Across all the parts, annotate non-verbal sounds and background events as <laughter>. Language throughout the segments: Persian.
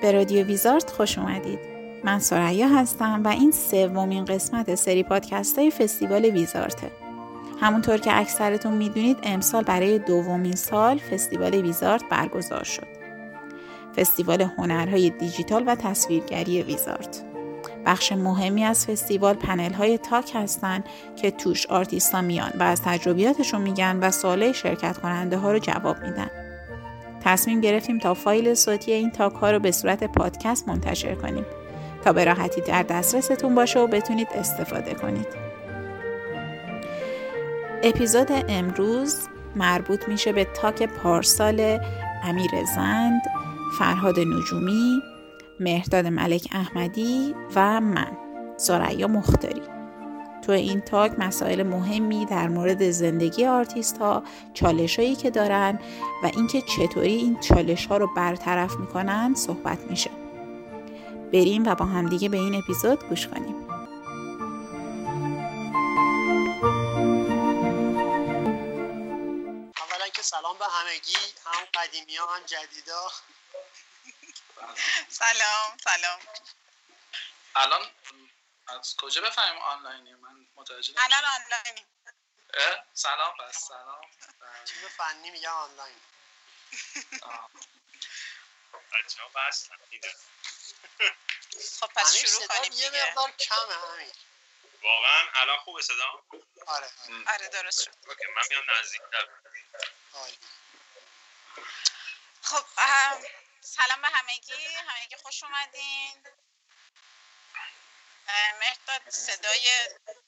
به رادیو ویزارت خوش اومدید. من ثریا هستم و این سومین قسمت سری پادکست های فستیوال ویزارته. همونطور که اکثرتون می‌دونید امسال برای دومین سال فستیوال ویزارت برگزار شد. فستیوال هنرهای دیجیتال و تصویرگری ویزارت. بخش مهمی از فستیوال پنل های talk هستند که توش آرتیستا میان و از تجربیاتشون میگن و سوالای شرکت کننده ها رو جواب میدن. تصمیم گرفتیم تا فایل صوتی این talk ها رو به صورت پادکست منتشر کنیم تا به راحتی در دسترستون باشه و بتونید استفاده کنید. اپیزود امروز مربوط میشه به talk پارسال امیر زند، فرهاد نجومی، مهرداد ملک احمدی و من ثریا مختاری تو این talk مسائل مهمی در مورد زندگی آرتیست ها چالش هایی که دارن و اینکه چطوری این چالش ها رو برطرف می‌کنن صحبت میشه. بریم و با همدیگه به این اپیزود گوش کنیم. اولا که سلام به همگی هم قدیمی ها هم جدیدا. سلام سلام. الان از کجا بفهمیم آنلاینی من متوجه الان آنلاینی اه، سلام پس سلام. تیم فنی میگن آنلاین. بچه ها می‌دونم. خب پس شروع کنیم یه مقدار کمه همین. واقعا الان خوبه صدا آره آره. آره درست شد. اوکی من میام نزدیکتر. عالی. خب سلام به همگی. همگی خوش اومدین. اه، مهرداد صدای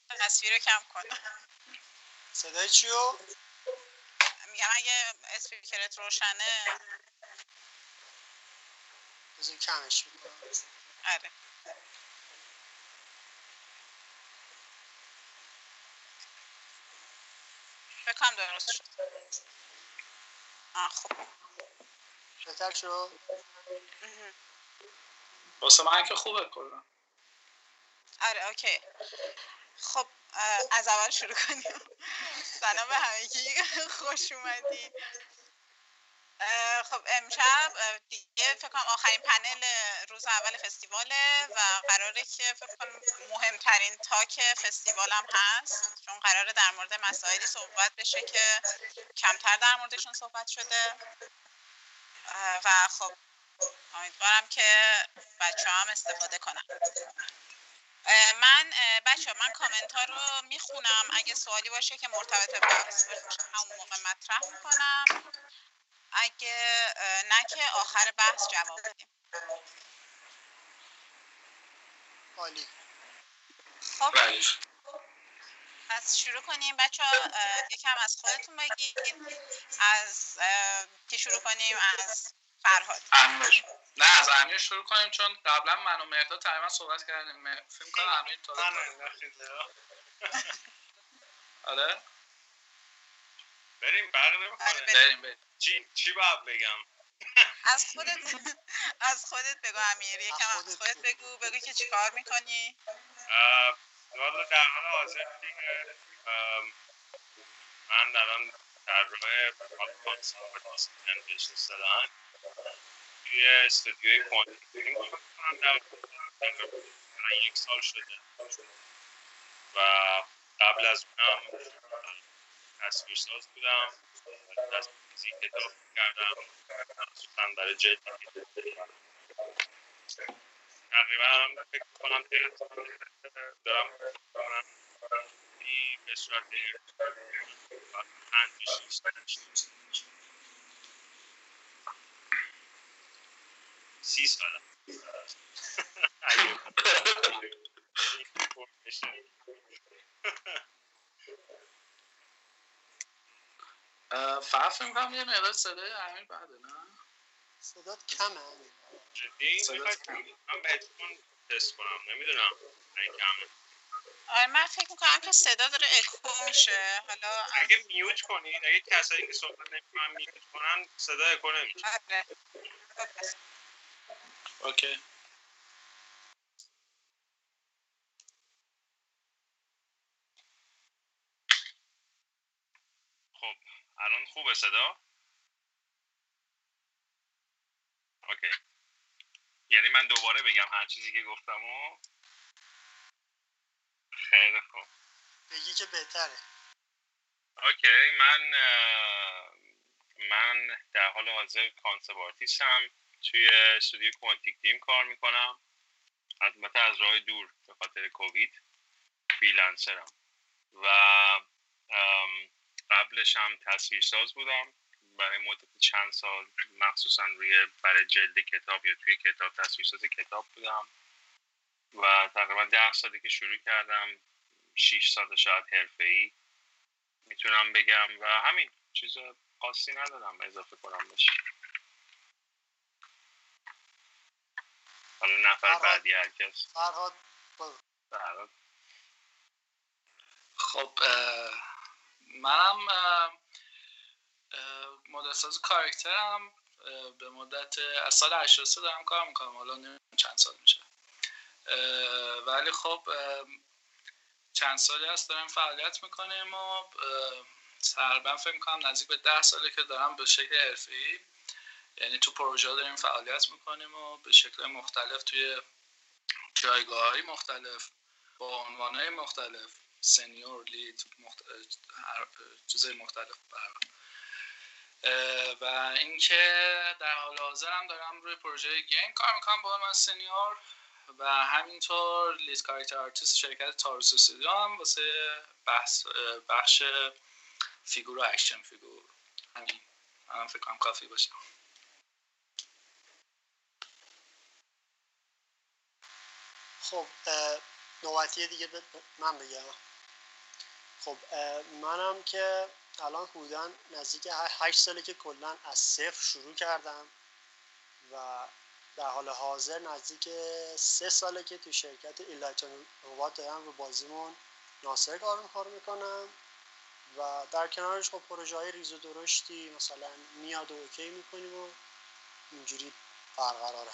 تصویر رو کم کن. صدای چیو؟ میگم اگه اسپیکرت روشنه. بذار کمش می‌کنم. آره. بکنم درست شد. آه خب بهتر شد. واسه من که خوبه کلا. آره اوکی. خب از اول شروع کنیم. سلام به همگی خوش اومدین اه، خب امشب دیگه فکر کنم آخرین پنل روز اول فستیواله و قراره که فکر کنم مهمترین تاک فستیوال هم هست. چون قراره در مورد مسائلی صحبت بشه که کمتر در موردشون صحبت شده. و خب امیدوارم که بچه هم استفاده کنن. من بچه من کامنت ها رو می‌خونم. اگه سوالی باشه که مرتبط به بحث باشه همون موقع مطرح می‌کنم. اگه نه که آخر بحث جواب بدیم. عالی. خب. ردیف پس شروع کنیم. بچه ها یکم از خودتون بگید. از کی شروع کنیم از فرهاد. نه از امیر شروع کنیم چون قبلا من و مهرداد تقریبا صحبت کردیم. م- فکر کنم امیر تا. آره؟ بریم آره، بریم. بریم بریم. چی چی باید بگم؟ از خودت از خودت بگو امیر. یکم از از خودت بگو. بگو که چیکار می‌کنی. اه، والا در حال حاضر دیگه من الان در راه کانسالت بزنس دادن توی استودیوی کوانتوم کنم در یک سال شده. و قبل از اونم تصویرساز بودم. تصویرسازی کتاب کردم. مخصوصا برای جلد تقریبا فکر کنم دارم به صورت پنج شیش سی اه، فقط فکر می‌کنم یه مقدار صدای امیر بده نه؟ صدات کمه. جدی؟ من به هدفون تست کنم نمی‌دونم. این کمه. آره من فکر می‌کنم که صدا داره اکو میشه. حالا اگه میوت کنید اگه کسایی که صحبت نمی‌کنن میوت کنن صدا اکو نمیشه. آره. اوکی. خب الان خوبه صدا؟ OK. یعنی من دوباره بگم هر چیزی که گفتم و خیلی خوب. بگی که بهتره. OK من من در حال حاضر concept artist م توی استودیو Quantic Dream کار می‌کنم. البته از راه دور به خاطر کووید فریلنسرم. و قبلش هم تصویرساز بودم. برای مدت چند سال مخصوصا روی برای جلد کتاب یا توی کتاب تصویرساز کتاب بودم. و تقریبا ده سالی که شروع کردم 6 سال شاید حرفه ای می‌تونم بگم. و همین چیز خاصی ندارم اضافه کنم بشه حالا نفر بعدی هرکس فرهاد خب منم مدل ساز کارکترم به مدت از سال 83 دارم کار می‌کنم. حالا چند سال میشه. ولی خب چند سالی هست دارم فعالیت می‌کنیم و تقریبا فکر می‌کنم نزدیک به ده ساله که دارم به شکل حرفی یعنی تو پروژه داریم فعالیت می‌کنیم و به شکل مختلف توی جایگاه های مختلف با عنوان های مختلف سنیور لید مخت... چیزای مختلف بر و اینکه در حال حاضر هم دارم روی پروژه گیم کار می‌کنم با من سنیور و همینطور لید کاریکتر آرتیست شرکت تاروس استودیو هم واسه بحث بخش فیگور و اکشن فیگور. همین. من فکر کنم کافی باشه. خب نوبتی دیگه من بگم خب منم که الان حدودا نزدیک هشت ساله که کلا از صفر شروع کردم و در حال حاضر نزدیک سه ساله که تو شرکت ایلایتون روبات دارم رو بازیمون ناصر کار می‌کنم و در کنارش خب پروژه های ریز و درشتی مثلا میاد و OK می‌کنیم و اینجوری برقراره.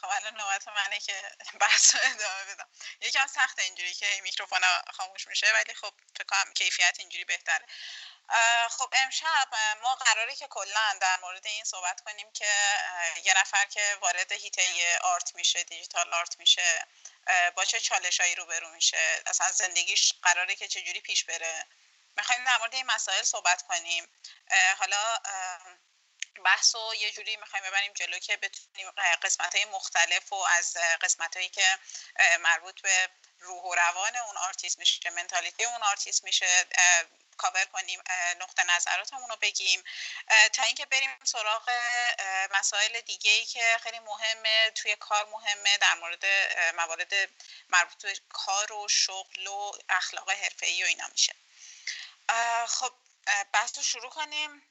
خب الان نوبت منه که بحث ادامه بدم. یکم سخت اینجوری که میکروفون خاموش میشه ولی خب فکر کنم کیفیت اینجوری بهتره. خب امشب ما قراره که کلا در مورد این صحبت کنیم که یه نفر که وارد حیطه art میشه digital art میشه با چه چالشایی روبرو میشه اصلا زندگیش قراره که چجوری پیش بره. می‌خوایم در مورد این مسائل صحبت کنیم. حالا بحث رو یه جوری می‌خوایم ببریم جلو که بتونیم قسمت های مختلف و از قسمت هایی که مربوط به روح و روان اون آرتیست میشه mentality اون آرتیست میشه کاور کنیم نقطه نظراتمون رو بگیم. تا اینکه بریم سراغ مسائل دیگه ای که خیلی مهمه توی کار مهمه در مورد موارد مربوط به کار و شغل و اخلاق حرفه‌ای و اینا میشه. خب بحث رو شروع کنیم.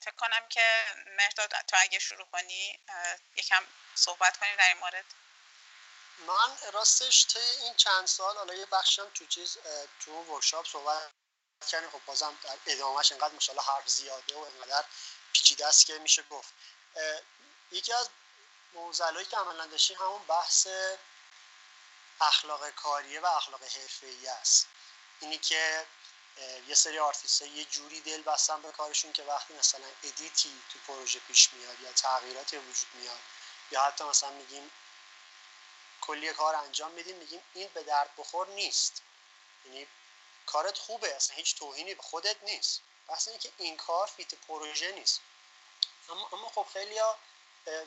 فکر کنم که مهداد تو اگه شروع کنی یکم صحبت کنیم در این مورد. من راستش طی این چند سال حالا یه بخشم تو چیز تو workshop صحبت کردیم. خب بازم در ادامهش انقدر ماشالله حرف زیاده و انقدر پیچیده است که میشه گفت. یکی از معضلایی که عملا داشتیم همون بحث اخلاق کاریه و اخلاق حرفه‌ای است. اینی که یه سری آرتیست یه جوری دل بستن به کارشون که وقتی مثلا edit ی تو پروژه پیش میاد یا تغییراتی وجود میاد یا حتی مثلا میگیم کلی کار انجام میدیم میگیم این به درد بخور نیست. یعنی کارت خوبه اصلا هیچ توهینی به خودت نیست. بحث اینه که این کار fit پروژه نیست. اما, اما خب خیلی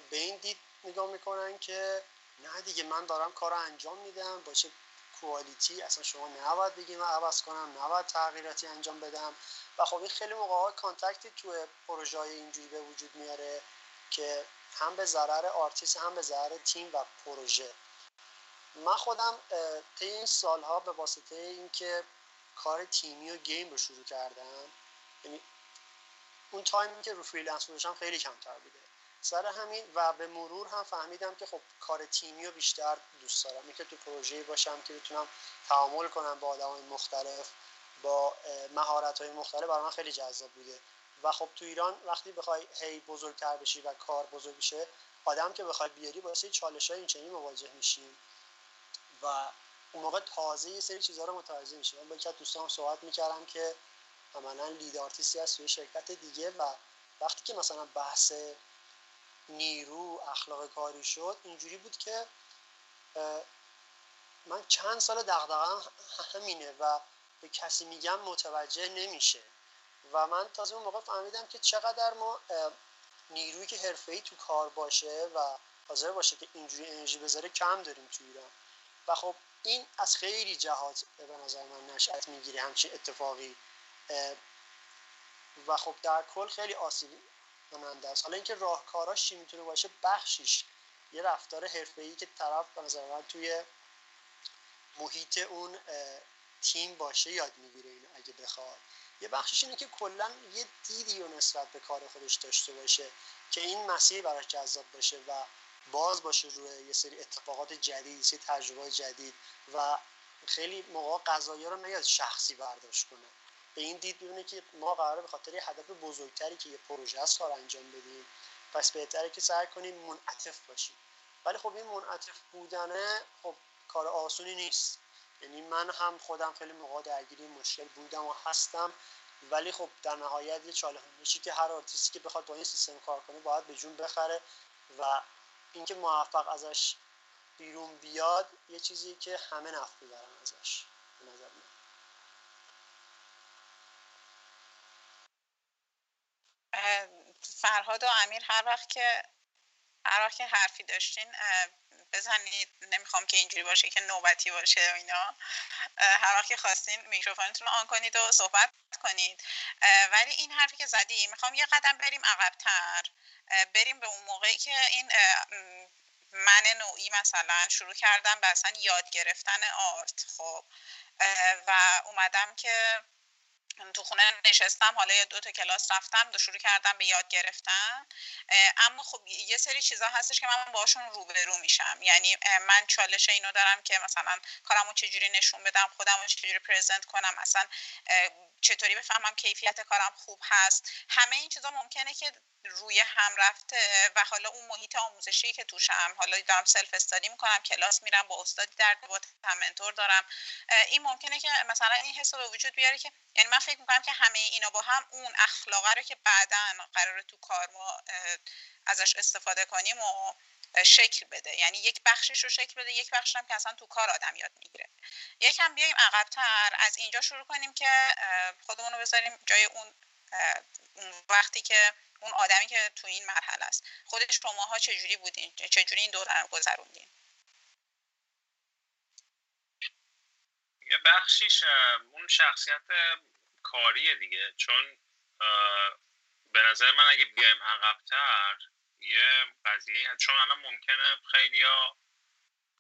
به این دید نگاه می‌کنن که نه دیگه من دارم کار انجام میدم با چه quality اصلا شما نباید بگی من عوض کنم نباید تغییراتی انجام بدم. و خب این خیلی موقع conflict ی تو پروژه های اینجوری به وجود میاره که هم به ضرر آرتیست هم به ضرر تیم و پروژه. من خودم طی این سالها به واسطه اینکه کار تیمی و game رو شروع کردم یعنی اون تایمی که رو freelance بودم خیلی کمتر بوده. سر همین و به مرور هم فهمیدم که خب کار تیمی رو بیشتر دوست دارم. اینکه تو پروژه باشم که بتونم تعامل کنم با آدم مختلف با مهارت های مختلف برای من خیلی جذاب بوده. و خب تو ایران وقتی بخوای هی بزرگتر بشی و کار بزرگ بشه آدم که بخوای بیاری واسه چالش های این مواجه میشیم و اون موقع تازه یه سری چیزها رو متوجه میشه من با یکی دوستان صحبت می‌کردم که عملا لید آرتیستی هست توی شرکت دیگه و وقتی که مثلا بحث نیرو اخلاق کاری شد اینجوری بود که من چند سال دغدغه‌ام همینه و به کسی میگم متوجه نمیشه. و من تازه اون موقع فهمیدم که چقدر ما نیرویی که حرفه‌ای تو کار باشه و حاضر باشه که اینجوری انرژی بذاره کم داریم تو ایران. و خب این از خیلی جهات به نظر من نشأت می‌گیره همچین اتفاقی. و خب در کل خیلی آسیب کننده است حالا اینکه راهکاراش چی می‌تونه باشه بخشیش یه رفتار حرفه‌ای که طرف به نظر من توی محیط اون تیم باشه یاد می‌گیره اینو اگه بخواد. یه بخشش اینه که کلا یه دیدی رو نسبت به کار خودش داشته باشه که این مسیر براش جذاب باشه و باز باشه روی یه سری اتفاقات جدید یه سری تجربه جدید و خیلی موقع قضایی رو نگه شخصی برداشت کنه. به این دید ببینه که ما قراره به خاطر هدف بزرگتری که یه پروژه است کار انجام بدیم. پس بهتره که سعی کنیم منعطف باشیم. ولی خب این منعطف بودنه خب کار آسونی نیست. یعنی من هم خودم خیلی موقع درگیری مشکل بودم و هستم ولی خب در نهایت یه چالشی که هر آرتیستی که بخواد با این سیستم کار کنه باید به جون بخره و اینکه موفق ازش بیرون بیاد یه چیزی که همه نفع ببرن ازش به نظر من فرهاد و امیر هر وقت که هر وقت که حرفی داشتین بزنید. نمی‌خوام که اینجوری باشه که نوبتی باشه و اینا. هر وقت که خواستین میکروفونتون رو آن کنید و صحبت کنید. ولی این حرفی که زدی می‌خوام یه قدم بریم عقبتر. بریم به اون موقعی که این من نوعی مثلا شروع کردم به اصلا یاد گرفتن آرت خب. و اومدم که تو خونه نشستم حالا یه دو تا کلاس رفتم و شروع کردم به یاد گرفتن. اما خب یه سری چیزا هستش که من باشون روبرو میشم. یعنی من چالش اینو دارم که مثلا کارمو چجوری نشون بدم خودمو چجوری present کنم. اصلا چطوری بفهمم کیفیت کارم خوب هست. همه این چیزا ممکنه که روی هم رفته و حالا اون محیط آموزشی که توشم حالا دارم self-study می‌کنم کلاس میرم با استادی در ارتباط منتور دارم. این ممکنه که مثلا این حس به وجود بیاره که یعنی من فکر می‌کنم که همه اینا با هم اون اخلاقه رو که بعدا قرار تو کار ما ازش استفاده کنیم و شکل بده. یعنی یک بخشش رو شکل بده یک بخشش هم که اصلا تو کار آدم یاد می‌گیره. یکم بیایم عقبتر از اینجا شروع کنیم که خودمون رو بذاریم جای اون اون وقتی که اون آدمی که تو این مرحله است. خودش شماها چجوری بودین؟ چجوری این دوران رو گذروندین؟ یه بخشیش اون شخصیت کاریه دیگه. چون به نظر من اگه بیایم عقبتر یه قضیه چون الان ممکنه خیلی ها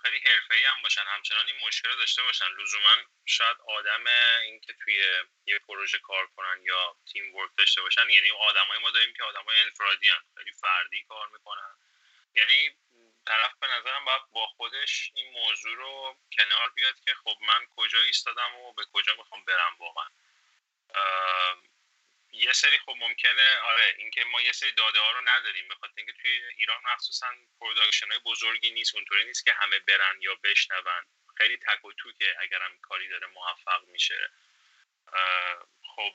خیلی حرفه‌ای هم باشن. همچنان این مشکل داشته باشن. لزوما شاید آدم اینکه توی یه پروژه کار کنن یا تیم ورک داشته باشن یعنی آدمای ما داریم که آدمای انفرادی هم خیلی فردی کار می‌کنن. یعنی طرف به نظرم باید با خودش این موضوع رو کنار بیاد که خب من کجا ایستادم و به کجا می‌خوام برم واقعا. یه سری خب ممکنه آره اینکه ما یه سری داده ها رو نداریم به خاطر اینکه توی ایران مخصوصا production های بزرگی نیست اونطوری نیست که همه برن یا بشنون. خیلی تک و توکه اگرم کاری داره موفق میشه. خب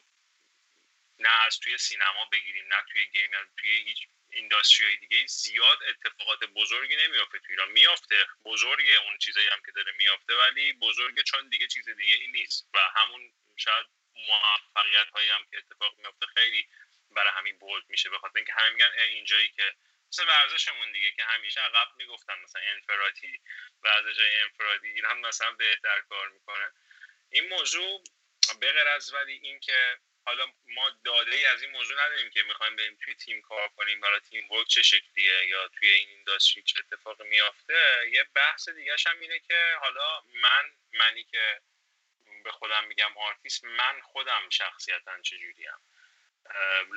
نه از توی سینما بگیریم نه توی game نه توی هیچ industry دیگه زیاد اتفاقات بزرگی نمیافته توی ایران. میافته بزرگه اون چیزایی هم که داره میافته ولی بزرگه چون دیگه چیز دیگه ای نیست. و همون شاید موفقیت هایی هم که اتفاق میفته خیلی برای همین بولد میشه. به خاطر اینکه همه میگن اینجایی که مثل ورزشمون دیگه که همیشه عقب می‌گفتن مثلا انفرادی ورزش انفرادی ایران مثلا بهتر کار می‌کنه. این موضوع به از ولی اینکه حالا ما داده ای از این موضوع نداریم که می‌خوایم بریم توی تیم کار کنیم حالا تیم ورک چه شکلیه یا توی این اینداستری چه اتفاقی میافته یه بحث دیگه هم اینه که حالا من منی که به خودم میگم آرتیست من خودم شخصیتا چجوریم؟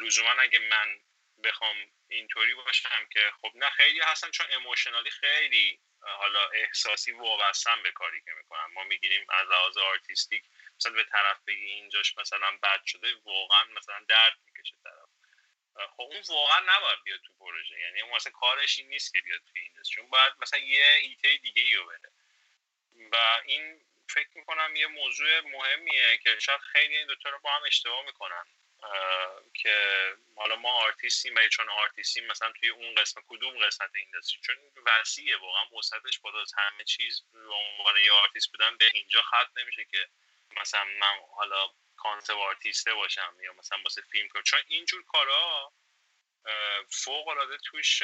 لزوما اگه من بخوام اینطوری باشم که خب نه خیلی هستن چون emotionally خیلی حالا احساسی وابستن به کاری که می‌کنم ما می‌گیریم از لحاظ artistic مثلا به طرف بگی اینجاش مثلا بد شده واقعا مثلا درد می‌کشه طرف. خب اون واقعا نباید بیاد تو پروژه یعنی اون مثلا کارش این نیست که بیاد تو این چون باید مثلا یه حیطه دیگه ای رو بده. و این فکر می‌کنم یه موضوع مهمیه که شاید خیلی این دوتا رو با هم اشتباه می‌کنن که حالا ما آرتیستیم ولی چون آرتیستیم مثلا توی اون قسمت کدوم قسمت industry؟ چون وسیعه واقعا وسعتش بالاست همه چیز به عنوان یه آرتیست بودن به اینجا ختم نمیشه که مثلا من حالا concept artist ه باشم یا مثلا واسه فیلم کنم. چون اینجور کارا فوق العاده توش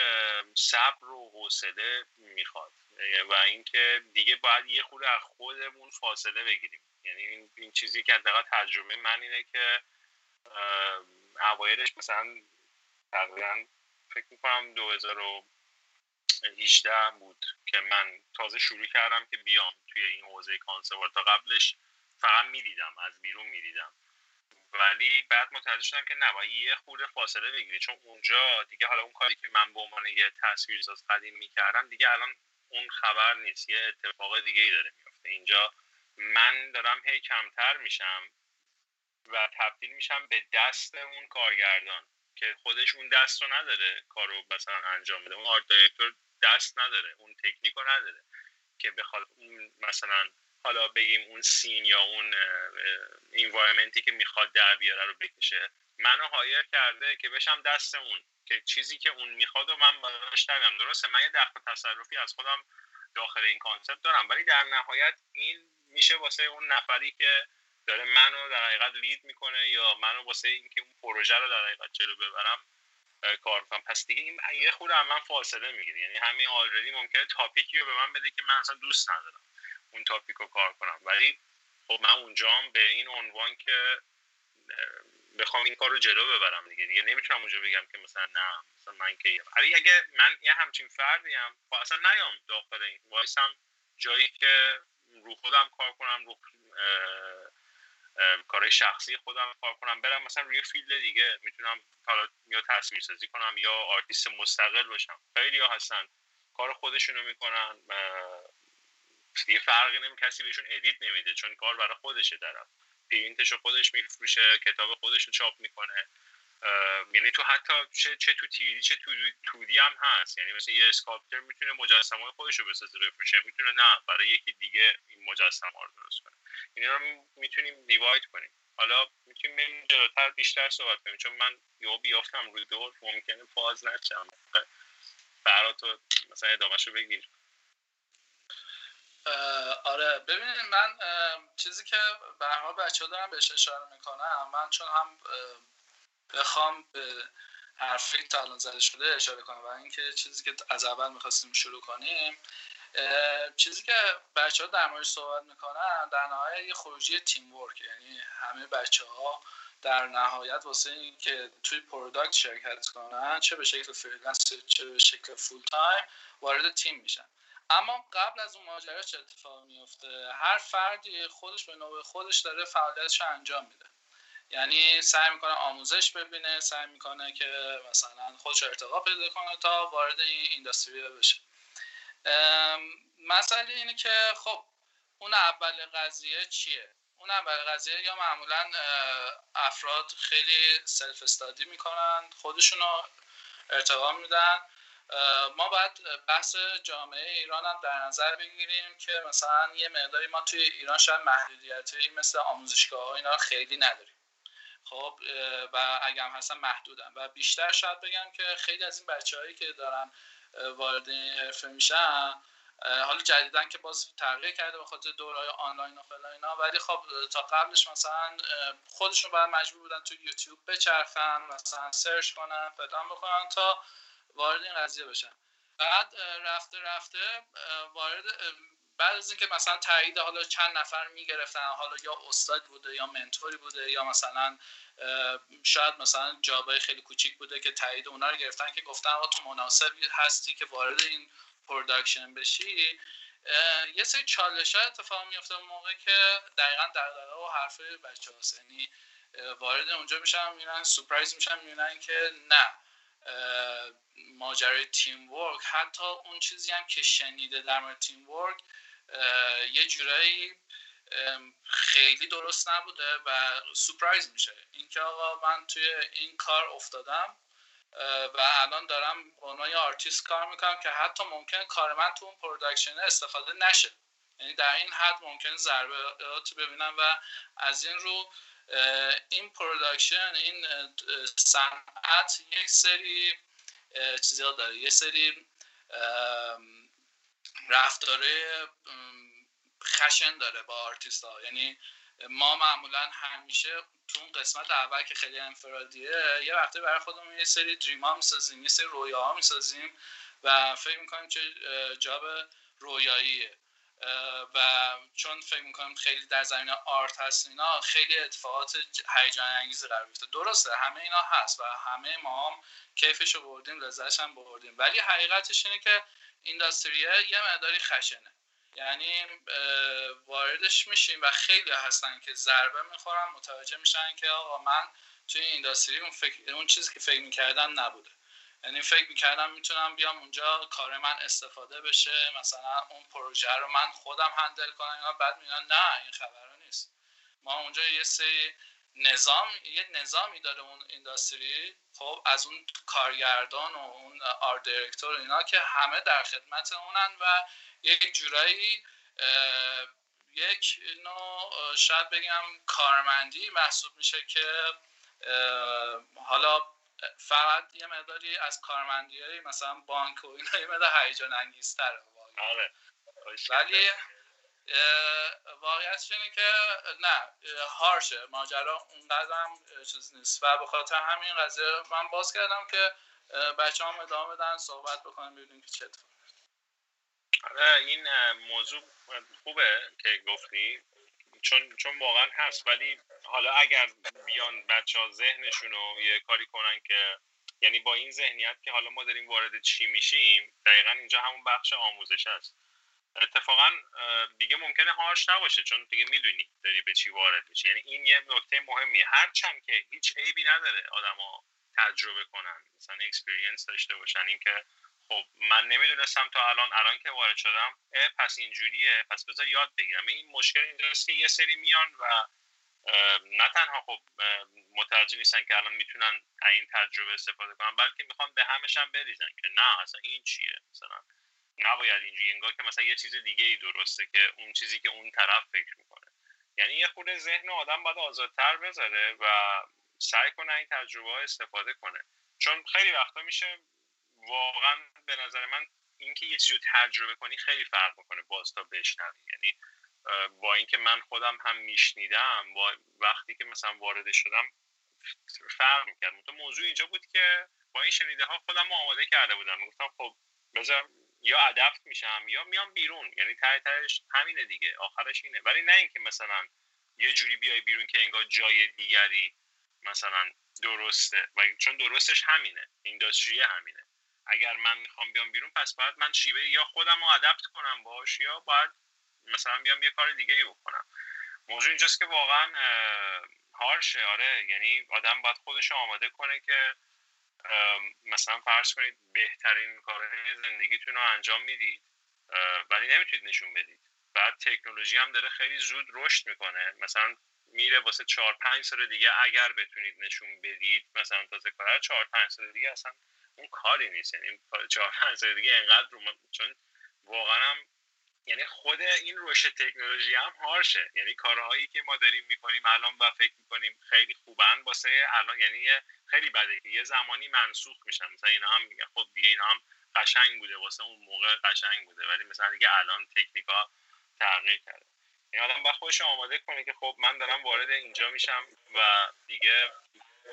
صبر و حوصله می‌خواد. و اینکه دیگه باید یه خورده از خودمون فاصله بگیریم. یعنی این, این چیزی که حداقل تجربه من اینه که اوایلش مثلا تقریبا فکر می‌کنم 2018 بود که من تازه شروع کردم که بیام توی این حوزه کانسروار تا قبلش فقط می‌دیدم از بیرون می‌دیدم. ولی بعد متوجه شدم که نباید یه خورده فاصله بگیری. چون اونجا دیگه حالا اون کاری که من به عنوان یه تصویرساز قدیم می‌کردم دیگه الان اون خبر نیست یه اتفاق دیگه ای داره میفته اینجا من دارم هی کمتر میشم و تبدیل میشم به دست اون کارگردان که خودش اون دست رو نداره کارو مثلا انجام بده. اون آرت دایرکتور دست نداره اون تکنیک رو نداره که بخواد اون مثلا حالا بگیم اون سین یا اون انوایرمنتی که می‌خواد در بیاره رو بکشه. منو هایر کرده که بشم دست اون. که چیزی که اون می‌خواد و من براش دارم درسته من یه دخل تصرفی از خودم داخل این concept دارم ولی در نهایت این میشه واسه اون نفری که داره منو در حقیقت lead می‌کنه یا منو واسه اینکه اون پروژه رو در حقیقت جلو ببرم کار کنم پس دیگه این یه خود من فاصله می‌گیره. یعنی همین already ممکنه topic ی رو به من بده که من اصلا دوست ندارم اون topic رو کار کنم. ولی خب من اونجام به این عنوان که بخوام این کار رو جلو ببرم دیگه. دیگه نمی‌تونم اونجا بگم که مثلا نه مثلا من که ولی اگه من یه همچین فردی ام خب اصلا نیام داخل این. وایسم جایی که رو خودم کار کنم رو کارهای شخصی خودم کار کنم برم مثلا روی field دیگه. می‌تونم حالا یا تصویر سازی کنم یا آرتیست مستقل باشم. خیلی ها هستن. کار خودشونو می‌کنن یه فرقی نمی کسی بهشون edit نمیده چون کار برای خودشه طرف پرینتش خودش میفروشه کتاب خودش رو چاپ می‌کنه. یعنی تو حتی چه, چه تو theory چه تو تودی هم هست. یعنی مثلا یه اسکالپتر می‌تونه مجسمه خودش رو بسازه بفروشه. می‌تونه نه برای یکی دیگه این مجسمه رو درست کنه. اینا رو می‌تونیم دیواید کنیم. حالا می‌تونیم بریم جلوتر بیشتر صحبت کنیم. چون من یهو بیافتم روی دور ممکنه فاز نشم برات تو مثلا ادامهشو بگیر. آره ببینید من چیزی که به بچه دارم بهش اشاره می‌کنم من چون هم بخوام به حرفی تا الان زده شده اشاره کنم و اینکه چیزی که از اول می‌خواستیم شروع کنیم چیزی که بچه ها در مورد صحبت می‌کنن در نهایت یه خروجی teamwork یعنی همه بچه ها در نهایت واسه اینکه توی product شرکت کنن چه به شکل freelance چه به شکل full time وارد تیم میشن. اما قبل از اون ماجرا چه اتفاقی میفته هر فردی خودش به نوبه خودش داره فعالیتش انجام میده. یعنی سعی می‌کنه آموزش ببینه سعی می‌کنه که مثلا خودش ارتقا پیدا کنه تا وارد این اینداستری بشه. مسئله اینه که خب اون اول قضیه چیه؟ اون اول قضیه یا معمولا افراد خیلی سلف استادی می‌کنن خودشونو ارتقا میدن. ما باید بحث جامعه ایران هم در نظر بگیریم که مثلا یه مقداری ما توی ایران شاید محدودیتی مثل آموزشگاه ها اینا خیلی نداریم. خب و اگر هم هستن محدودن. و بیشتر شاید بگم که خیلی از این بچه هایی که دارن وارد حرفه میشن حالا جدیدن که باز تغییر کرده به خاطر دورهای آنلاین و فلان ولی خب تا قبلش مثلا خودشون باید مجبور بودن تو یوتیوب بچرخن مثلا سرچ کنن فلان بکنن تا وارد این قضیه بشن بعد رفته رفته وارد بعد از اینکه مثلا تایید حالا چند نفر می‌گرفتن حالا یا استاد بوده یا منتوری بوده یا مثلا شاید مثلا job های خیلی کوچیک بوده که تایید اونا رو گرفتن که گفتن تو مناسب هستی که وارد این production بشی. یه سری چالش ها اتفاق میفته موقع که دقیقا در و حرف بچه هاست یعنی وارد اونجا میشن می‌بینن surprise میشن می‌بینن که نه. ماجرای teamwork. حتی اون چیزی هم که شنیده در مورد teamwork یه جورایی خیلی درست نبوده و surprise میشه. اینکه آقا من توی این کار افتادم و الان دارم به عنوان آرتیست کار می‌کنم که حتی ممکن کار من تو اون production استفاده نشه. یعنی در این حد ممکن ضربات ببینن و از این رو این production این صنعت یک سری چیزا داره. یه سری رفتاره خشن داره با آرتیست ها یعنی ما معمولا همیشه تو اون قسمت اول که خیلی انفرادیه یه وقتی برای خودمون یه سری dream ها می‌سازیم یه سری رویاها می‌سازیم و فکر می‌کنیم که job رویاییه. و چون فکر می‌کنم خیلی در زمین art هست اینا خیلی اتفاقات هیجان انگیزی قرار گرفته. درسته همه اینا هست و همه ما هم کیفش رو بردیم لذتش هم بردیم. ولی حقیقتش اینه که اینداستریه یه مقداری خشنه. یعنی واردش میشیم و خیلی هستن که ضربه می‌خورن متوجه میشن که آقا من توی این اینداستری اون, فکر... اون چیزی که فکر می‌کردم نبوده. یعنی فکر می‌کردم می‌تونم بیام اونجا کار من استفاده بشه مثلا اون پروژه رو من خودم هندل کنم یا بعد میگن نه این خبر نیست. ما اونجا یه سری نظام یه نظامی داره اون اینداستری. خب از اون کارگردان و اون آر دیرکتور اینا که همه در خدمت اونن و یک جورایی یک نوع شاید بگم کارمندی محسوب میشه که حالا فقط یه مقداری از کارمندی های مثلا بانک و اینا یه مقدار هیجان انگیزتره آره. ولی واقعیتش اینه که نه هارشه. ماجرا اونقدر هم چیز نیست. و به خاطر همین قضیه من باز کردم که بچه هم ادامه بدن صحبت بکنم ببینیم که چه آره این موضوع خوبه که گفتی. چون چون واقعا هست. ولی حالا اگر بیان بچه ها ذهنشون رو یه کاری کنن که یعنی با این ذهنیت که حالا ما داریم وارد چی میشیم دقیقا اینجا همون بخش آموزش هست. اتفاقا دیگه ممکنه هاش نباشه چون دیگه می‌دونی داری به چی وارد میشی. یعنی این یه نکته مهمیه. هرچند که هیچ عیبی نداره آدما تجربه کنن مثلا اکسپریانس داشته باشن. اینکه خب من نمی‌دونستم تا الان الان که وارد شدم پس اینجوریه پس بذار یاد بگیرم. این مشکل اینجاست که یه سری میان و نه تنها خب متوجه نیستن که الان می‌تونن این تجربه استفاده کنن بلکه می‌خوان به همش هم بریزن که نه اصلا این چیه؟ مثلا نباید اینجوری انگار که مثلا یه چیز دیگه ای درسته که اون چیزی که اون طرف فکر می‌کنه. یعنی یه خود ذهن آدم باید آزادتر بذاره و سعی کنه این تجربه ها استفاده کنه. چون خیلی وقتا میشه واقعا به نظر من اینکه یه چیزی رو تجربه کنی خیلی فرق می‌کنه باز تا بشنوی. یعنی با اینکه من خودم هم میشنیدم با وقتی که مثلا وارد شدم فرق می‌کرد. موضوع اینجا بود که با این شنیده ها خودم آماده کرده بودم. می‌گفتم خب بذار یا ادپت میشم یا میام بیرون. یعنی ته تهش همینه دیگه. آخرش اینه. ولی نه اینکه مثلا یه جوری بیای بیرون که انگار جای دیگری مثلا درسته. و چون درستش همینه. اینداستری همینه. اگر من می‌خوام بیام بیرون پس باید من شیوه یا خودم رو ادپت کنم باش یا باید مثلا بیام یه کار دیگه ای بکنم. موضوع اینجاست که واقعا هارشه. آره یعنی آدم باید خودش آماده کنه که مثلا فرض کنید بهترین کارهای زندگیتون رو انجام می‌دید ولی نمی‌تونید نشون بدید. بعد تکنولوژی هم داره خیلی زود رشد می‌کنه. مثلا میره واسه چهار پنج سال دیگه اگر بتونید نشون بدید مثلا تازه کار چهار پنج سال دیگه اصلا اون کاری نیست. یعنی چهار پنج سال دیگه انقدر رو چون واقعا هم یعنی خود این رشد تکنولوژی هم هارشه. یعنی کارهایی که ما داریم می‌کنیم الان و فکر می‌کنیم خیلی خوبن واسه الان یعنی خیلی بده. یه زمانی منسوخ میشن. مثلا اینا هم میگن خب دیگه اینا هم قشنگ بوده. واسه اون موقع قشنگ بوده. ولی مثلا دیگه الان تکنیکا تغییر کرده. این آدم باید خودش آماده کنه که خب من دارم وارد اینجا میشم و دیگه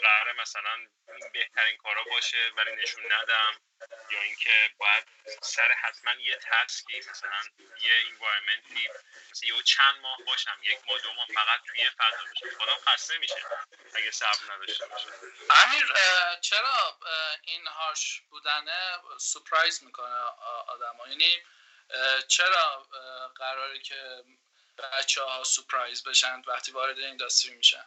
قرار مثلا بهترین کارا باشه ولی نشون ندم. یا اینکه باید سر حتما یه تسکی مثلا یه انوایرمنتی مثلا یه چند ماه باشم یک ماه دو ماه فقط توی فضا باشم. خودم خسته میشه اگه صبر نداشته باشه امیر چرا این harsh بودنه surprise می‌کنه آدم ها یعنی چرا قراره که بچه ها surprise بشن وقتی وارد industry میشن؟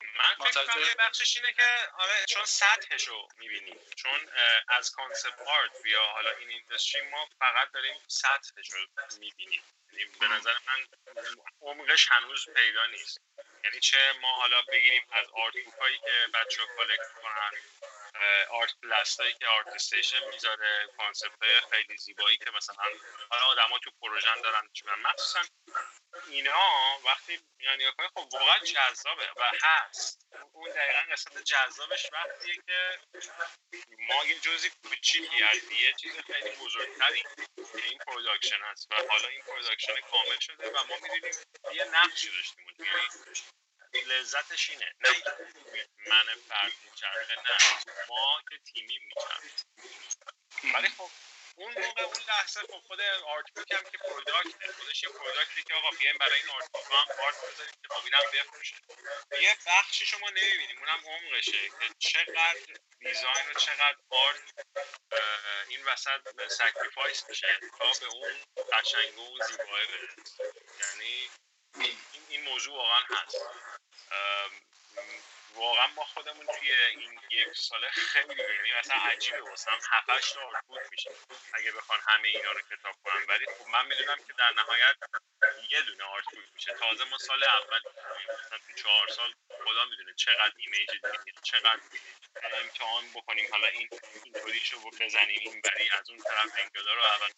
من فکر کنم یه بخشش اینه که آره چون سطحش رو می‌بینیم. چون از concept art یا حالا این industry ما فقط داریم سطحش رو می‌بینیم. یعنی به نظر من عمقش هنوز پیدا نیست. یعنی چه ما حالا بگیریم از art هایی که بچه ها collect کنن art blast هایی که ArtStation می‌ذاره concept های خیلی زیبایی که مثلا حالا آدما تو production دارن مخصوصا اینا وقتی میان نگاه خب واقعا جذابه و هست. اون دقیقا قسمت جذابش وقتیه که ما یه جزی کوچیکی از یه چیز خیلی بزرگتری که این پروداکشن هست و حالا این پروداکشن کامل شده و ما می‌دونیم یه نقشی داشتیم یعنی لذتش اینه. نه من فرد میچرخه نه. ما که تیمی میچرخه. ولی خب اون موقع اون لحظه خب خود آرت هم که پروداکت خودش یه پروداکتی که آقا بیایم برای این آرت هم آرت بذاریم که اینم بفروشه. یه بخشی شما نمی‌بینیم اونم عمقشه که چقدر دیزاین و چقدر آرت این وسط sacrifice میشه تا به اون قشنگ و زیبایی یعنی این موضوع واقعا هست. واقعا ما خودمون توی این یک ساله خیلی یعنی مثلا عجیبه. واسم هفتش تا artbook میشه. اگه بخوان همه اینا رو کتاب کنن. ولی خب من می‌دونم که در نهایت یه دونه artbook میشه. تازه ما سال اول مثلا تو چهار سال خدا می‌دونه چقدر image دیدیم چقدر امتحان بکنیم. حالا این اینطوریش رو بزنیم. این بری از اون طرف انگلا رو اول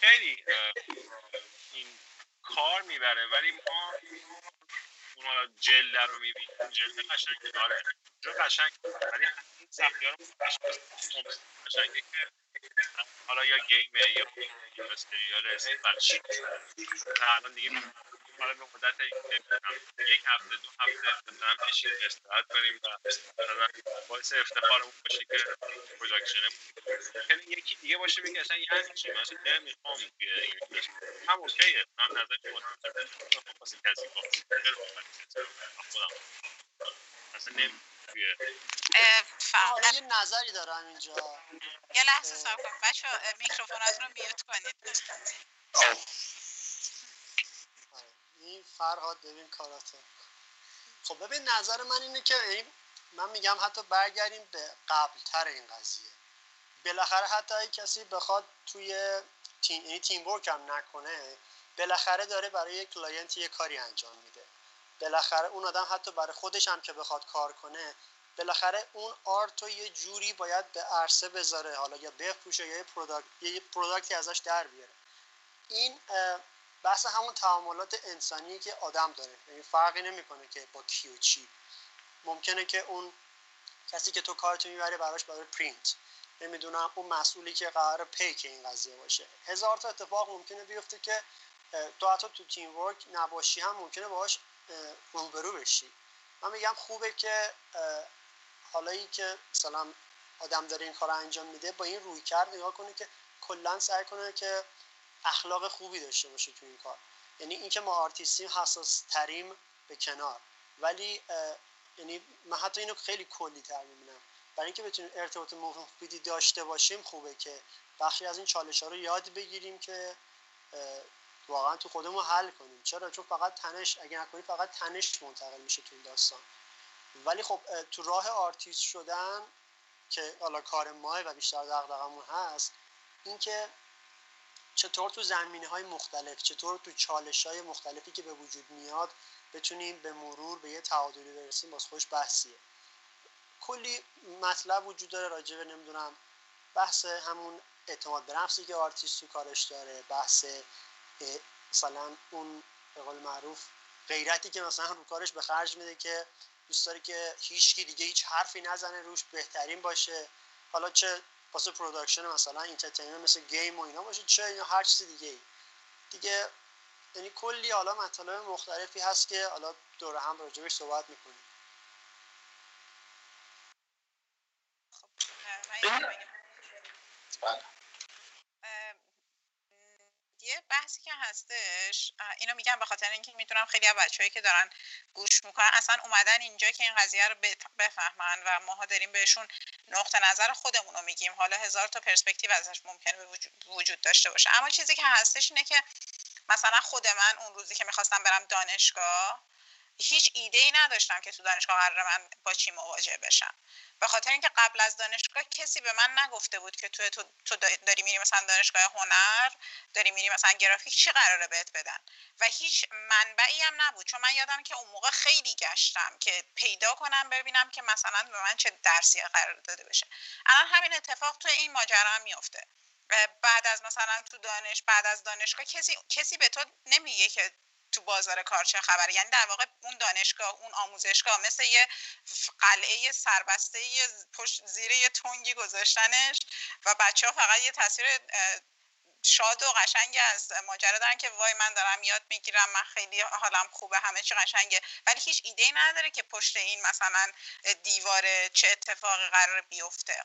خیلی این کار می‌بره ولی ما اون جلد رو می‌بینیم. جلد قشنگ داره جو قشنگ. ولی این سختی رو قشنگه که حالا یا گیمه یا استریال استفال چی الان دیگه حالا به مدت یک هفته دو هفته مثلا بشین استراحت کنیم و مثلا باعث افتخارمون باشه که پروژکشن یعنی یکی دیگه باشه بگه اصلا یعنی چی؟ مثلا نمی‌خوام توی این هم اوکیه. من نظر متفاوت واسه کسی با خودم اصلا نمی حالا یه نظری دارم اینجا. یه لحظه صبر کن. بچه میکروفوناتون رو میوت کنید. این فرهاد ببین کاراتو خب ببین نظر من اینه که من میگم حتی برگردیم به قبل تر این قضیه. بالاخره حتی اگه کسی بخواد توی تیم یعنی teamwork هم نکنه بالاخره داره برای یک client یه کاری انجام میده. بالاخره اون آدم حتی برای خودش هم که بخواد کار کنه بالاخره اون art رو یه جوری باید به عرصه بذاره حالا یا بفروشه یا یه product یه product ی ازش در بیاره. این بحث همون تعاملات انسانی که آدم داره. یعنی فرقی نمی‌کنه که با کی و چی. ممکنه که اون کسی که تو کارتو می‌بری براش برای پرینت نمی‌دونم اون مسئولی که قرار پیک این قضیه باشه. هزار تا اتفاق ممکنه بیفته که تو حتی تو تیم ورک نباشی هم ممکنه باهاش روبرو بشی. من میگم خوبه که حالا که مثلا آدم داره این کار انجام میده با این روی کرد نگاه کنه که کلا سعی کنه که اخلاق خوبی داشته باشه تو این کار. یعنی اینکه ما آرتیستیم حساس تریم به کنار. ولی یعنی من حتی اینو خیلی کلی تر می‌بینم. برای اینکه بتونیم ارتباط مفیدی داشته باشیم خوبه که بخشی از این چالش ها رو یاد بگیریم که واقعا تو خودمون حل کنیم. چرا؟ چون فقط تنش اگه نکنی فقط تنش منتقل میشه تو این داستان. ولی خب تو راه آرتیست شدن که حالا کار ماه و بیشتر دغدغمون هست اینکه چطور تو زمینه های مختلف چطور تو چالش های مختلفی که به وجود میاد بتونیم به مرور به یه تعادلی برسیم باز خوش بحثیه. کلی مطلب وجود داره راجع به نمی‌دونم بحث همون اعتماد به نفسی که آرتیست تو کارش داره بحث مثلا اون به قول معروف غیرتی که مثلا رو کارش به خرج میده که دوست داره که هیچکی دیگه هیچ حرفی نزنه روش بهترین باشه. حالا چه واسه production مثلا entertainment مثل game و اینا باشه چه یا هر چیز دیگه ای دیگه یعنی کلی حالا مطالب مختلفی هست که حالا دور هم راجبش صحبت می‌کنیم. خب یه بحثی که هستش اینو میگم به خاطر اینکه می‌دونم خیلی از بچههایی که دارن گوش می‌کنن اصلا اومدن اینجا که این قضیه رو بفهمن و ماها داریم بهشون نقطه نظر خودمون رو میگیم. حالا هزار تا پرسپکتیو ازش ممکنه به وجود داشته باشه. اما چیزی که هستش اینه که مثلا خود من اون روزی که می‌خواستم برم دانشگاه هیچ ایده ای نداشتم که تو دانشگاه قرار من با چی مواجه بشم. به خاطر اینکه قبل از دانشگاه کسی به من نگفته بود که تو تو داری میری مثلا دانشگاه هنر داری میری مثلا گرافیک چی قراره بهت بدن؟ و هیچ منبعی هم نبود. چون من یادم که اون موقع خیلی گشتم که پیدا کنم ببینم که مثلا به من چه درسی قرار داده بشه. الان همین اتفاق تو این ماجرا هم میفته بعد از مثلا تو دانش بعد از دانشگاه کسی کسی به تو نمیگه که تو بازار کار چه خبره یعنی در واقع اون دانشگاه اون آموزشگاه مثل یه قلعه سربسته پشت زیر یه تنگی گذاشتنش و بچه ها فقط یه تاثیر شاد و قشنگ از ماجرا دارن که وای من دارم یاد می‌گیرم من خیلی حالم خوبه همه چی قشنگه. ولی هیچ ایده ای نداره که پشت این مثلا دیواره چه اتفاقی قرار بیفته.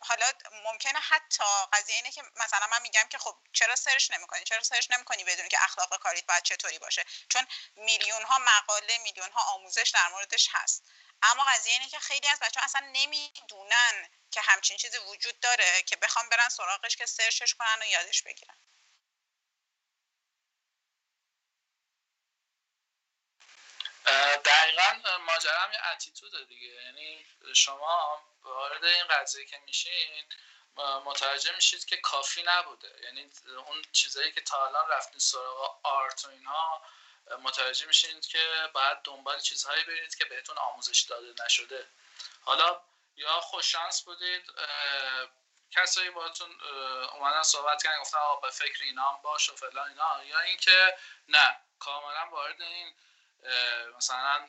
حالا ممکنه حتی قضیه اینه که مثلا من میگم که خب چرا سرچ نمی‌کنی؟ چرا سرچ نمی‌کنی بدون که اخلاق کاریت باید چطوری باشه؟ چون میلیون ها مقاله میلیون ها آموزش در موردش هست. اما قضیه اینه که خیلی از بچه ها اصلا نمی‌دونن که همچین چیزی وجود داره که بخوام برن سراغش که سرچش کنن و یادش بگیرن. دقیقا ماجرا هم یه اتیتوده دیگه. یعنی شما وارد این قضیه که میشین متوجه میشید که کافی نبوده. یعنی اون چیزایی که تا الان رفتین سراغ آرت و اینها متوجه میشید که باید دنبال چیزهایی برید که بهتون آموزش داده نشده. حالا یا خوششانس بودید کسایی باهاتون اومدن صحبت کردن گفتن آقا به فکر اینا هم باش و فلان اینا یا اینکه نه کاملا وارد این مثلا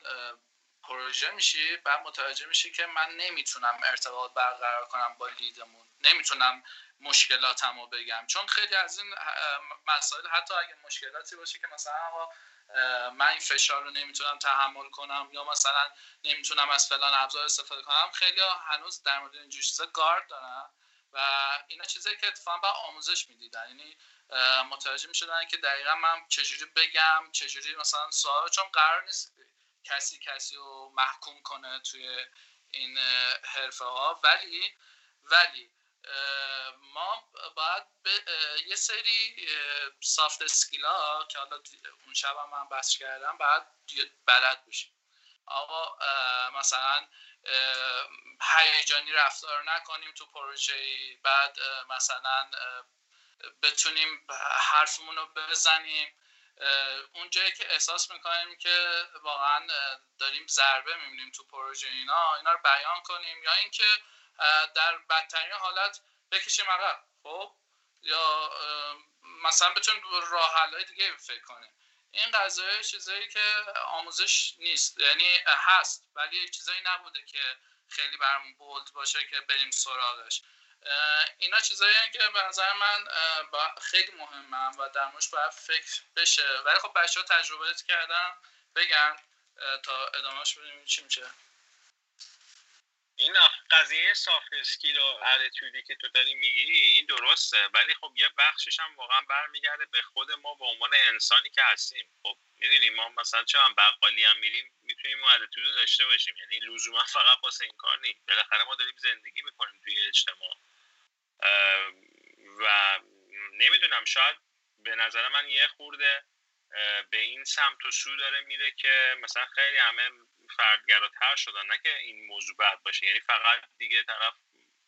پروژه میشی بعد متوجه میشی که من نمی‌تونم ارتباط برقرار کنم با لیدمون. نمی‌تونم مشکلاتم رو بگم. چون خیلی از این مسائل حتی اگه مشکلاتی باشه که مثلا من این فشار رو نمی‌تونم تحمل کنم یا مثلا نمی‌تونم از فلان ابزار استفاده کنم خیلی هنوز در مورد این چیزا گارد دارن. و اینا چیزایی که اتفاقا با آموزش می‌دیدن. یعنی متوجه می‌شدن که دقیقا من چجوری بگم چجوری مثلا سوال چون قرار نیست کسی کسی رو محکوم کنه توی این حرفه ها ولی ولی ما باید یه سری سافت اسکیل ها که حالا اون شب هم من بحث کردم باید بلد بشیم. آقا مثلا هیجانی رفتار نکنیم تو پروژه بعد مثلا بتونیم حرفمون رو بزنیم اون جایی که احساس می‌کنیم که واقعا داریم ضربه می‌بینیم تو پروژه اینا اینا رو بیان کنیم. یا اینکه در بدترین حالت بکشیم عقب خب؟ یا مثلا بتونیم راه های دیگه فکر کنیم. این قضایه چیزایی که آموزش نیست یعنی هست ولی چیزایی نبوده که خیلی برمون بولد باشه که بریم سراغش. اینا چیزایی که به نظر من خیلی مهمم و در باید فکر بشه. ولی خب بچه ها تجربه کردن بگن تا ادامهش ببینیم چی میشه. این قضیه سافت اسکیل و اتیتودی که تو داری میگی این درسته. ولی خب یه بخشش هم واقعا برمیگرده به خود ما به عنوان انسانی که هستیم. خب می‌دونیم ما مثلا چه هم بقالی هم میریم می‌تونیم اون اتیتود داشته باشیم. یعنی لزوما فقط واسه این کار نیست بالاخره ما داریم زندگی می‌کنیم توی اجتماع. و نمی‌دونم شاید به نظر من یه خورده به این سمت و سو داره میره که مثلا خیلی همه فردگراتر شدن نه که این موضوع بد باشه. یعنی فقط دیگه طرف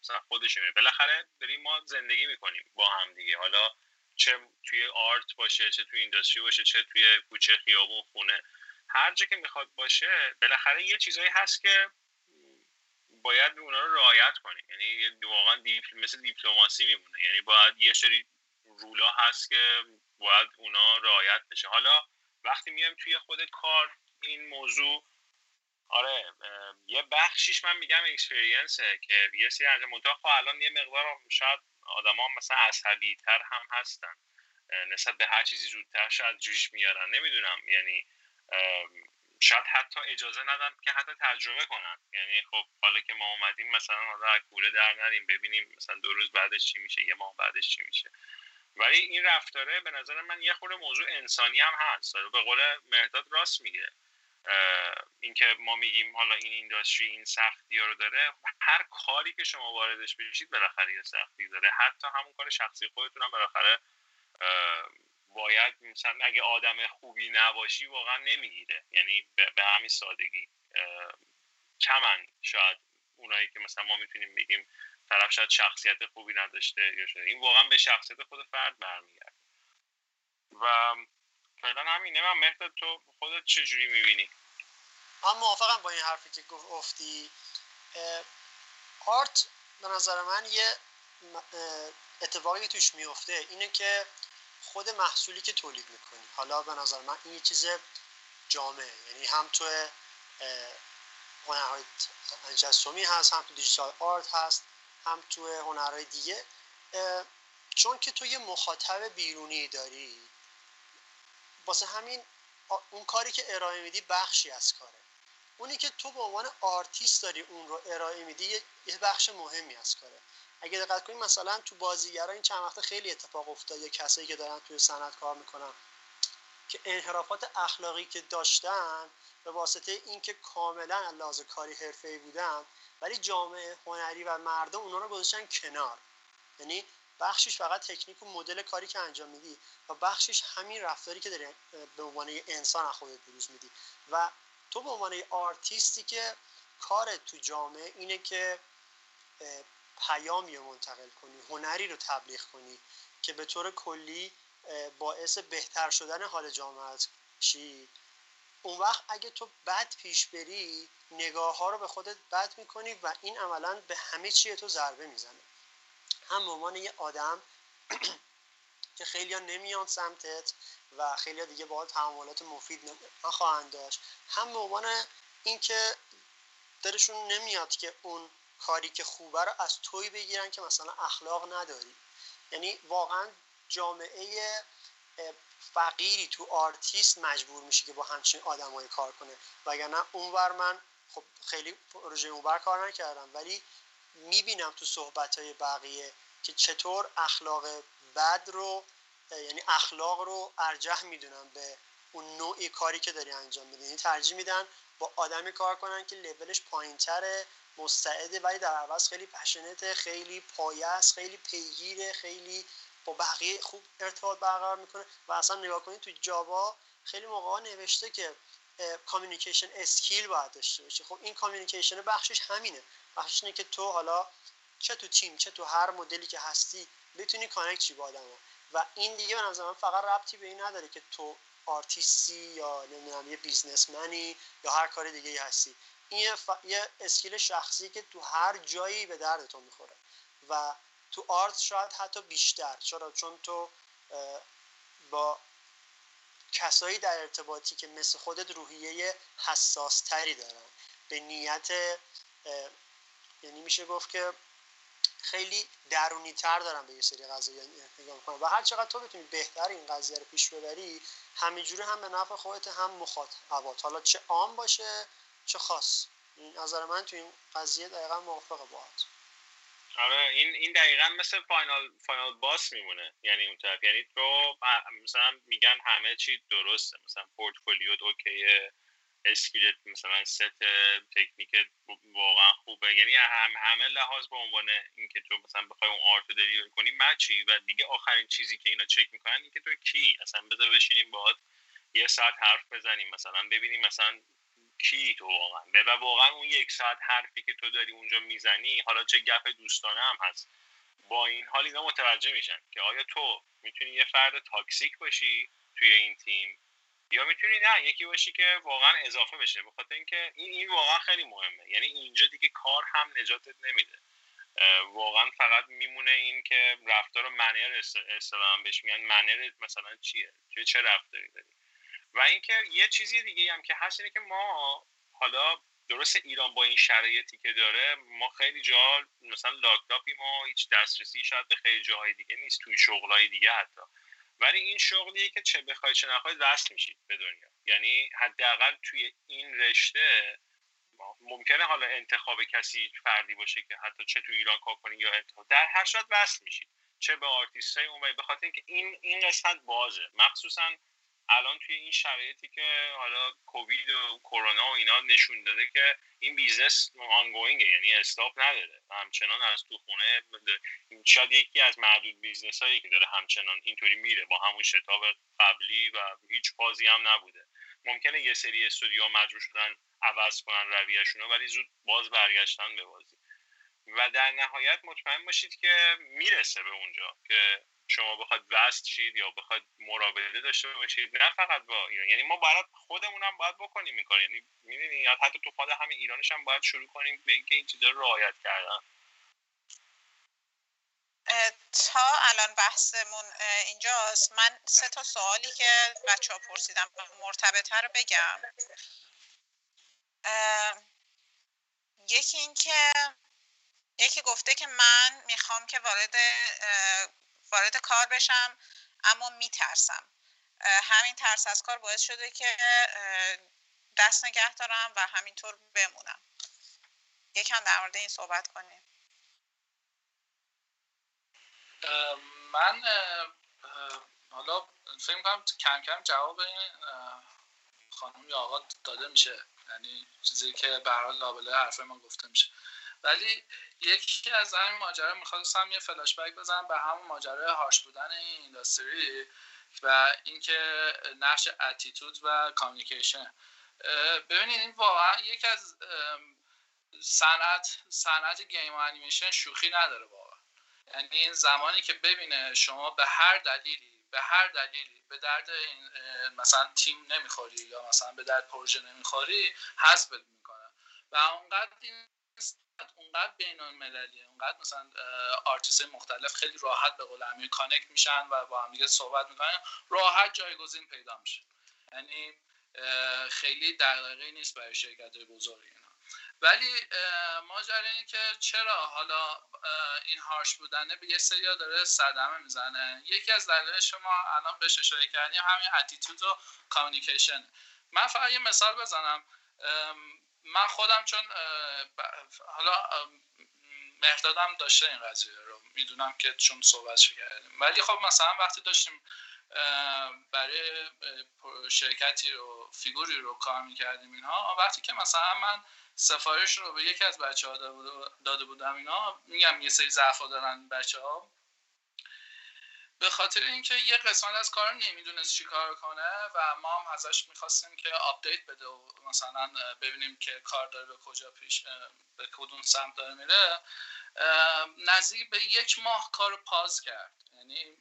مثلا خودشونه بالاخره داریم ما زندگی می‌کنیم با هم دیگه. حالا چه توی آرت باشه چه توی اینداستری باشه چه توی کوچه خیابون خونه. هر جا که می‌خواد باشه بالاخره یه چیزایی هست که باید اونا رو رعایت کنیم. یعنی واقعا دیپل... مثل دیپلماسی میمونه. یعنی باید یه سری رولا هست که باید اونا رعایت بشه. حالا وقتی میایم توی خود کار این موضوع آره یه بخشیش من میگم اکسپریانسه که یه سری از منطقه خب الان یه مقدار شاید آدما مثلا عصبی تر هم هستن نسبت به هر چیزی زودتر شاید جوش میارن نمی‌دونم یعنی شاید حتی اجازه ندن که حتی تجربه کنن. یعنی خب حالا که ما اومدیم مثلا حالا کوره در نریم ببینیم مثلا دو روز بعدش چی میشه یه ماه بعدش چی میشه. ولی این رفتاره به نظر من یه خورده موضوع انسانی هم هست به قول مهداد راست میگه. اینکه ما میگیم حالا این اینداستری این سختی ها رو داره هر کاری که شما واردش بشید بالاخره یه سختی داره. حتی همون کار شخصی خودتون هم بالاخره باید مثلا اگه آدم خوبی نباشی واقعا نمی‌گیره. یعنی به همین سادگی. کمن شاید اونایی که مثلا ما می‌تونیم بگیم طرف شاید شخصیت خوبی نداشته یا شده این واقعا به شخصیت خود فرد برمیگرده. و فعلا همینه من مهداد تو خودت چجوری می‌بینی؟ من موافقم با این حرفی که گفتی. آرت به نظر من یه اتفاقی توش میفته اینه که خود محصولی که تولید می‌کنی. حالا به نظر من این یه چیز جامعه. یعنی هم تو هنرهای تجسمی هست هم تو digital art هست هم تو هنرهای دیگه. چون که تو یه مخاطب بیرونی داری واسه همین اون کاری که ارائه میدی بخشی از کاره. اونی که تو به عنوان آرتیست داری اون رو ارائه میدی یه بخش مهمی از کاره. اگه دقت کنید مثلا تو بازیگرا این چند وقته خیلی اتفاق افتاد یا کسایی که دارن توی صنعت کار می‌کنن که انحرافات اخلاقی که داشتن به واسطه اینکه کاملا لحاظ کاری حرفه‌ای بودن ولی جامعه هنری و مردم اونا رو گذاشتن کنار. یعنی بخشش فقط تکنیک و مدل کاری که انجام میدی و بخشش همین رفتاری که داری به عنوان انسان از خودت بروز میدی. و تو به عنوان آرتیستی که کارت تو جامعه اینه که پیامی رو منتقل کنی هنری رو تبلیغ کنی که به طور کلی باعث بهتر شدن حال جامعه شی. اون وقت اگه تو بد پیش بری نگاه ها رو به خودت بد می‌کنی و این عملا به همه چیه تو ضربه می‌زنه. هم به عنوان یه آدم <clears throat> که خیلی ها نمیان سمتت و خیلی ها دیگه با تعاملات مفید نخواهند داشت. هم به عنوان اینکه دلشون نمیاد که اون کاری که خوبه رو از توی بگیرن که مثلا اخلاق نداری. یعنی واقعا جامعه فقیری تو آرتیست مجبور میشه که با همچین آدمایی کار کنه. وگرنه اونور من خب خیلی پروژه اونور کار نکردم ولی می‌بینم تو صحبت های بقیه که چطور اخلاق بد رو یعنی اخلاق رو ارجح می‌دونن به اون نوعی کاری که داری انجام میدی. یعنی ترجیح میدن با آدمی کار کنن که لولش پایینتره مستعده ولی در عوض خیلی passionate ه خیلی پایه خیلی پیگیره خیلی با بقیه خوب ارتباط برقرار می‌کنه. و اصلا نگاه کنید تو job ها خیلی موقع نوشته که communication skill باید داشته باشه خب این communication بخشش همینه. بخشش اینه که تو حالا چه تو تیم چه تو هر مدلی که هستی بتونی connect شی با آدم و این دیگه به نظر من فقط ربطی به این نداره که تو آرتیستی یا نمی‌دونم یه businessman ی یا هر کار دیگه ای هستی. این یه skill شخصی که تو هر جایی به درد تو می‌خوره. و تو art شاید حتی بیشتر. چرا؟ چون تو با کسایی در ارتباطی که مثل خودت روحیه حساس تری دارن. به نیت یعنی میشه گفت که خیلی درونی تر دارن به یه سری قضایا نگاه می‌کنن. و هر چقدر تو بتونی بهتر این قضیه رو پیش ببری همینجوری هم به نفع خودت هم مخاطبات حالا چه عام باشه چه خاص. این نظر من تو این قضیه دقیقا موافقه باهات. آره این این دقیقا مثل final final boss میمونه. یعنی اون طرف. یعنی تو مثلا میگن همه چی درسته. مثلا portfolio okay ه. skill ت مثلا set technique واقعا خوبه. یعنی هم همه لحاظ به عنوان اینکه تو مثلا بخوای اون آرت دلیور کنی مچی و دیگه آخرین چیزی که اینا چک می‌کنن اینکه تو کی؟ اصلا بذار بشینیم باهات یه ساعت حرف بزنیم مثلا ببینیم مثلا کی تو واقعا؟ و واقعا اون یک ساعت حرفی که تو داری اونجا می‌زنی حالا چه گپ دوستانه هم هست. با این حال اینا متوجه میشن که آیا تو می‌تونی یه فرد تاکسیک باشی توی این تیم؟ یا می‌تونی نه یکی باشی که واقعا اضافه بشه. بخاطر اینکه این این واقعا خیلی مهمه. یعنی اینجا دیگه کار هم نجاتت نمیده. واقعا فقط میمونه این که رفتار منر اصطلاحا بهش میگن. منر مثلا چیه؟ چه چه رفتاری داری؟ و اینکه یه چیزی دیگه هم که هست اینه که ما حالا درست ایران با این شرایطی که داره ما خیلی جا مثلا لاکتاپیم و هیچ دسترسی شاید به خیلی جاهای دیگه نیست توی شغلهای دیگه حتی. ولی این شغلیه که چه بخوای چه نخوای دست میشید به دنیا. یعنی حداقل توی این رشته ممکنه حالا انتخاب کسی فردی باشه که حتی چه تو ایران کار کنی یا انتخاب در هر شاید وصل میشید. چه به آرتیست های اون به خاطر اینکه این این قسمت بازه. مخصوصا الان توی این شرایطی که حالا کووید و کرونا و اینا نشون داده که این بیزنس آنگوینگه یعنی استاپ نداره. همچنان از تو خونه شاید یکی از معدود بیزنس هایی که داره همچنان اینطوری میره با همون شتاب قبلی و هیچ بازی هم نبوده. ممکنه یه سری استودیو مجبور شدن عوض کنن رویشون ولی زود باز برگشتن به بازی. و در نهایت مطمئن باشید که می‌رسه به اونجا که شما بخواد وست شید یا بخواد مراوده داشته باشید نه فقط با ایران. یعنی ما باید خودمون هم باید بکنیم این کار. یعنی می‌دونی حتی تو خود همین ایرانش هم باید شروع کنیم به اینکه این چیزا رو رعایت کردن. تا الان بحثمون اینجاست. من سه تا سوالی که بچه ها پرسیدم مرتبطه رو بگم. یکی اینکه یکی گفته که من می‌خوام که وارد وارد کار بشم اما میترسم. همین ترس از کار باعث شده که دست نگه دارم و همینطور بمونم. یکم در مورد این صحبت کنیم. من حالا فکر می‌کنم کم کم جواب این خانم یا آقا داده میشه. یعنی چیزی که برای لابله حرف من گفته میشه. ولی یکی از همین ماجرا می‌خواستم یه فلاش بک بزنم به همون ماجرای هاش بودن این اینداستری و اینکه نقش اتیتود و کامیکیشن ببینید این واقعا یکی از صنعت صنعت game و انیمیشن شوخی نداره واقعا. یعنی این زمانی که ببینه شما به هر دلیلی به هر دلیلی به درد این مثلا تیم نمی‌خوری یا مثلا به درد پروژه نمی‌خوری حذفت می‌کنه. و اونقدر این اونقدر بین المللیه اونقدر مثلا آرتیست مختلف خیلی راحت به قول امیر connect میشن و با هم دیگه صحبت می‌کنن. راحت جایگزین پیدا میشه. یعنی خیلی دغدغه نیست برای شرکت بزرگ اینا. ولی ماجرا اینه که چرا حالا این هارش بودنه؟ به یه سریا داره صدمه می‌زنه. یکی از دلایلش شما الان بهش اشاره کردیم همین اتیتود و کامیکیشن من فقط یه مثال بزنم. من خودم چون حالا مهدادم داشته این قضیه رو. می‌دونم که چون صحبت کردیم. ولی خب مثلا وقتی داشتیم برای شرکتی رو figure ی رو کار می‌کردیم اینها وقتی که مثلا من سفارش رو به یکی از بچه ها داده بودم اینا میگم یه سری ضعفا دارن بچه ها به خاطر اینکه یه قسمت از کار نمی‌دونست چی کار کنه و ما هم ازش می‌خواستیم که update بده و مثلا ببینیم که کار داره به کجا پیش به کدوم سمت داره میره نزدیک به یک ماه کار pause کرد. یعنی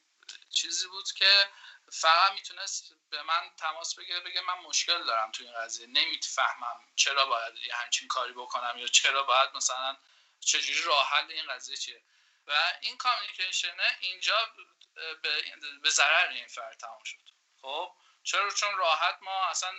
چیزی بود که فقط می‌تونست به من تماس بگیره بگه من مشکل دارم تو این قضیه نمی‌فهمم چرا باید یه همچین کاری بکنم یا چرا باید مثلا چجوری راه حل این قضیه چیه. و این کامیکیشنه اینجا به ضرر این فرد تمام شد. خب؟ چرا؟ چون راحت ما اصلا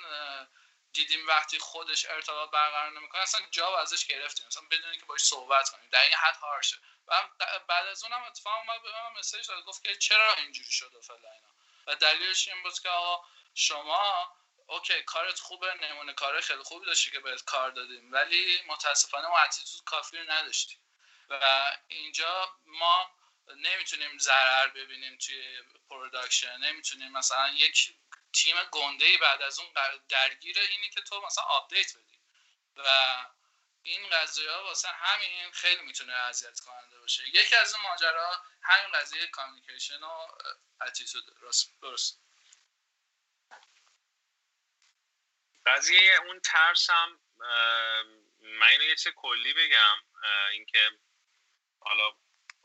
دیدیم وقتی خودش ارتباط برقرار نمی‌کنه اصلا جواب ازش گرفتیم. مثلا بدون که باش صحبت کنیم. در این حد هارشه و بعد از اونم اتفاق اومد به من message داد. گفت که چرا اینجوری شد و فلان اینا. و دلیلش این بود که آقا شما okay کارت خوبه نمونه کار خیلی خوبی داشتی که بهت کار دادیم ولی متاسفانه ما attitude کافی نداشتیم. و اینجا ما نمی‌تونیم ضرر ببینیم توی production نمی‌تونیم مثلا یک تیم گنده ای بعد از اون درگیر اینی که تو مثلا update بدی. و این قضیه ها واسه همین خیلی می‌تونه اذیت کننده باشه. یکی از این ماجرا همین قضیه communication و attitude درست قضیه اون ترس هم من اینو یه کلی بگم اینکه حالا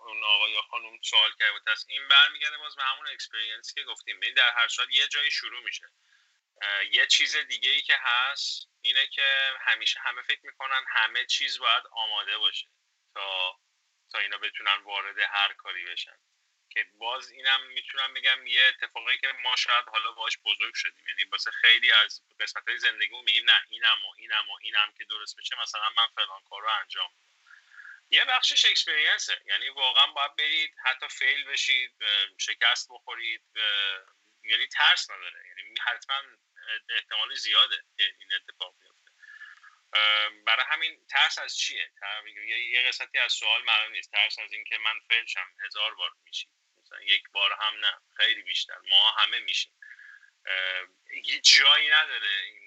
اون آقا یا خانم سوال کرده پس این برمیگرده باز به همون experience که گفتیم. ببین در هر سال یه جایی شروع میشه. یه چیز دیگه ای که هست اینه که همیشه همه فکر می‌کنن همه چیز باید آماده باشه تا تا اینا بتونن وارد هر کاری بشن. که باز اینم می‌تونم بگم یه اتفاقی که ما شاید حالا باش بزرگ شدیم. یعنی واسه خیلی از قسمت های زندگی میگیم نه اینم و اینم و اینم که درست بشه مثلا من فلان کار رو انجام یه بخشش اکسپریانسه یعنی واقعا باید برید حتی فیل بشید شکست بخورید یعنی ترس نداره. یعنی حتما احتمال زیاده که این اتفاق بیفته. برای همین ترس از چیه؟ یه قسمتی از سوال معلوم نیست. ترس از اینکه من فیل شم هزار بار میشی مثلا یک بار هم نه. خیلی بیشتر. ما همه میشیم. هیچ جایی نداره این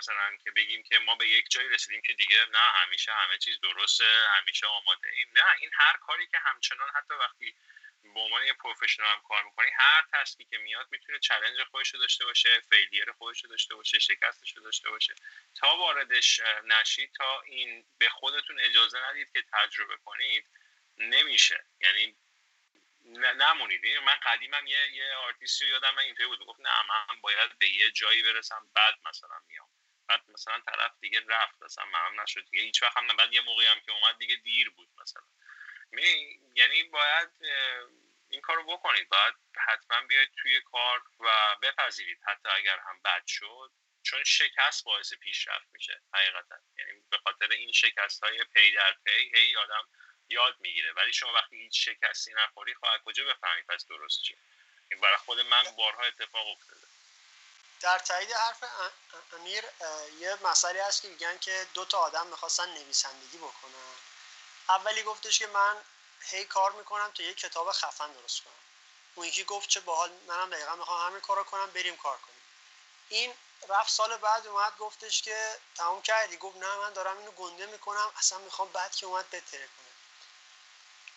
مثلا که بگیم که ما به یک جایی رسیدیم که دیگه نه همیشه همه چیز درسته همیشه آماده ایم. نه این هر کاری که همچنان حتی وقتی به عنوان یه professional هم کار می‌کنی هر task ی که میاد می‌تونه challenge خودش رو داشته باشه failure خودش رو داشته باشه شکستش رو داشته باشه. تا واردش نشید تا این به خودتون اجازه ندید که تجربه کنید نمیشه. یعنی نمونید. من قدیمم یه یه آرتیستی یادم من اینطوری بود. گفت نه من باید به یه جایی برسم بعد مثلا میام. بعد مثلا طرف دیگه رفت مثلا من نشد دیگه. هیچ وقت هم بعد یه موقعی هم که اومد دیگه دیر بود مثلا. یعنی باید این کارو بکنید. باید حتما بیاید توی کار و بپذیرید حتی اگر هم بد شد. چون شکست باعث پیشرفت میشه حقیقتا. یعنی به خاطر این شکست های پی در پی هی آدم یاد می‌گیره. ولی شما وقتی هیچ شکستی نخوری خواهد کجا بفهمید پس درست چیه؟ این برای خود من بارها اتفاق افتاده. در تایید حرف امیر یه مسئله هست که میگن که دو تا آدم می‌خواستن نویسندگی بکنن. اولی گفتش که من هی کار می‌کنم تا یه کتاب خفن درست کنم. اون یکی گفت چه باحال منم دقیقا می‌خوام همین کارو کنم بریم کار کنیم. این رفت سال بعد اومد گفتش که تموم کردی؟ گفت نه من دارم اینو گنده می‌کنم اصلا می‌خوام بعد که اومد بهتره کنه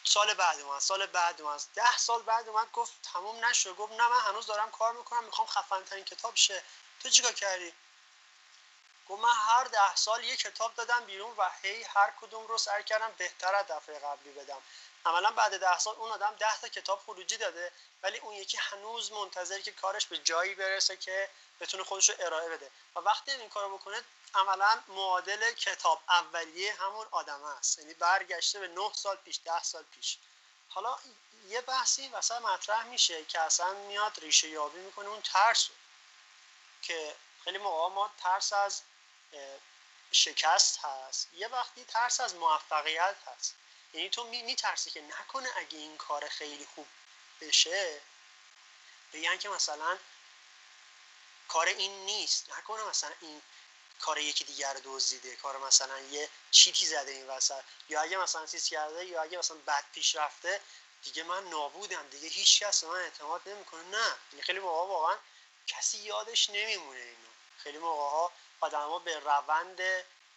سال بعد اومد سال بعد اومد. ده سال بعد اومد گفت تموم نشد. گفت نه من هنوز دارم کار می‌کنم می‌خوام خفن ترین کتاب شه. تو چیکار کردی؟ گفت من هر ده سال یه کتاب دادم بیرون و هی هر کدوم رو سر کردم بهتر از دفعه قبلی بدم. عملا بعد ده سال اون آدم ده تا کتاب خروجی داده ولی اون یکی هنوز منتظر که کارش به جایی برسه که بتونه خودش رو ارائه بده. و وقتی این کارو بکنه عملا معادل کتاب اولیه همون آدم است. یعنی برگشته به 9 سال پیش ده سال پیش. حالا یه بحثی واسه مطرح میشه که اصلا میاد ریشه یابی می‌کنه اون ترس که خیلی موقع ما ترس از شکست هست یه وقتی ترس از موفقیت هست. یعنی تو میترسی که نکنه اگه این کار خیلی خوب بشه بگن که مثلا کار این نیست. نکنه مثلا این کار یکی دیگر دزدیده کار مثلا یه چیتی زده این وسط. یا اگه مثلا چیز کرده یا اگه مثلا بد پیش رفته دیگه من نابودم دیگه هیچ کس من اعتماد نمی‌کنه. نه خیلی موقع واقعا کسی یادش نمیمونه اینو. خیلی موقع ها آدما به روند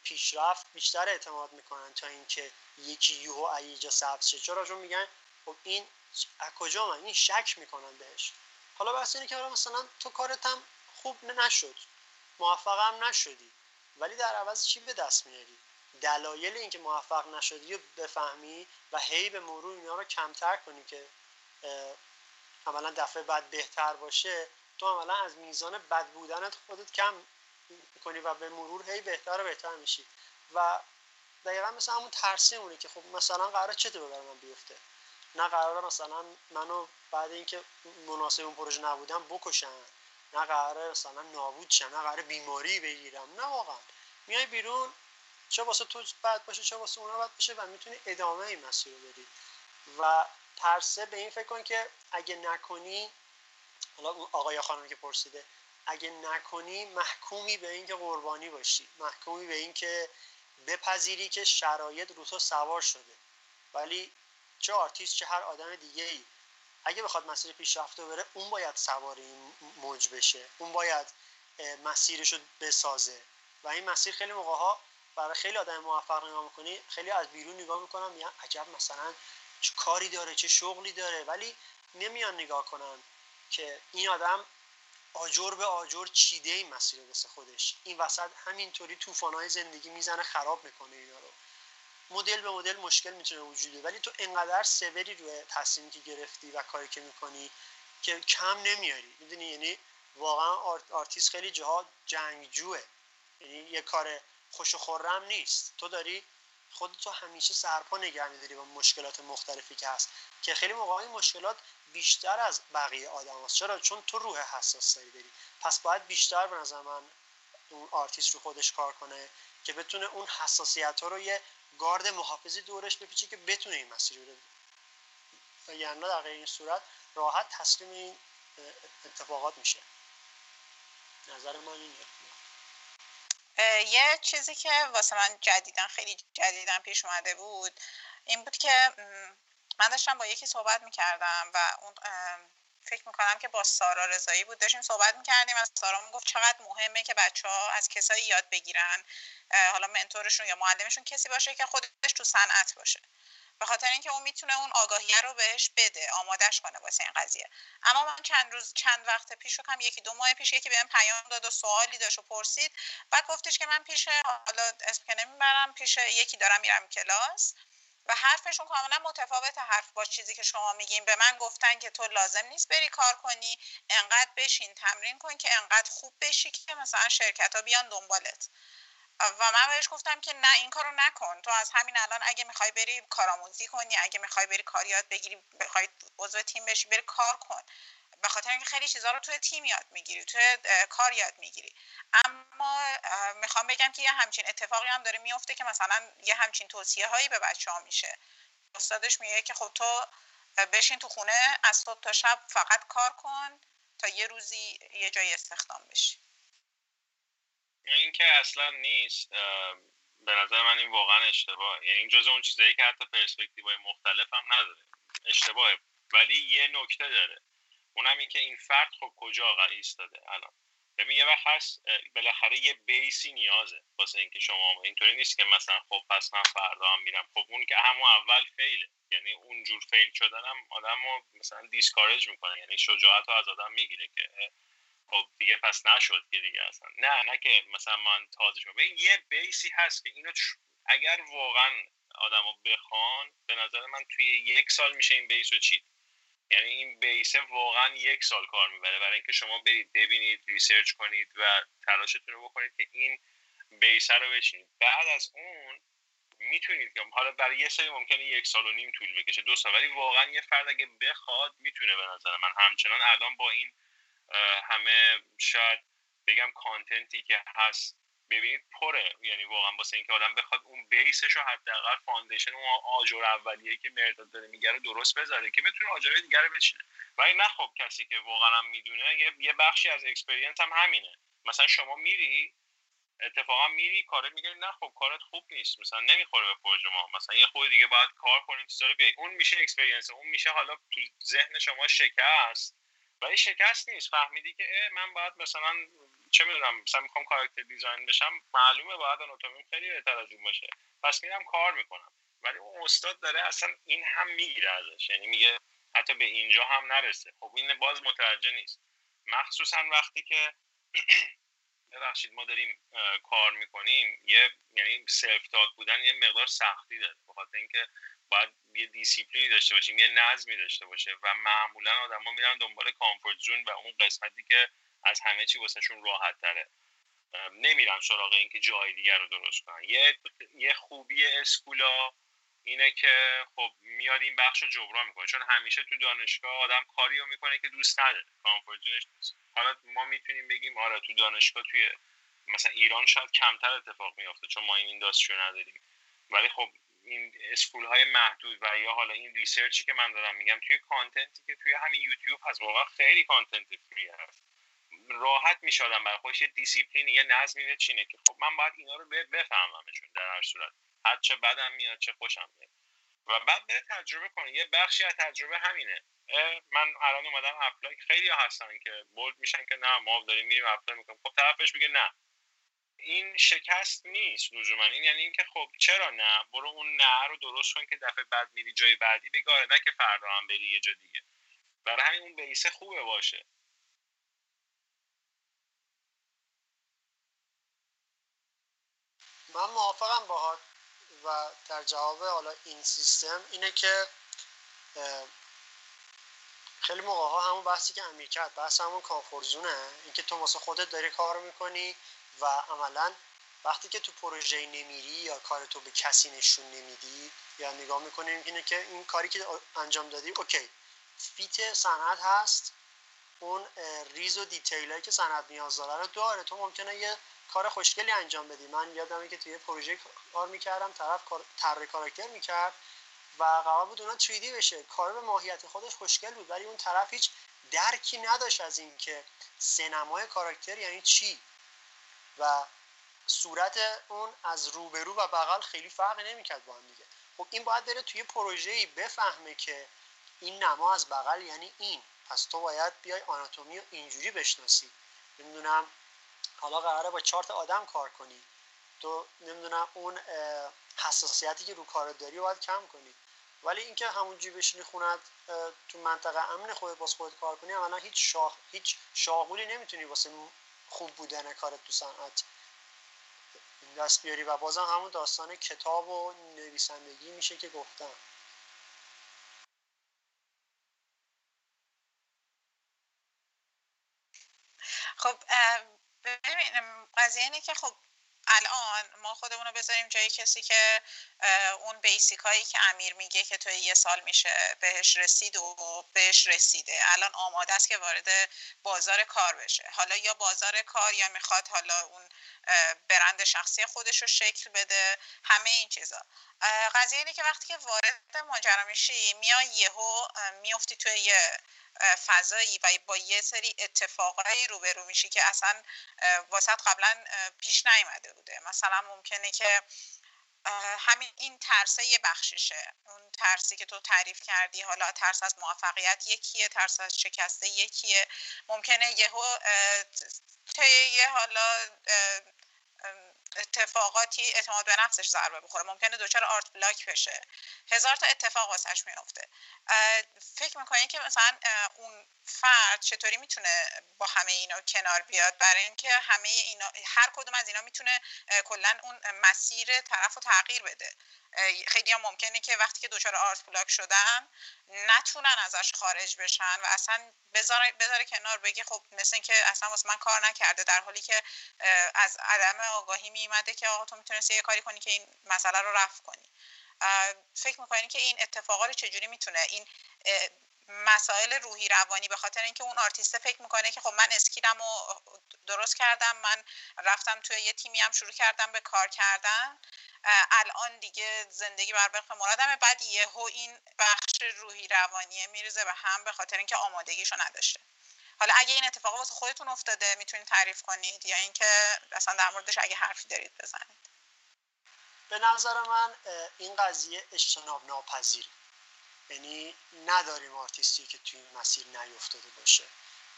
پیشرفت بیشتر اعتماد می‌کنن تا اینکه یکی یوهو ایجا سبز شه. چرا؟ چون میگن خب این از کجا من این شک می‌کنن بهش. حالا بحث اینه که مثلا تو کارت هم خوب نشد. موفقم نشدی. ولی در عوض چی به دست میاری؟ دلایل اینکه موفق نشدی رو بفهمی و هی به مرور اینا رو کمتر کنی که عملا دفعه بعد بهتر باشه. تو عملا از میزان بد بودنت خودت کم کنی و به مرور هی بهتر و بهتر میشی. و دقیقا مثل همون ترسیمونه که خب مثلا قرار چه تو بر من بیفته؟ نه قرار مثلا منو بعد اینکه مناسب اون پروژه نبودم بکشن. نه قراره مثلا نابود شم. نه قراره بیماری بگیرم. نه واقعا. میای بیرون چه واسه تو بد باشه چه واسه اونا بد باشه و می‌تونی ادامه این مسیر رو بدی. و ترسه به این فکر کن که اگه نکنی حالا اون آقا یا خانم که پرسیده اگه نکنی محکومی به اینکه قربانی باشی محکومی به اینکه بپذیری که شرایط رو تو سوار شده. ولی چه آرتیست چه هر آدم دیگه ای اگه بخواد مسیر پیشرفته بره اون باید سوار این موج بشه. اون باید مسیرش رو بسازه. و این مسیر خیلی موقع ها برای خیلی آدم موفق نگاه می‌کنی خیلی از بیرون نگاه می‌کنم میگن عجب مثلا چه کاری داره چه شغلی داره. ولی نمیان نگاه کنن که این آدم آجر به آجر چیده این مسیر واسه خودش. این وسط همینطوری طوفانهای زندگی می‌زنه خراب می‌کنه اینا رو. مدل به مدل مشکل می‌تونه وجوده ولی تو انقدر سوری روی تصمیمی که گرفتی و کاری که می‌کنی که کم نمیاری. می‌دونی؟ یعنی واقعا آرتیست خیلی جاها جنگجوه. یعنی یه کار خوش و خرم نیست. تو داری خودتو همیشه سرپا نگه میداری با مشکلات مختلفی که هست. که خیلی موقع مشکلات بیشتر از بقیه آدم هست چرا؟ چون تو روح حساس داری داری پس باید بیشتر به نظر من اون آرتیست رو خودش کار کنه که بتونه اون حساسیت ها رو یه گارد محافظی دورش بپیچه که بتونه این مسیر رو یعنی در غیر این صورت راحت تسلیم این اتفاقات میشه. نظر من اینه. یه چیزی که واسه من جدیدن خیلی جدیدن پیش اومده بود این بود که من داشتم با یکی صحبت می‌کردم و اون فکر می‌کنم که با سارا رضایی بود داشتیم صحبت می‌کردیم از سارا گفت چقدر مهمه که بچه ها از کسایی یاد بگیرن حالا منتورشون یا معلمشون کسی باشه که خودش تو صنعت باشه. به خاطر اینکه اون می‌تونه اون آگاهی رو بهش بده آمادش کنه واسه این قضیه. اما من چند روز چند وقت پیش کم یکی دو ماه پیش یکی بهم پیام داد و سوالی داشت و پرسید. بعد گفتش که من پیش حالا اسم که نمی‌برم پیش یکی دارم میرم کلاس و حرفشون کاملا متفاوت حرف با چیزی که شما میگین. به من گفتن که تو لازم نیست بری کار کنی انقدر بشین تمرین کن که انقدر خوب بشی که مثلا شرکت ها بیان دنبالت. و من بهش گفتم که نه این کارو نکن. تو از همین الان اگه می‌خوای بری کارآموزی کنی اگه می‌خوای بری کار یاد بگیری بخوای عضو تیم بشی بری کار کن. به خاطر اینکه خیلی چیزها رو توی تیم یاد می‌گیری توی کار یاد می‌گیری. اما می‌خوام بگم که یه همچین اتفاقی هم داره میفته که مثلا یه همچین توصیه هایی به بچه ها میشه. استادش میگه که خب تو بشین تو خونه از صبح تا شب فقط کار کن تا یه روزی یه جای استخدام بشی. این که اصلا نیست به نظر من این واقعا اشتباه یعنی این جزء اون چیزایی که حتی پرسپکتیوهای مختلف هم نداره. اشتباهه. ولی یه نکته داره. اونم این که این فرد خب کجا ایستاده؟ الان. ببین یه وقت هست بالاخره یه بیسی نیازه واسه اینکه شما اینطوری نیست که مثلا خب پس من فردا هم میرم. خب اون که همون اول فیله. یعنی اونجور فیل شدن هم آدم رو مثلا دیسکارج می‌کنه. یعنی شجاعت رو از آدم می‌گیره که خب دیگه پس نشد که دیگه اصلا. نه نه که مثلا من تازه شد یه base ی هست که اینو اگر واقعا آدمو بخوان به نظر من توی یک سال میشه این base رو چید. یعنی این base ه واقعا یک سال کار می‌بره. برای اینکه شما برید ببینید research کنید و تلاشتون رو بکنید که این base ه رو بچینید. بعد از اون می‌تونید که حالا برای یه سری ممکنه یک سال و نیم طول بکشه دو سال. ولی واقعا یه فرد اگه بخواد می‌تونه به نظر من. همچنان الان با این همه شاید بگم content ی که هست ببینید پره. یعنی واقعا واسه اینکه آدم بخواد اون base ش رو حداقل foundation اون آجر اولیه که مرداد داره میگه رو درست بذاره که بتونه آجرهای دیگر رو بچینه. ولی نه خب کسی که واقعا هم می‌دونه یه بخشی از experience هم همینه. مثلا شما میری اتفاقا میری کارت میگه نه خب کارت خوب نیست. مثلا نمی‌خوره به پروژه ما. مثلا یه خود دیگه باید کار کنید چیزا رو بیای. اون میشه experience اون میشه حالا تو ذهن شما شکست. ولی شکست نیست. فهمیدی که من باید مثلا چه می‌دونم مثلا می‌خوام character design بشم معلومه باید آناتومی خیلی بهتر از اون باشه. پس میرم کار می‌کنم. ولی اون استاد داره اصلا این هم می‌گیره ازش. یعنی میگه حتی به اینجا هم نرسه. خب این باز متوجه نیست. مخصوصا وقتی که <clears throat> ببخشید ما داریم کار می‌کنیم یه یعنی self-taught بودن یه مقدار سختی داره. بخاطر اینکه باید یه دیسیپلینی داشته باشیم یه نظمی داشته باشه و معمولا آدما میرن دنبال comfort zone و اون قسمتی که از همه چی واسهشون راحت تره. نمیرن سراغ اینکه جای دیگر رو درست کنن. یه یه خوبی school ا اینه که خب میاد این بخش رو جبران می‌کنه. چون همیشه تو دانشگاه آدم کاری رو می‌کنه که دوست نداره. comfort zone ش نیست. حالا ما می‌تونیم بگیم آره تو دانشگاه توی مثلا ایران شاید کمتر اتفاق میافته چون ما این industry نداریم. ولی خب این school های محدود و یا حالا این research ی که من دارم میگم توی content ی که توی همین یوتیوب هست واقعا خیلی content free هست. راحت میشه آدم برای خودش یه دیسیپلین یه نظمی بچینه که خب من باید اینا رو بفهممشون در هر صورت. هر چه بدم میاد چه خوشم میاد. و بعد بره تجربه کنه. یه بخشی از تجربه همینه. من الان اومدم apply خیلی هستن که بولد میشن که نه ما داریم میریم apply می‌کنیم. خب طرفش میگه نه. این شکست نیست لزوما. این یعنی اینکه خب چرا نه؟ برو اون نه رو درست کن که دفعه بعد میری جای بعدی بگاره نه که فردا هم بری یه جا دیگه. برای همین اون بیسه خوبه باشه. من موافقم باهات و در جواب حالا این سیستم اینه که خیلی موقع ها همون بحثی که امیر کرد بحث همون کامفورزونه اینکه تو واسه خودت داری کار می‌کنی و عملا وقتی که تو پروژه نمیری یا کار تو به کسی نشون نمیدی یا نگاه می‌کنیم اینه که این کاری که انجام دادی okay fit صنعت هست. اون ریز و detail که صنعت نیاز داره رو داره. تو ممکنه یه کار خوشگلی انجام بدی. من یادمه که توی پروژه کار می‌کردم طرف طرح character می‌کرد و قرار بود اونا 3D بشه. کار به ماهیت خودش خوشگل بود ولی اون طرف هیچ درکی نداشت از اینکه سینمای کاراکتر یعنی چی؟ و صورت اون از روبرو و بغل خیلی فرق نمی‌کرد با هم دیگه. خب این باید بره توی پروژه‌ای بفهمه که این نما از بغل یعنی این. پس تو باید بیای آناتومی رو اینجوری بشناسی. نمی‌دونم حالا قراره با چارت آدم کار کنی. تو نمی‌دونم اون حساسیتی که رو کار داری باید کم کنی. ولی اینکه همونجوری بشینی خونت تو منطقه امن خودت باز خودت کار کنی اولا هیچ شاخ هیچ شاغولی نمی‌تونی واسه خوب بودن کارت تو صنعت. دست بیاری و بازم همون داستان کتاب و نویسندگی میشه که گفتم. خب ببین قضیه اینه که خب الان ما خودمون رو بذاریم جای کسی که اون بیسیک هایی که امیر میگه که توی یه سال میشه بهش رسید و بهش رسیده. الان آماده است که وارد بازار کار بشه. حالا یا بازار کار یا می‌خواد حالا اون برند شخصی خودش رو شکل بده. همه این چیزا. قضیه اینه که وقتی که وارد ماجرا میشی میای یهو میفتی توی یه فضایی و با یه سری اتفاقایی روبرو میشی که اصلا واسط قبلا پیش نیومده بوده. مثلا ممکنه که همین این ترسه یه بخششه. اون ترسی که تو تعریف کردی حالا ترس از موفقیت یکیه ترس از شکسته یکیه. ممکنه یهو یه حالا اتفاقاتی اعتماد به نفسش ضربه بخوره. ممکنه دچار آرت بلاک بشه. هزار تا اتفاق واسش میفته فکر می‌کنین که مثلا اون فرد چطوری می‌تونه با همه اینا کنار بیاد؟ برای اینکه همه اینا هر کدوم از اینا می‌تونه کلا اون مسیر طرف رو تغییر بده. خیلی هم ممکنه که وقتی که دچار art block شدن نتونن ازش خارج بشن و اصلا بذاره, بذاره کنار بگی خب مثل اینکه اصلا واسه من کار نکرده در حالی که از عدم آگاهی میومده که آقا تو می‌تونستی یه کاری کنی که این مسئله رو رفع کنی. فکر می‌کنین که این اتفاقا رو چجوری می‌تونه؟ این مسائل روحی روانی به خاطر اینکه اون آرتیست فکر می‌کنه که خب من skill م رو درست کردم من رفتم توی یه تیمی هم شروع کردم به کار کردن. الان دیگه زندگی بر وفق مرادمه. بعد یهو این بخش روحی روانیه میریزه به هم به خاطر اینکه آمادگیشو نداشته. حالا اگه این اتفاق واسه خودتون افتاده می‌تونید تعریف کنید یا اینکه اصلا در موردش اگه حرفی دارید بزنید. به نظر من این قضیه اجتناب ناپذیر یعنی نداریم آرتیستی که توی این مسیر نیفتاده باشه.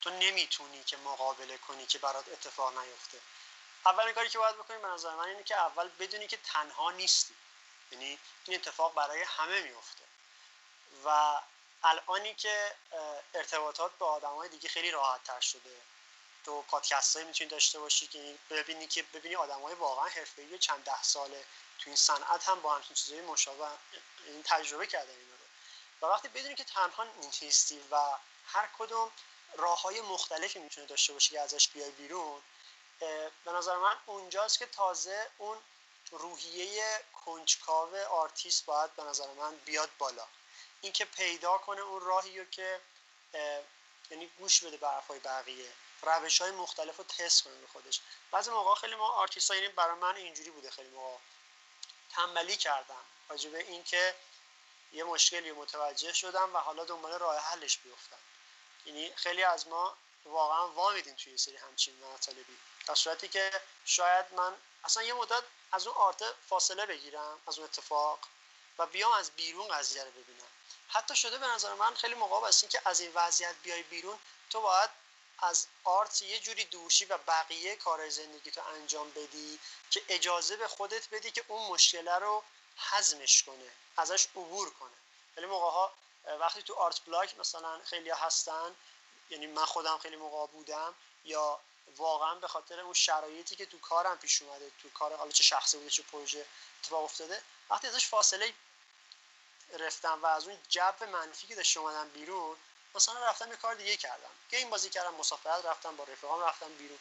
تو نمی‌تونی که مقابله کنی که برات اتفاق نیفته. اولین کاری که باید بکنیم به نظر من اینه که اول بدونی که تنها نیستی. یعنی این اتفاق برای همه میفته و الانی که ارتباطات با آدم های دیگه خیلی راحت تر شده. تو پادکست هایی می‌تونی داشته باشی که ببینی که ببینی آدم های واقعا حرفه‌ای چند ده ساله تو این صنعت هم با همچین چیزهای مشابه این تجربه کردن اینا رو. و وقتی بدونی که تنها نیستی و هر کدوم راه های مختلفی می‌تونه داشته باشی که ازش بیای بیرون به نظر من اونجاست که تازه اون روحیه کنجکاو آرتیست باید به نظر من بیاد بالا. اینکه پیدا کنه اون راهی رو که یعنی گوش بده به حرفای بقیه روش های مختلف رو تست کنه به خودش. بعضی موقع خیلی ما آرتیست یعنی برای من اینجوری بوده خیلی موقع. تنبلی کردم راجع به اینکه یه مشکلی متوجه شدم و حالا دنبال راه حلش بیفتم. یعنی خیلی از ما واقعا وامیدیم توی سری همچین مطالبی. در صورتی که شاید من اصلا یه مدت از اون آرت فاصله بگیرم از اون اتفاق و بیام از بیرون قضیه رو ببینم. حتی شده به نظر من خیلی موقع هست که از این وضعیت بیای بیرون تو باید از آرت یه جوری دوشی و بقیه کار زندگی تو انجام بدی که اجازه به خودت بدی که اون مشکله رو حزمش کنه ازش عبور کنه. خیلی موقع ها وقتی تو آرت بلاک مثلا خیلی هستن یعنی من خودم خیلی موقع بودم یا واقعا به خاطر اون شرایطی که تو کارم پیش اومده تو کار حالا چه شخصی بوده چه پروژه اتفاق افتاده وقتی ازش فاصله رفتم و از اون جو منفی که داشته اومدم بیرون مثلا رفتم یه کار دیگه کردم. گیم بازی کردم مسافرت رفتم با رفیقام رفتم بیرون.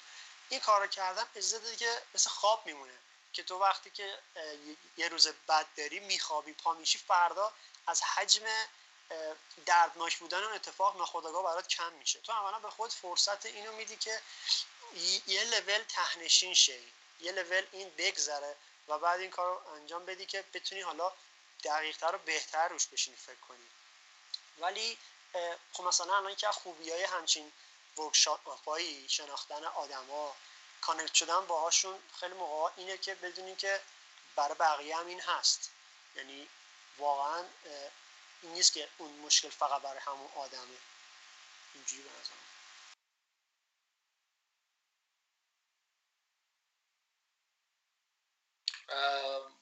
این کار رو کردم اجازه دادی که مثل خواب میمونه. که تو وقتی که یه روز بد داری میخوابی پا میشی فردا از حجم دردناک بودن اون اتفاق ناخودآگاه برات کم میشه. تو اولا به خود فرصت اینو میدی که یه لول تهنشین شه یه لول این بگذره و بعد این کار رو انجام بدی که بتونی حالا دقیقتر و بهتر روش بشینی فکر کنی. ولی خب مثلا الان که خوبی های همچین ورکشاپ شناختن آدما کانکت شدن باهاشون خیلی موقع اینه که بدونی که برای بقیه هم این هست. یعنی واقعا این نیست که اون مشکل فقط برای همون آدمه. اینجوری به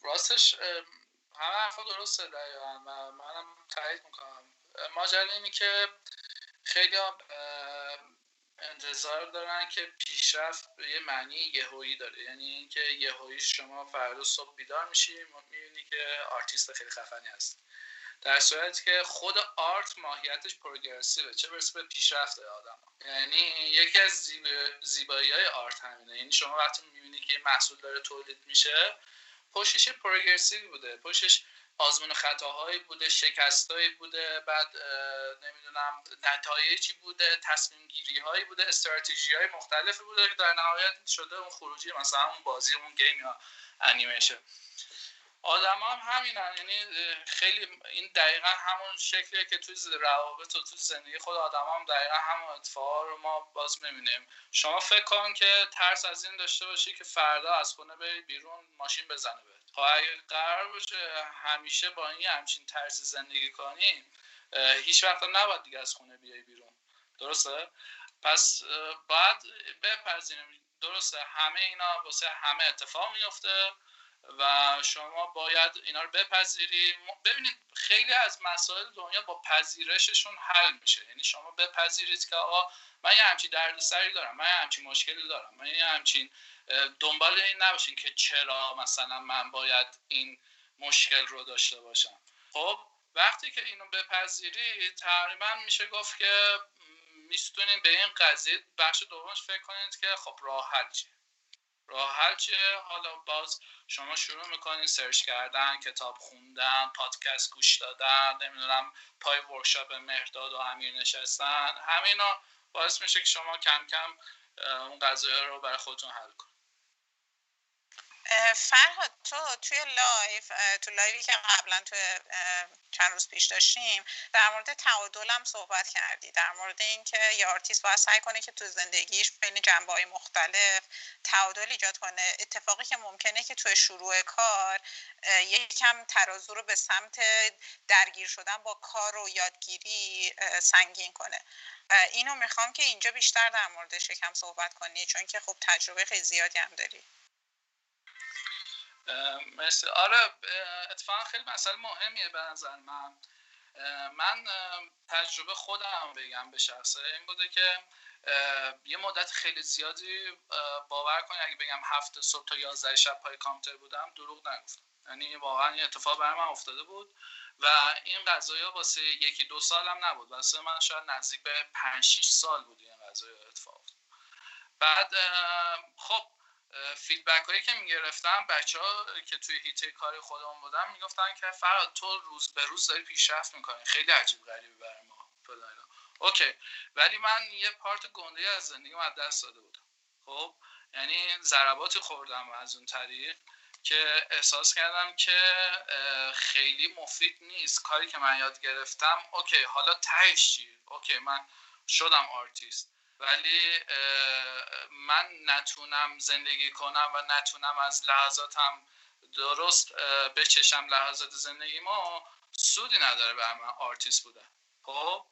راستش همه حرفا درسته دقیقا منم تایید می‌کنم. ماجرا اینی که خیلی انتظار دارن که پیشرفت یه معنی یهویی داره. یعنی اینکه یهویی شما فردا صبح بیدار میشی می‌بینی که آرتیست خیلی خفنی هست. در صورتی که خود art ماهیتش progressive ه. چه برسه به پیشرفت آدم یعنی یکی از زیبایی های art همینه. یعنی شما وقتی می‌بینی که محصول داره تولید میشه پشتش progressive بوده. پشتش آزمون خطاهایی بوده شکستهایی بوده بعد نمی‌دونم نتایجی بوده تصمیم گیری هایی بوده استراتژی های مختلفی بوده که در نهایت شده اون خروجی مثلا اون بازی اون گیم یا انیمیشن. آدم هم همینن یعنی خیلی این دقیقا همون شکلیه که توی روابط و توی زندگی خود آدم هم دقیقا همون اتفاق رو ما باز می‌بینیم. شما فکر کن که ترس از این داشته باشی که فردا از خونه بری بیرون ماشین بزنه بهت. خب اگه قرار باشه همیشه با این همچین ترس زندگی کنی هیچ وقت نباید دیگه از خونه بیای بیرون. درسته؟ پس باید بپذیریم. درسته همه اینا واسه همه اتفاق میفته و شما باید اینا رو بپذیرید ببینید خیلی از مسائل دنیا با پذیرششون حل میشه. یعنی شما بپذیرید که آقا من یه همچین دردسری دارم من یه همچین مشکلی دارم من یه همچین دنبال این نباشین که چرا مثلا من باید این مشکل رو داشته باشم. خب وقتی که اینو بپذیرید تقریبا میشه گفت که میستونین به این قضیه بخش دومش فکر کنید که خب راه حل چیه. راه چیه حالا باز شما شروع می‌کنین سرچ کردن کتاب خوندن پادکست گوش دادن نمی‌دونم پای ورکشاپ مهرداد و امیر نشستن همینا باعث میشه که شما کم کم اون قضایه رو برای خودتون حل کنید. فرهاد تو توی live تو live ی که قبلا تو چند روز پیش داشتیم در مورد تعادل هم صحبت کردی. در مورد اینکه یه آرتیست باید سعی کنه که تو زندگیش بین جنبه های مختلف تعادل ایجاد کنه. اتفاقی که ممکنه که تو شروع کار یکم ترازو رو به سمت درگیر شدن با کار و یادگیری سنگین کنه. اینو می‌خوام که اینجا بیشتر در موردش یکم صحبت کنی چون که خب تجربه خیلی زیادی هم داری. مرسی. آره اتفاقا خیلی مسئله مهمیه به نظر من. من تجربه خودم بگم به شخصه. این بوده که یه مدت خیلی زیادی باور کنی اگه بگم هفته صبح تا یازده شب پای کامپیوتر بودم دروغ نگفتم. یعنی واقعا یه اتفاق برای من افتاده بود و این قضايا واسه یکی دو سالم نبود. واسه من شاید نزدیک به 5 6 سال بود این قضايا اتفاق. بعد خب feedback هایی که می‌گرفتم بچه ها که توی حیطه کار خودمون بودن می‌گفتن که فرهاد تو روز به روز داری پیشرفت می‌کنی. خیلی عجیب غریبه برای ما. اوکی. ولی من یه part گنده از زندگی از دست داده بودم. خب؟ یعنی ضرباتی خوردم از اون طریق که احساس کردم که خیلی مفید نیست. کاری که من یاد گرفتم اوکی حالا تهش چی اوکی من شدم آرتیست. ولی من نتونم زندگی کنم و نتونم از لحظاتم درست بچشم لحظات زندگی ما سودی نداره برای من آرتیست بودن خب؟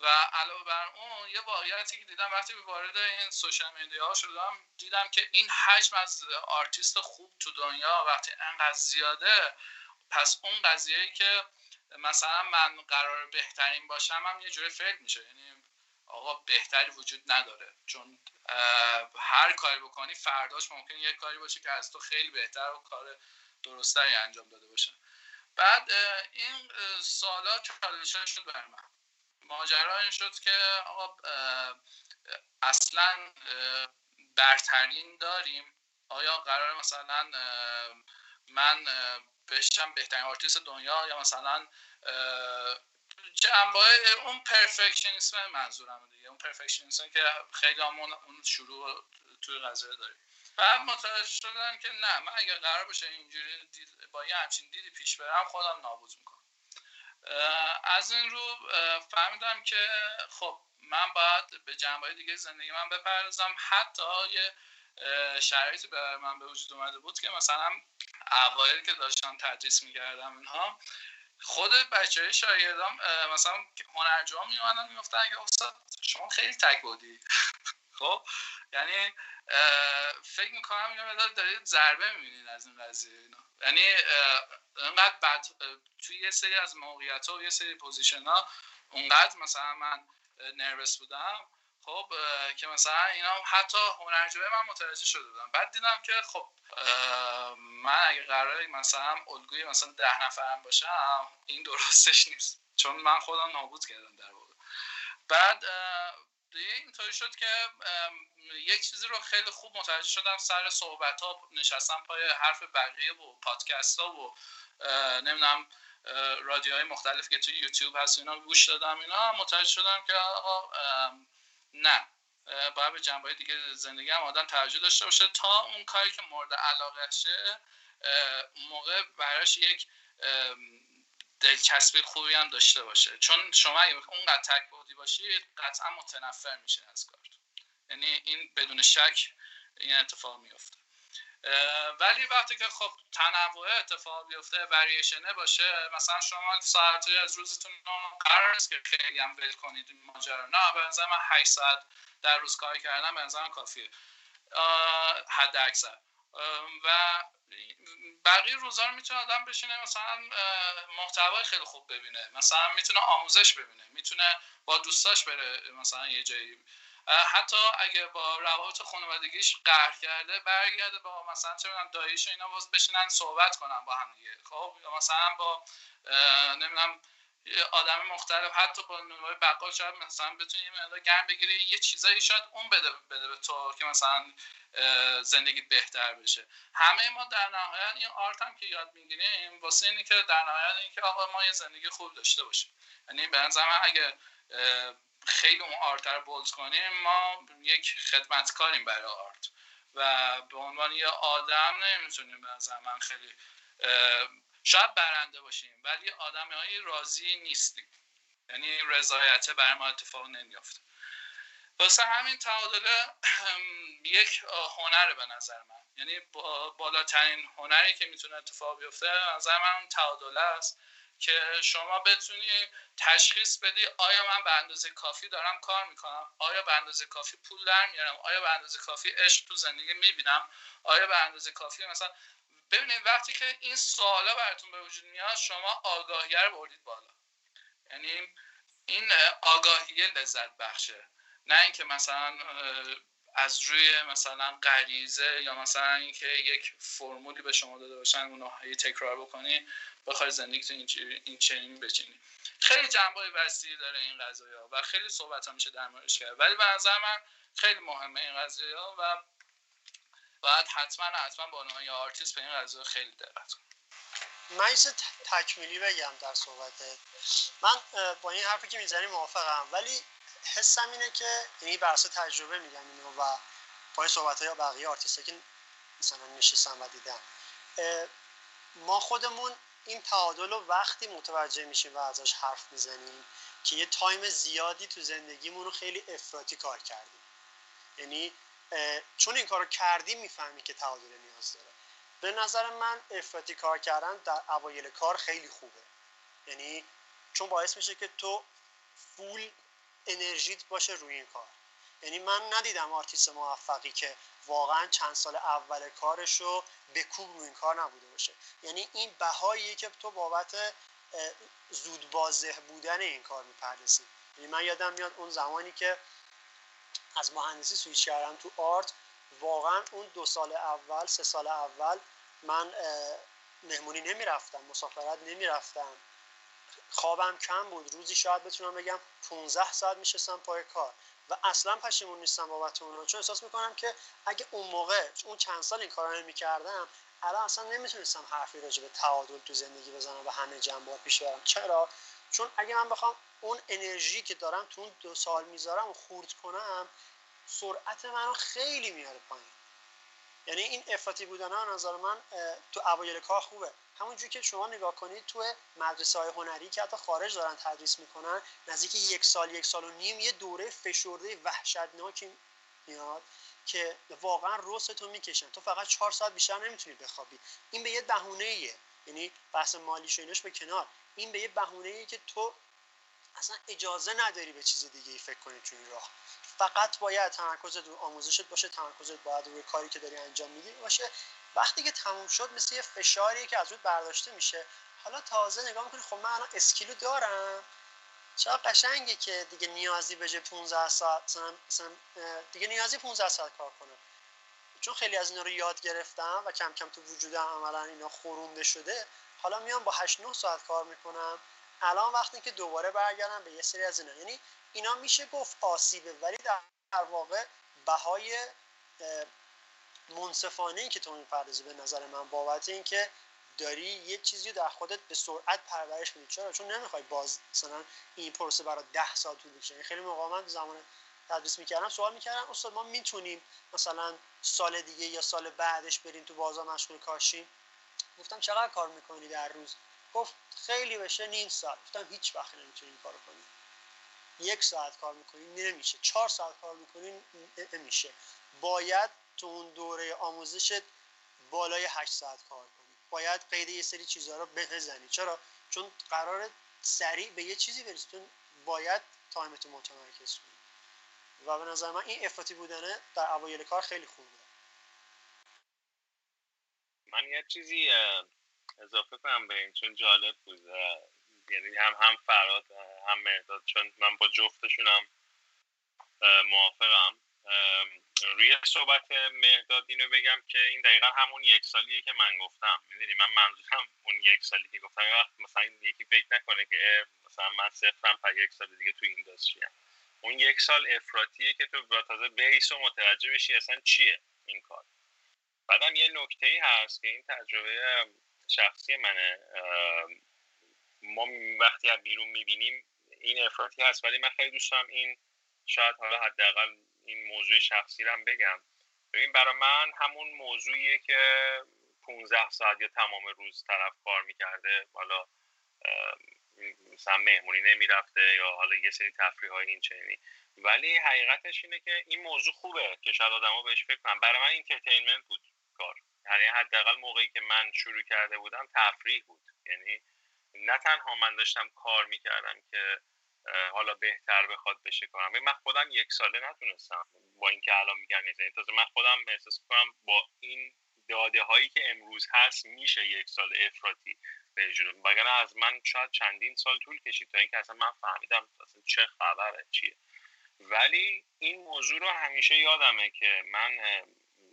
و علاوه بر اون یه واقعیتی که دیدم وقتی وارد این social media شدم دیدم که این حجم از آرتیست خوب تو دنیا وقتی انقدر زیاده پس اون قضیه که مثلا من قرار بهترین باشم هم یه جوری فکر میشه. یعنی آقا بهتری وجود نداره. چون هر کاری بکنی فرداش ممکن یه کاری باشه که از تو خیلی بهتر و کار درستری انجام داده باشه. بعد این سالا چالش شد بر من. ماجرا این شد که آقا اصلا برترین داریم. آیا قرار مثلا من بشم بهترین آرتیست دنیا یا مثلا جنبه اون perfectionism منظورم دیگه. اون perfectionism که خیلی همون اون شروع توی قضیه داریم بعد متوجه شدم که نه من اگر قرار باشه اینجوری با یه همچین دیدی پیش برم خودم نابود می‌کنم. از این رو فهمیدم که خب من باید به جنبه دیگه زندگی من بپردازم. حتی یه شرایطی برای من به وجود اومده بود که مثلا اوایل که داشتم تدریس می‌کردم اینها خود بچه شاگردام مثلا هنرجوها میومدن می‌گفتن که استاد شما خیلی تک بودی. <laughs> خب؟ یعنی فکر می‌کنم یه دارید ضربه می‌بینید از این قضیه اینا. یعنی انقدر بعد توی یه سری از موقعیت ها و یه سری پوزیشن ها اونقدر مثلا من نروس بودم. خب که مثلا اینا حتی هنرجوه من متوجه شده بودم بعد دیدم که خب من اگه قراره مثلا الگوی مثلا ده نفرم باشم این درستش نیست. چون من خودم نابود کردم در واقع. بعد دیگه اینطوری شد که یک چیزی رو خیلی خوب متوجه شدم. سر صحبت ها نشستم پای حرف بقیه و پادکست ها و نمی‌دونم رادیوهای مختلف که توی یوتیوب هست اینا گوش دادم. اینا متوجه شدم که آقا نه. باید به جنبه دیگه زندگی هم آدم توجه داشته باشه. تا اون کاری که مورد علاقه شه موقع براش یک دلچسبی خوبی هم داشته باشه. چون شما اگه اونقدر تک بودی باشید قطعا متنفر میشه از کار. یعنی این بدون شک این اتفاق میفته ولی وقتی که خب تنوع اتفاق بیفته وریشنه باشه مثلا شما ساعتی از روزتون قرار است که خیلی هم ول کنید این ماجرا. نه به نظر من 8 ساعت در روز کار کردن به نظر کافیه. حد اکثر. و بقیه روزا رو می‌تونه آدم بشینه مثلا محتوای خیلی خوب ببینه. مثلا می‌تونه آموزش ببینه می‌تونه با دوستاش بره مثلا یه جایی. حتی اگه با روابط خانوادگیش قهر کرده برگرده با مثلا چه می‌دونم داییش اینا باز بشینن صحبت کنن با هم دیگه. خب یا مثلا با نمی‌دونم آدم مختلف. حتی با نمای بقال شاید مثلا بتونی یه گرم بگیری. یه چیزایی شاید اون بده بده به تو که مثلا زندگی بهتر بشه. همه ما در نهایت این آرت هم که یاد می‌گیریم واسه اینی که در نهایت اینکه آقا ما یه زندگی خوب داشته باشیم. یعنی به نظر اگه خیلی اون آرت رو بولز کنیم ما یک خدمتکاریم برای آرت. و به عنوان یه آدم نمی‌تونیم به نظر من خیلی شاید برنده باشیم ولی آدم های راضی نیستیم. یعنی رضایت برای ما اتفاق نمیافته. واسه همین تعادل <clears throat> یک هنره به نظر من. یعنی بالاترین هنری که می‌تونه اتفاق بیفته به نظر من تعادل است که شما بتونی تشخیص بدی آیا من به اندازه کافی دارم کار می‌کنم؟ آیا به اندازه کافی پول در میارم؟ آیا به اندازه کافی عشق تو زندگی می‌بینم؟ آیا به اندازه کافی مثلا ببینید وقتی که این سوالا براتون به وجود میاد شما آگاهیه بردید بالا. یعنی این آگاهی لذت بخشه. نه اینکه مثلا از روی مثلا غریزه یا مثلا اینکه یک فرمولی به شما داده باشن اونو تکرار بکنی بخوای زندگیتون این چنین بچینی. خیلی جنبه وسیعی داره این قضیه ها و خیلی صحبت ها میشه در موردش کرد. ولی به نظر من خیلی مهمه این قضیه ها و باید حتما حتما با عنوان آرتیست به این قضیه خیلی دقت من تکمیلی بگم در صحبت. من با این حرفی که می‌زنی موافقم ولی حسم اینه که یعنی بر تجربه میگم اینو و پای صحبت های بقیه آرتیست که مثلا نشستم و دیدم ما خودمون این تعادل رو وقتی متوجه میشیم و ازش حرف می‌زنیم که یه time زیادی تو زندگیمون رو خیلی افراطی کار کردیم. یعنی چون این کار رو کردیم می‌فهمیم که تعادل نیاز داره. به نظر من افراطی کار کردن در اوایل کار خیلی خوبه. یعنی چون باعث میشه که تو full energy ت باشه روی این کار. یعنی من ندیدم آرتیست موفقی که واقعا چند سال اول کارش رو به کوب روی این کار نبوده باشه. یعنی این بهاییه که تو بابت زودبازده بودن این کار می‌پردازی. یعنی من یادم میاد اون زمانی که از مهندسی سویچ کردم تو art. واقعا اون دو سال اول سه سال اول من مهمونی نمی‌رفتم مسافرت نمی‌رفتم. خوابم کم بود. روزی شاید بتونم بگم 15 ساعت میشستم پای کار. و اصلا پشیمون نیستم بابت اون چون احساس می‌کنم که اگه اون موقع اون چند سال این کارا نمی‌کردم الان اصلا نمی‌تونستم حرفی راجع به تعادل تو زندگی بزنم و همه جنبه پیش برم. چرا؟ چون اگه من بخوام اون انرژی که دارم تو اون دو سال می‌ذارم و خورد کنم سرعت منو خیلی میاره پایین. یعنی این افراطی بودن ها نظر من تو اوایل کار خوبه. همونجوری که شما نگاه کنید تو مدرسه های هنری که حتی خارج دارن تدریس می‌کنن نزدیک یک سال یک سال و نیم یه دوره فشرده وحشتناکی میاد که واقعا رستو می‌کشن تو فقط چهار ساعت بیشتر نمی‌تونی بخوابی. این به یه بهونه یعنی بحث مالی و به کنار. این به یه بهونه که تو اصلا اجازه نداری به چیز دیگه ای فکر کنی توی راه. فقط باید تمرکزت رو آموزشت باشه تمرکزت باید روی کاری که داری انجام میدی باشه. وقتی که تموم شد مثل یه فشاریه که از رود برداشته میشه حالا تازه نگاه می‌کنی خب من الان اسکیلو دارم. چقدر قشنگه که دیگه نیازی به 15 ساعت مثلا دیگه نیازی 15 ساعت کار کنم. چون خیلی از اینا رو یاد گرفتم و کم کم تو وجودم عملا اینا خورونده شده حالا میام با 8 9 ساعت کار می‌کنم. الان وقتی که دوباره برگردم به یه سری از اینا. یعنی اینا میشه گفت آسیبه ولی در واقع بهای منصفانه ای که تو می‌پردازی به نظر من بابت اینکه داری یه چیزی در خودت به سرعت پرورش میدی. چرا؟ چون نمی‌خوای باز مثلا این پروسه برای ده سال طول بکشه. یعنی خیلی موقع من زمان تدریس می‌کردم سوال می‌کردم استاد ما می‌تونیم مثلا سال دیگه یا سال بعدش بریم تو بازار مشغول کاشیم گفتم چقدر کار می‌کنی در روز؟ گفت خیلی بشه نیم ساعت. گفتم هیچ وقت نمی‌تونی این کارو کنی. یک ساعت کار می‌کنی نمیشه. چهار ساعت کار می‌کنی نمیشه. باید تو اون دوره آموزشت بالای هشت ساعت کار کنی. باید قید یه سری چیزها رو بزنی. چرا؟ چون قرار سریع به یه چیزی برسی. چون باید تایمت متمرکز کنی. و به نظر من این افراطی بودنه در اوایل کار خیلی خوبه من یه چیزی اضافه کنم به این چون جالب بود یعنی هم هم فراد هم مرداد چون من با جفتشونم موافقم. روی صحبت مهداد اینو بگم که این دقیقا همون یک سالیه که من گفتم. می‌دونی من منظورم اون یک سالی که گفتم. وقت مثلا یکی فکر نکنه که مثلا من صفرم پر یک سال دیگه تو اینداستری اون یک سال افراتیه که تو با تازه بیس و متوجه بشی اصلا چیه این کار. بعدم یه نکته ای هست که این تجربه شخصی منه. ما وقتی از بیرون می‌بینیم این افراطی هست ولی من خیلی دوست این شاید حالا حداقل این موضوع شخصی رو بگم. ببین برای من همون موضوعیه که 15 ساعت یا تمام روز طرف کار می‌کرده. حالا مثلا مهمونی نمی‌رفته یا حالا یه سری تفریح های این چنینی. ولی حقیقتش اینه که این موضوع خوبه که شاید آدما بهش فکر کنن. برای من entertainment بود کار. یعنی حداقل موقعی که من شروع کرده بودم تفریح بود. یعنی نه تنها من داشتم کار می‌کردم که حالا بهتر بخواد بشه کنم. من خودم یک ساله نتونستم با اینکه الان میگن یعنی تازه من خودم احساس کنم با این داده هایی که امروز هست میشه یک سال افراطی وجود وگرنه از من شاید چندین سال طول کشید تا اینکه اصلا من فهمیدم اصلا چه خبره چیه. ولی این موضوع رو همیشه یادمه که من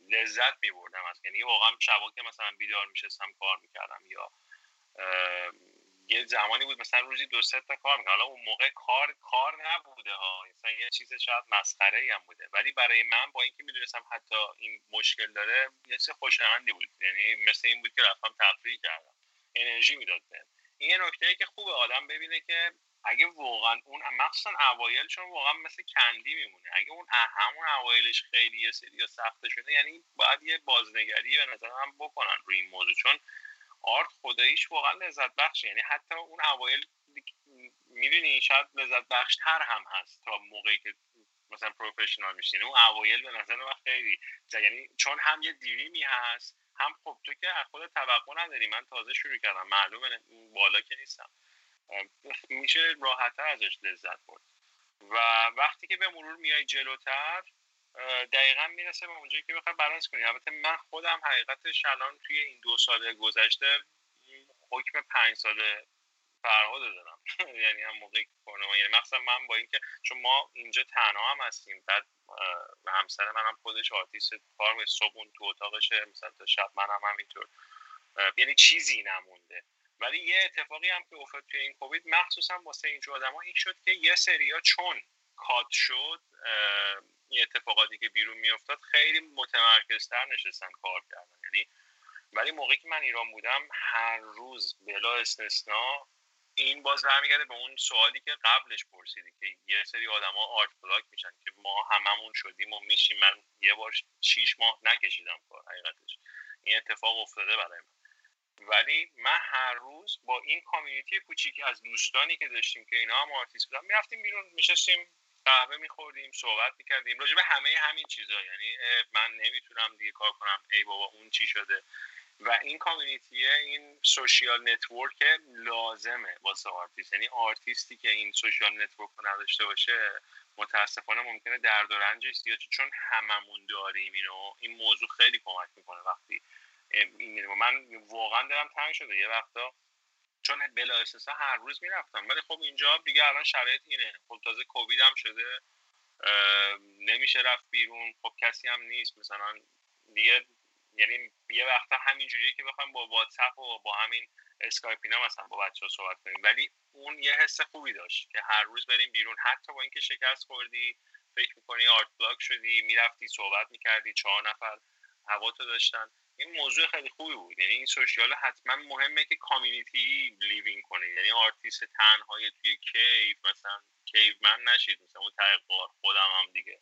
لذت میبردم از یعنی واقعا شبا که مثلا بیدار میشستم کار می‌کردم یا یه زمانی بود مثلا روزی دو سه تا کار حالا اون موقع کار کار نبوده ها. مثلا یه چیز شاید مسخره هم بوده. ولی برای من با اینکه می‌دونستم حتی این مشکل داره یه چیز خوشایندی بود. یعنی مثل این بود که رفتم تفریح کردم. انرژی می‌داد بهم. این یه نکته ای که خوبه آدم ببینه که اگه واقعا اون مخصوصا اوایل چون واقعا مثل کندی میمونه. اگه اون همون اوایلش خیلی یه سری سخته شده یعنی باید یه بازنگری به نظر هم بکنن روی این موضوع. چون آرت خداییش واقعا لذت بخش یعنی حتی اون اوایل می‌دونی شاید لذت بخش تر هم هست تا موقعی که مثلا پروفشنال میشین اون اوایل به نظر من خیلی یعنی چون هم یه دیریمی هست هم خب تو که از خود توقع نداری. من تازه شروع کردم. معلومه بالا که نیستم. میشه راحتتر ازش لذت برد. و وقتی که به مرور میای جلوتر دقیقا می‌رسه به اونجایی که بخوای بالانس کنی. البته من خودم حقیقتش الان توی این دو سال گذشته حکم پنج سال فرهاد دارم. <laughs> یعنی هم موقعی که یعنی مثلا من با اینکه چون ما اینجا تنها هم هستیم بعد همسر منم خودش آرتیست کار صبح اون تو اتاقشه مثلا تا شب منم همینطور. یعنی چیزی نمونده. ولی یه اتفاقی هم که افتاد توی این کووید مخصوصا واسه اینجور آدما این شد که یه سریا چون cut شد این اتفاقاتی که بیرون میافتاد خیلی متمرکزتر نشستن کار کردن. یعنی ولی موقعی که من ایران بودم هر روز بلا استثنا این باز برمیگرده به اون سوالی که قبلش پرسیدی که یه سری آدما art block میشن که ما هممون شدیم و میشیم. من یه بار شیش ماه نکشیدم کار حقیقتش. این اتفاق افتاده برای من. ولی من هر روز با این community کوچیکی از دوستانی که داشتیم که اینا هم آرتیست بودن می‌رفتیم بیرون میشستیم قهوه میخوردیم صحبت می‌کردیم. راجع به همه همین چیزا یعنی من نمی‌تونم دیگه کار کنم ای بابا اون چی شده؟ و این community ئه این social network لازمه واسه آرتیست یعنی آرتیستی که این social network رو نداشته باشه متاسفانه ممکنه درد و رنجش زیاد چون هممون داریم اینو. این موضوع خیلی کمک می‌کنه وقتی این من واقعا دلم تنگ شده. یه وقتا چون بلا استثنا هر روز می‌رفتم. ولی خب اینجا دیگه الان شرایط اینه. خب تازه کووید هم شده. نمیشه رفت بیرون. خب کسی هم نیست. مثلا دیگه یعنی یه وقتا همینجوریه که بخوایم با واتساپ و با همین اسکایپ اینا مثلا با بچه ها صحبت کنیم. ولی اون یه حس خوبی داشت که هر روز بریم بیرون. حتی با اینکه شکست خوردی فکر می‌کنی art block شدی می‌رفتی صحبت می‌کردی چهار نفر هواتو داشتن. این موضوع خیلی خوبی بود. یعنی این social حتما مهمه که community living کنه. یعنی آرتیست تنهای توی cave مثلا cave man نشید مثلا اون تقیق خودم هم دیگه.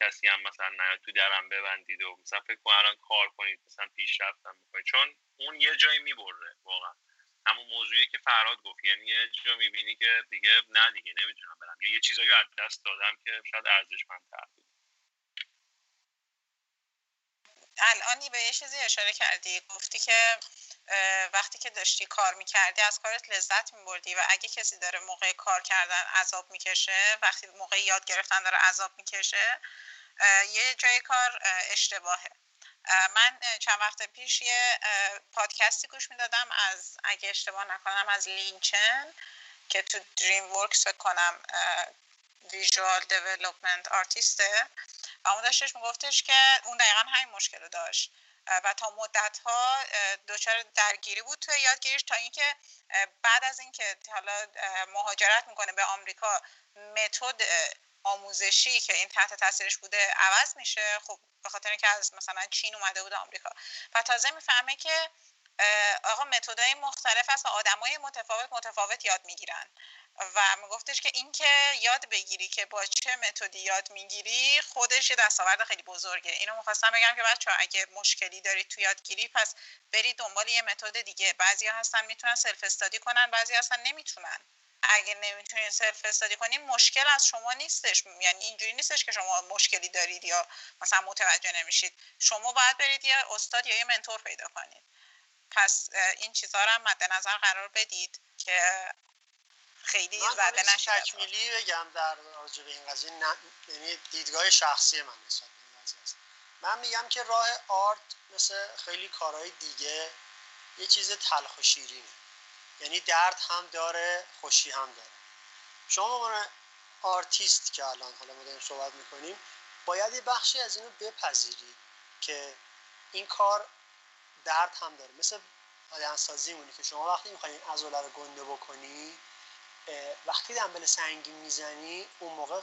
کسی هم مثلا نه تو درم ببندید و مثلا فکر کن الان کار کنید مثلا پیشرفتم می‌کنید. چون اون یه جایی می‌بره واقعا. همون موضوعی که فراد گفت. یعنی یه جا می‌بینی که دیگه نه دیگه نمی‌تونم برم. یه چیزایی از دست دادم که شاید ارزشمندتر بود. الانی به یه چیزی اشاره کردی. گفتی که وقتی که داشتی کار می‌کردی از کارت لذت میبردی و اگه کسی داره موقع کار کردن عذاب می‌کشه وقتی موقع یاد گرفتن داره عذاب می‌کشه یه جای کار اشتباهه. من چند وقت پیش یه پادکستی گوش می‌دادم از اگه اشتباه نکنم از لینچن که تو DreamWorks کنم visual development artist ئه و اون داشتش میگفتش که اون دقیقا همین مشکل رو داشت. و تا مدت ها دچار درگیری بود توی یادگیریش تا اینکه بعد از اینکه حالا مهاجرت می‌کنه به آمریکا متد آموزشی که این تحت تاثیرش بوده عوض میشه. خب به خاطر اینکه از مثلا چین اومده بود آمریکا. و تازه می‌فهمه که آقا متدای مختلف هست و آدمای متفاوت متفاوت یاد می‌گیرن. و میگفتش که اینکه یاد بگیری که با چه متدی یاد می‌گیری خودش یه دستاورد خیلی بزرگه. اینو می‌خواستم بگم که بچه اگه مشکلی دارید تو یادگیری پس برید دنبال یه متد دیگه. بعضی هستن می‌تونن سلف استادی کنن بعضی هستن نمی‌تونن. اگه نمی‌تونین سلف استادی کنین مشکل از شما نیستش. یعنی اینجوری نیستش که شما مشکلی دارید یا مثلا متوجه نمیشید. شما باید برید یه استاد یا یه منتور پیدا کنید. پس این چیزها رو هم مد نظر قرار بدید که خیلی زده نشه تکمیلی بگم در راجع به این قضیه یعنی دیدگاه شخصی من نسبت به این قضیه است. من میگم که راه آرت مثل خیلی کارهای دیگه یه چیز تلخ و شیرینه. یعنی درد هم داره خوشی هم داره. شما من آرتیست که الان حالا ما داریم صحبت می‌کنیم باید یه بخشی از اینو بپذیرید که این کار درد هم داره. مثل بدنسازی مونی که شما وقتی می‌خواین عضله رو گنده بکنی وقتی دنبل سنگین می‌زنی اون موقع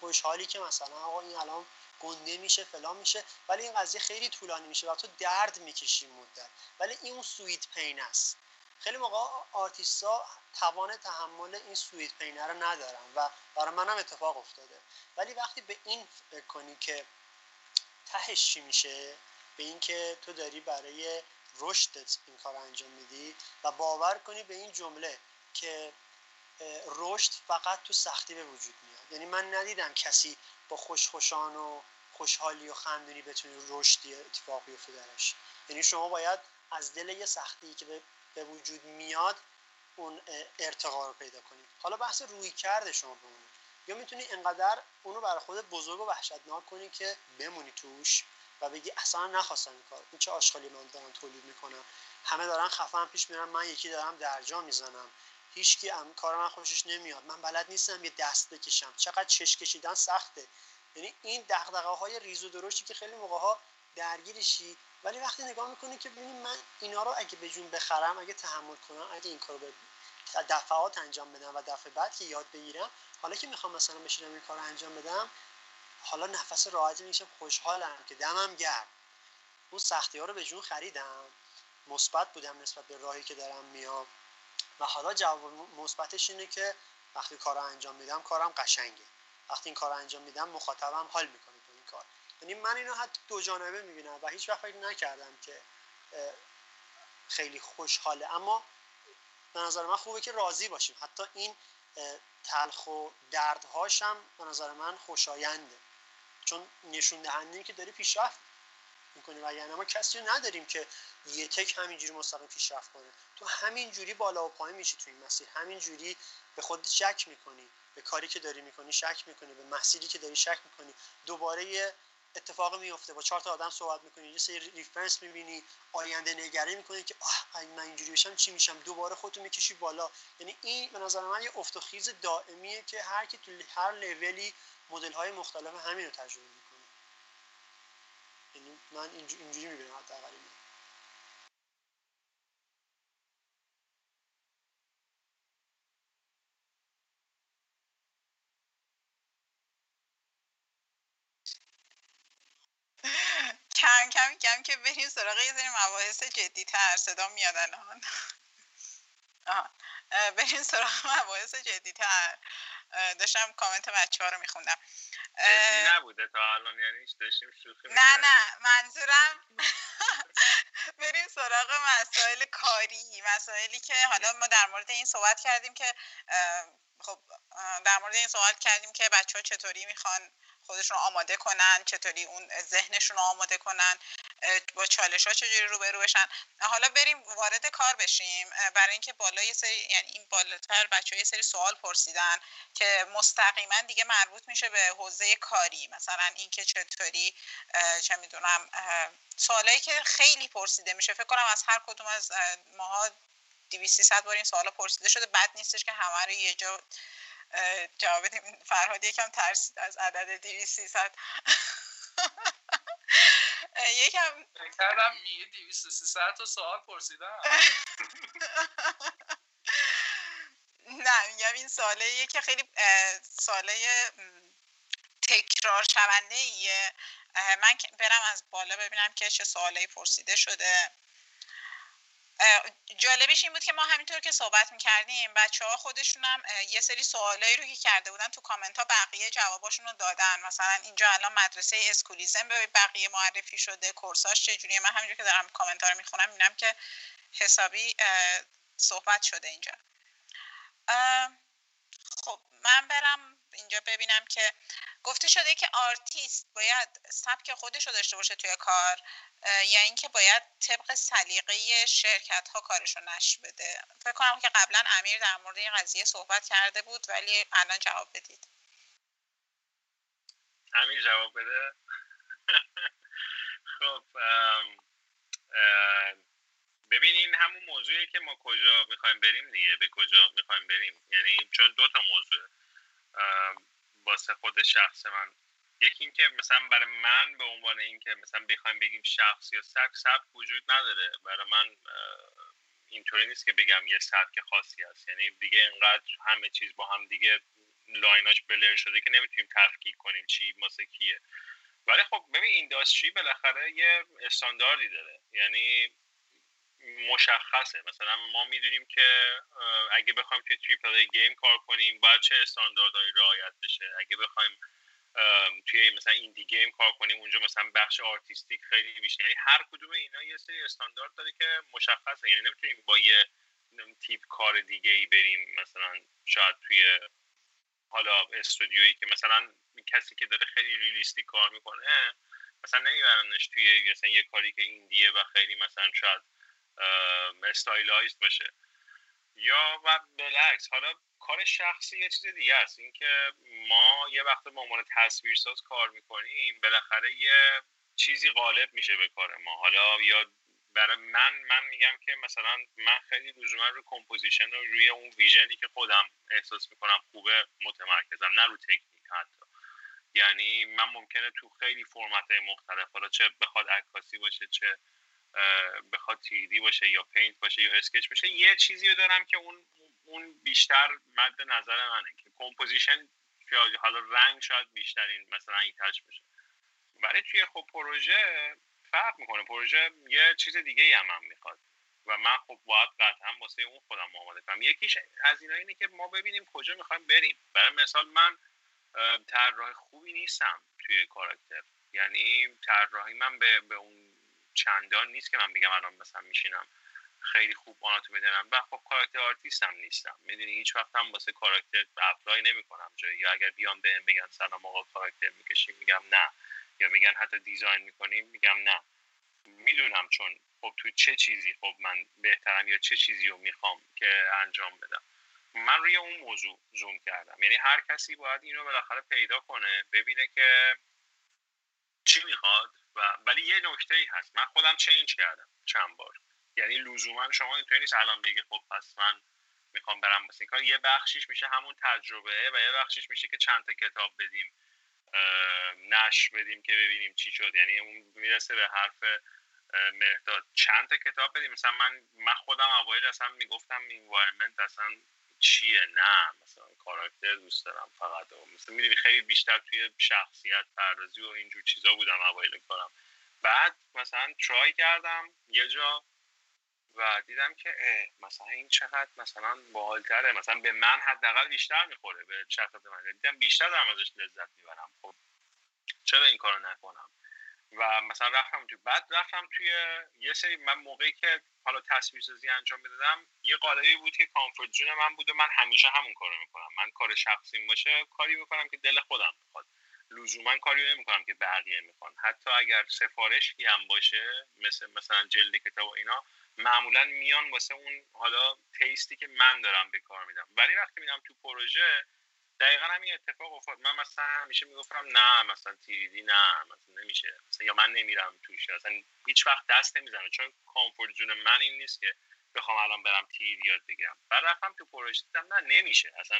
خوشحالی که مثلا آقا این الان گنده میشه فلان میشه ولی این قضیه خیلی طولانی میشه و تو درد می‌کشی مدت. ولی این اون sweet pain است. خیلی موقع آرتیستا توان تحمل این sweet pain ه رو ندارن و برای منم اتفاق افتاده. ولی وقتی به این فکر کنی که تهش چی میشه؟ به اینکه تو داری برای رشدت این کار انجام میدی و باور کنی به این جمله که رشد فقط تو سختی به وجود میاد. یعنی من ندیدم کسی با خوشخوشان و خوشحالی و خندونی بتونی رشدی اتفاق بیفته درش. یعنی شما باید از دل یه سختی که به وجود میاد اون ارتقا رو پیدا کنید. حالا بحث روی کرده شما به یا می‌تونی انقدر اونو برای خود بزرگ و وحشتناک کنی که بمونی توش و بگی اصلا نخواستم این کار. این چه آشغالی من دارم تولید می‌کنم همه دارن خفن پیش میرن. من یکی دارم درجا می‌زنم. هیچکی ام کار من خوشش نمیاد. من بلد نیستم یه دست بکشم. چقدر چش کشیدن سخته. یعنی این دغدغه های ریز و درشتی که خیلی موقع ها درگیرشی ولی وقتی نگاه می‌کنی که ببینی من اینا رو اگه به جون بخرم اگه تحمل کنم اگه این کارو به دفعات انجام بدم و دفعه بعد که یاد بگیرم حالا که می‌خوام مثلا بشینم این کار انجام بدم حالا نفس راحتی میشه خوشحالم که دمم گرد اون سختی ها رو به جون خریدم. مثبت بودم نسبت به راهی که دارم میام. و حالا جواب مثبتش اینه که وقتی کار رو انجام میدم کارم قشنگه. وقتی این کار رو انجام میدم مخاطبم حال می‌کنه تو این کار. یعنی من اینو حتی دو جانبه می‌بینم و هیچ وقت نکردم که خیلی خوشحاله. اما به نظر من خوبه که راضی باشیم. حتی این تلخ و دردهاشم به نظر من خوشاینده. چون نشون دهنده که داری پیشرفت می‌کنی وگرنه ما کسی رو نداریم که یه تک همینجوری مستقیم پیشرفت کنه. تو همینجوری بالا و پایین میشی تو این مسیر. همینجوری به خود شک می‌کنی. به کاری که داری می‌کنی شک می‌کنی. به مسیری که داری شک می‌کنی. دوباره یه اتفاق میفته با چهار تا آدم صحبت می‌کنی. یه سری ریفرنس می‌بینی. آینده نگری می‌کنی که آه من اینجوری بشم چی میشم؟ دوباره خودتو می‌کشی بالا. یعنی این به نظر من یه افت و خیز دائمیه که هر کی تو هر لولی مدل های مختلف همین رو تجربه می‌کنه. یعنی من اینجوری می‌بینم حداقل کم کم کم که بریم سراغ یه سری مباحث جدی تر صدا میاد الان. بریم سراغ <laughs> مباحث جدی تر داشتم کامنت بچه ها رو میخوندم. نبوده تا الان یعنی داشتیم شوخی نه نه منظورم <laughs> بریم سراغ مسائل کاری مسائلی که حالا ما در مورد این صحبت کردیم که خب در مورد این صحبت کردیم که بچه ها چطوری می‌خوان خودشون رو آماده کنن چطوری اون ذهنشون رو آماده کنن با چالش ها چجوری روبرو بشن. حالا بریم وارد کار بشیم. برای اینکه بالا یه سری یعنی این بالاتر بچه یه سری سوال پرسیدن که مستقیما دیگه مربوط میشه به حوزه کاری. مثلا اینکه چطوری چه می‌دونم سوالایی که خیلی پرسیده میشه. فکر کنم از هر کدوم از ماها 200 بار این سوالا پرسیده شده. بد نیستش که همه رو یه جا جواب بدیم فرهاد یکم ترسید از عدد 200 <laughs> یکم کردم میگه 200 300 تا سوال پرسیدم. <laughs> نه میگم این سواله که خیلی سوال تکرار شونده ایه. من برم از بالا ببینم که چه سوالی پرسیده شده. جالبش این بود که ما همینطور که صحبت می‌کردیم بچه ها خودشون هم یه سری سوالایی رو که کرده بودن تو کامنت ها بقیه جواباشون رو دادن. مثلا اینجا الان مدرسه اسکولیزم به بقیه معرفی شده course هاش چجوریه؟ من همینجور که دارم کامنت ها رو می‌خونم می‌بینم که حسابی صحبت شده اینجا. خب من برم اینجا ببینم که گفته شده که آرتیست باید سبک خودش رو داشته باشه توی کار. یا اینکه باید طبق سلیقه شرکت ها کارش رو نشر بده. فکر کنم که قبلا امیر در مورد این قضیه صحبت کرده بود ولی الان جواب بدید. امیر جواب بده؟ <laughs> خب ببینین همون موضوعی که ما کجا می‌خوایم بریم دیگه. به کجا می‌خوایم بریم؟ یعنی چون دو تا موضوع واسه خود شخص من یکی اینکه مثلا برای من به عنوان اینکه مثلا بخوایم بگیم شخص یا سبک سبک وجود نداره. برای من اینطوری نیست که بگم یه سبک خاصی هست. یعنی دیگه انقدر همه چیز با هم دیگه line هاش blur شده که نمی‌تونیم تفکیک کنیم چی واسه کیه. ولی خب ببین industry بالاخره یه استانداردی داره. یعنی مشخصه. مثلا ما می‌دونیم که اگه بخوایم توی triple A game کار کنیم باید چه استانداردهایی رعایت بشه؟ اگه بخوایم توی مثلا indie game کار کنیم اونجا مثلا بخش artistic خیلی بیشتر. یعنی هر کدوم اینا یه سری استاندارد داره که مشخصه. یعنی نمی‌تونیم با یه تیپ کار دیگه ای بریم مثلا شاید توی حالا استودیویی که مثلا کسی که داره خیلی ریلیستی کار می‌کنه مثلا نمیبرنش توی مثلا یه کاری که ایندیه و خیلی مثلا شاید استایلایزد باشه. یا و بالعکس حالا کار شخصی یه چیز دیگه است. اینکه ما یه وقت به عنوان تصویرساز کار می‌کنیم بالاخره یه چیزی غالب میشه به کار ما. حالا یا برای من من میگم که مثلا من خیلی لزوما رو composition و روی اون vision ی که خودم احساس می‌کنم خوبه متمرکزم نه رو تکنیک حتی. یعنی من ممکنه تو خیلی فرمت مختلف حالا چه بخواد عکاسی باشه چه بخواد 3D باشه یا paint باشه یا sketch باشه یه چیزی رو دارم که اون اون بیشتر مد نظر منه که composition حالا رنگ شاید بیشترین مثلا این بشه ولی توی خب پروژه فرق می‌کنه. پروژه یه چیز دیگه ای هم, هم می‌خواد. و من خب باید قطعا واسه اون خودم آماده کنم. یکیش از اینا اینه که ما ببینیم کجا می‌خوایم بریم. برای مثال من طراح خوبی نیستم توی کاراکتر. یعنی طراحی من به, به اون چندان نیست که من بگم الان مثلا میشینم. خیلی خوب آناتومی دارم. و خب character artist هم نیستم. می‌دونی هیچ وقت هم واسه کاراکتر apply نمی‌کنم جایی. یا اگر بیان بهم بگن سلام آقا کاراکتر می‌کشیم میگم نه. یا میگن حتی دیزاین می‌کنیم میگم نه. می‌دونم چون خب تو چه چیزی خب من بهترم یا چه چیزی رو می‌خوام که انجام بدم. من روی اون موضوع زوم کردم. یعنی هر کسی باید اینو بالاخره پیدا کنه ببینه که چی می‌خواد و ولی یه نکته ای هست. من خودم چینج کردم چند بار. یعنی لزوما شما اینطوری نیست الان بگی خب پس من می‌خوام برم مثل کار یه بخشیش میشه همون تجربه و یه بخشیش میشه که چند تا کتاب بدیم نش بدیم که ببینیم چی شد. یعنی اون می‌رسه به حرف مهداد چند تا کتاب بدیم؟ مثلا من من خودم اوایل اصلا می‌گفتم انوایرمنت اصلا چیه؟ نه مثلا کاراکتر دوست دارم فقط. مثلا می‌دونی خیلی بیشتر توی شخصیت پردازی و اینجور چیزا بودم اوایل کارم. بعد مثلا ترای کردم یه جا و دیدم که مثلا این چقدر مثلا بالتره مثلا به من حداقل بیشتر می‌خوره به شخصیت من. دیدم بیشتر دارم ازش لذت می‌برم. خب چرا این کارو نکنم؟ و مثلا رفتم توی بعد رفتم توی یه سری من موقعی که حالا تصویر سازی انجام می‌دادم یه قالبی بود که کامفورت جون من بود و من همیشه همون کارو می‌کنم. من کار شخصی باشه کاری می‌کنم که دل خودم می‌خواد لزوما کاری نمی‌کنم که بقیه می‌خوان. حتی اگر سفارشی هم باشه مثل مثلا جلد کتاب و اینا معمولا میان واسه اون حالا تیستی که من دارم به کار میدم. ولی وقتی میدم تو پروژه دقیقا همین اتفاق افتاد. من مثلا همیشه می‌گفتم نه مثلا تیریدی نه مثلا نمیشه. مثلا یا من نمیرم توش. اصلا هیچ وقت دست نمی‌زنم چون کامفورت جون من این نیست که بخوام الان برم تیری یاد بگیرم. بعد رفتم تو پروژه دیدم نه نمیشه. اصلا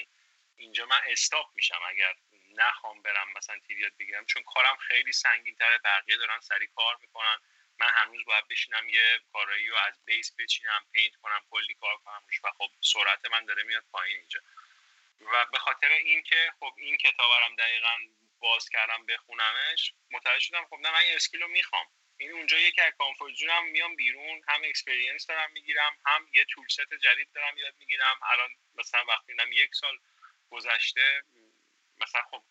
اینجا من استاپ میشم. اگر نخوام برم مثلا تیری یاد بگیرم چون کارم خیلی سنگین تره بقیه دارن سری کار می‌کنن. من هنوز باید بشینم یه کارایی رو از بیس بچینم پینت کنم کلی کار کنم روش و خب سرعت من داره میاد پایین اینجا. و به خاطر اینکه خب این کتابرم دقیقا باز کردم بخونمش متوجه شدم خب نه من این skill رو می‌خوام. این اونجا که از comfort میام بیرون هم experience دارم می‌گیرم هم یه tool set جدید دارم یاد می‌گیرم. الان مثلا وقتی اینم یک سال گذشته مثلا خب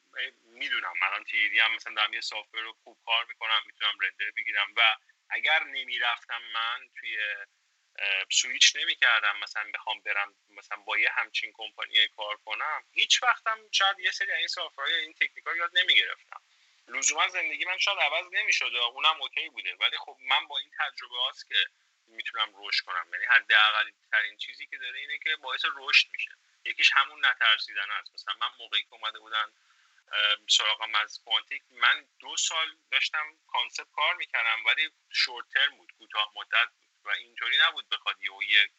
می‌دونم الان 3D هم مثلا دارم یه software رو خوب کار می‌کنم می‌تونم render بگیرم و اگر نمی‌رفتم من توی سویچ نمی‌کردم مثلا بخوام برم مثلا با یه همچین کمپانی کار کنم هیچ وقتم شاید یه سری این software های این تکنیکا یاد نمی‌گرفتم. لزوما زندگی من شاید عوض نمی‌شد اونم اوکی بوده. ولی خب من با این تجربه هاست که می‌تونم رشد کنم. یعنی حداقل ترین چیزی که داره اینه که باعث رشد میشه. یکیش همون نترسیدن است مثلا من موقعی که اومده بودن سراغم از Quantic. من دو سال داشتم concept کار می‌کردم ولی short term بود کوتاه مدت بود و اینطوری نبود بخواد یه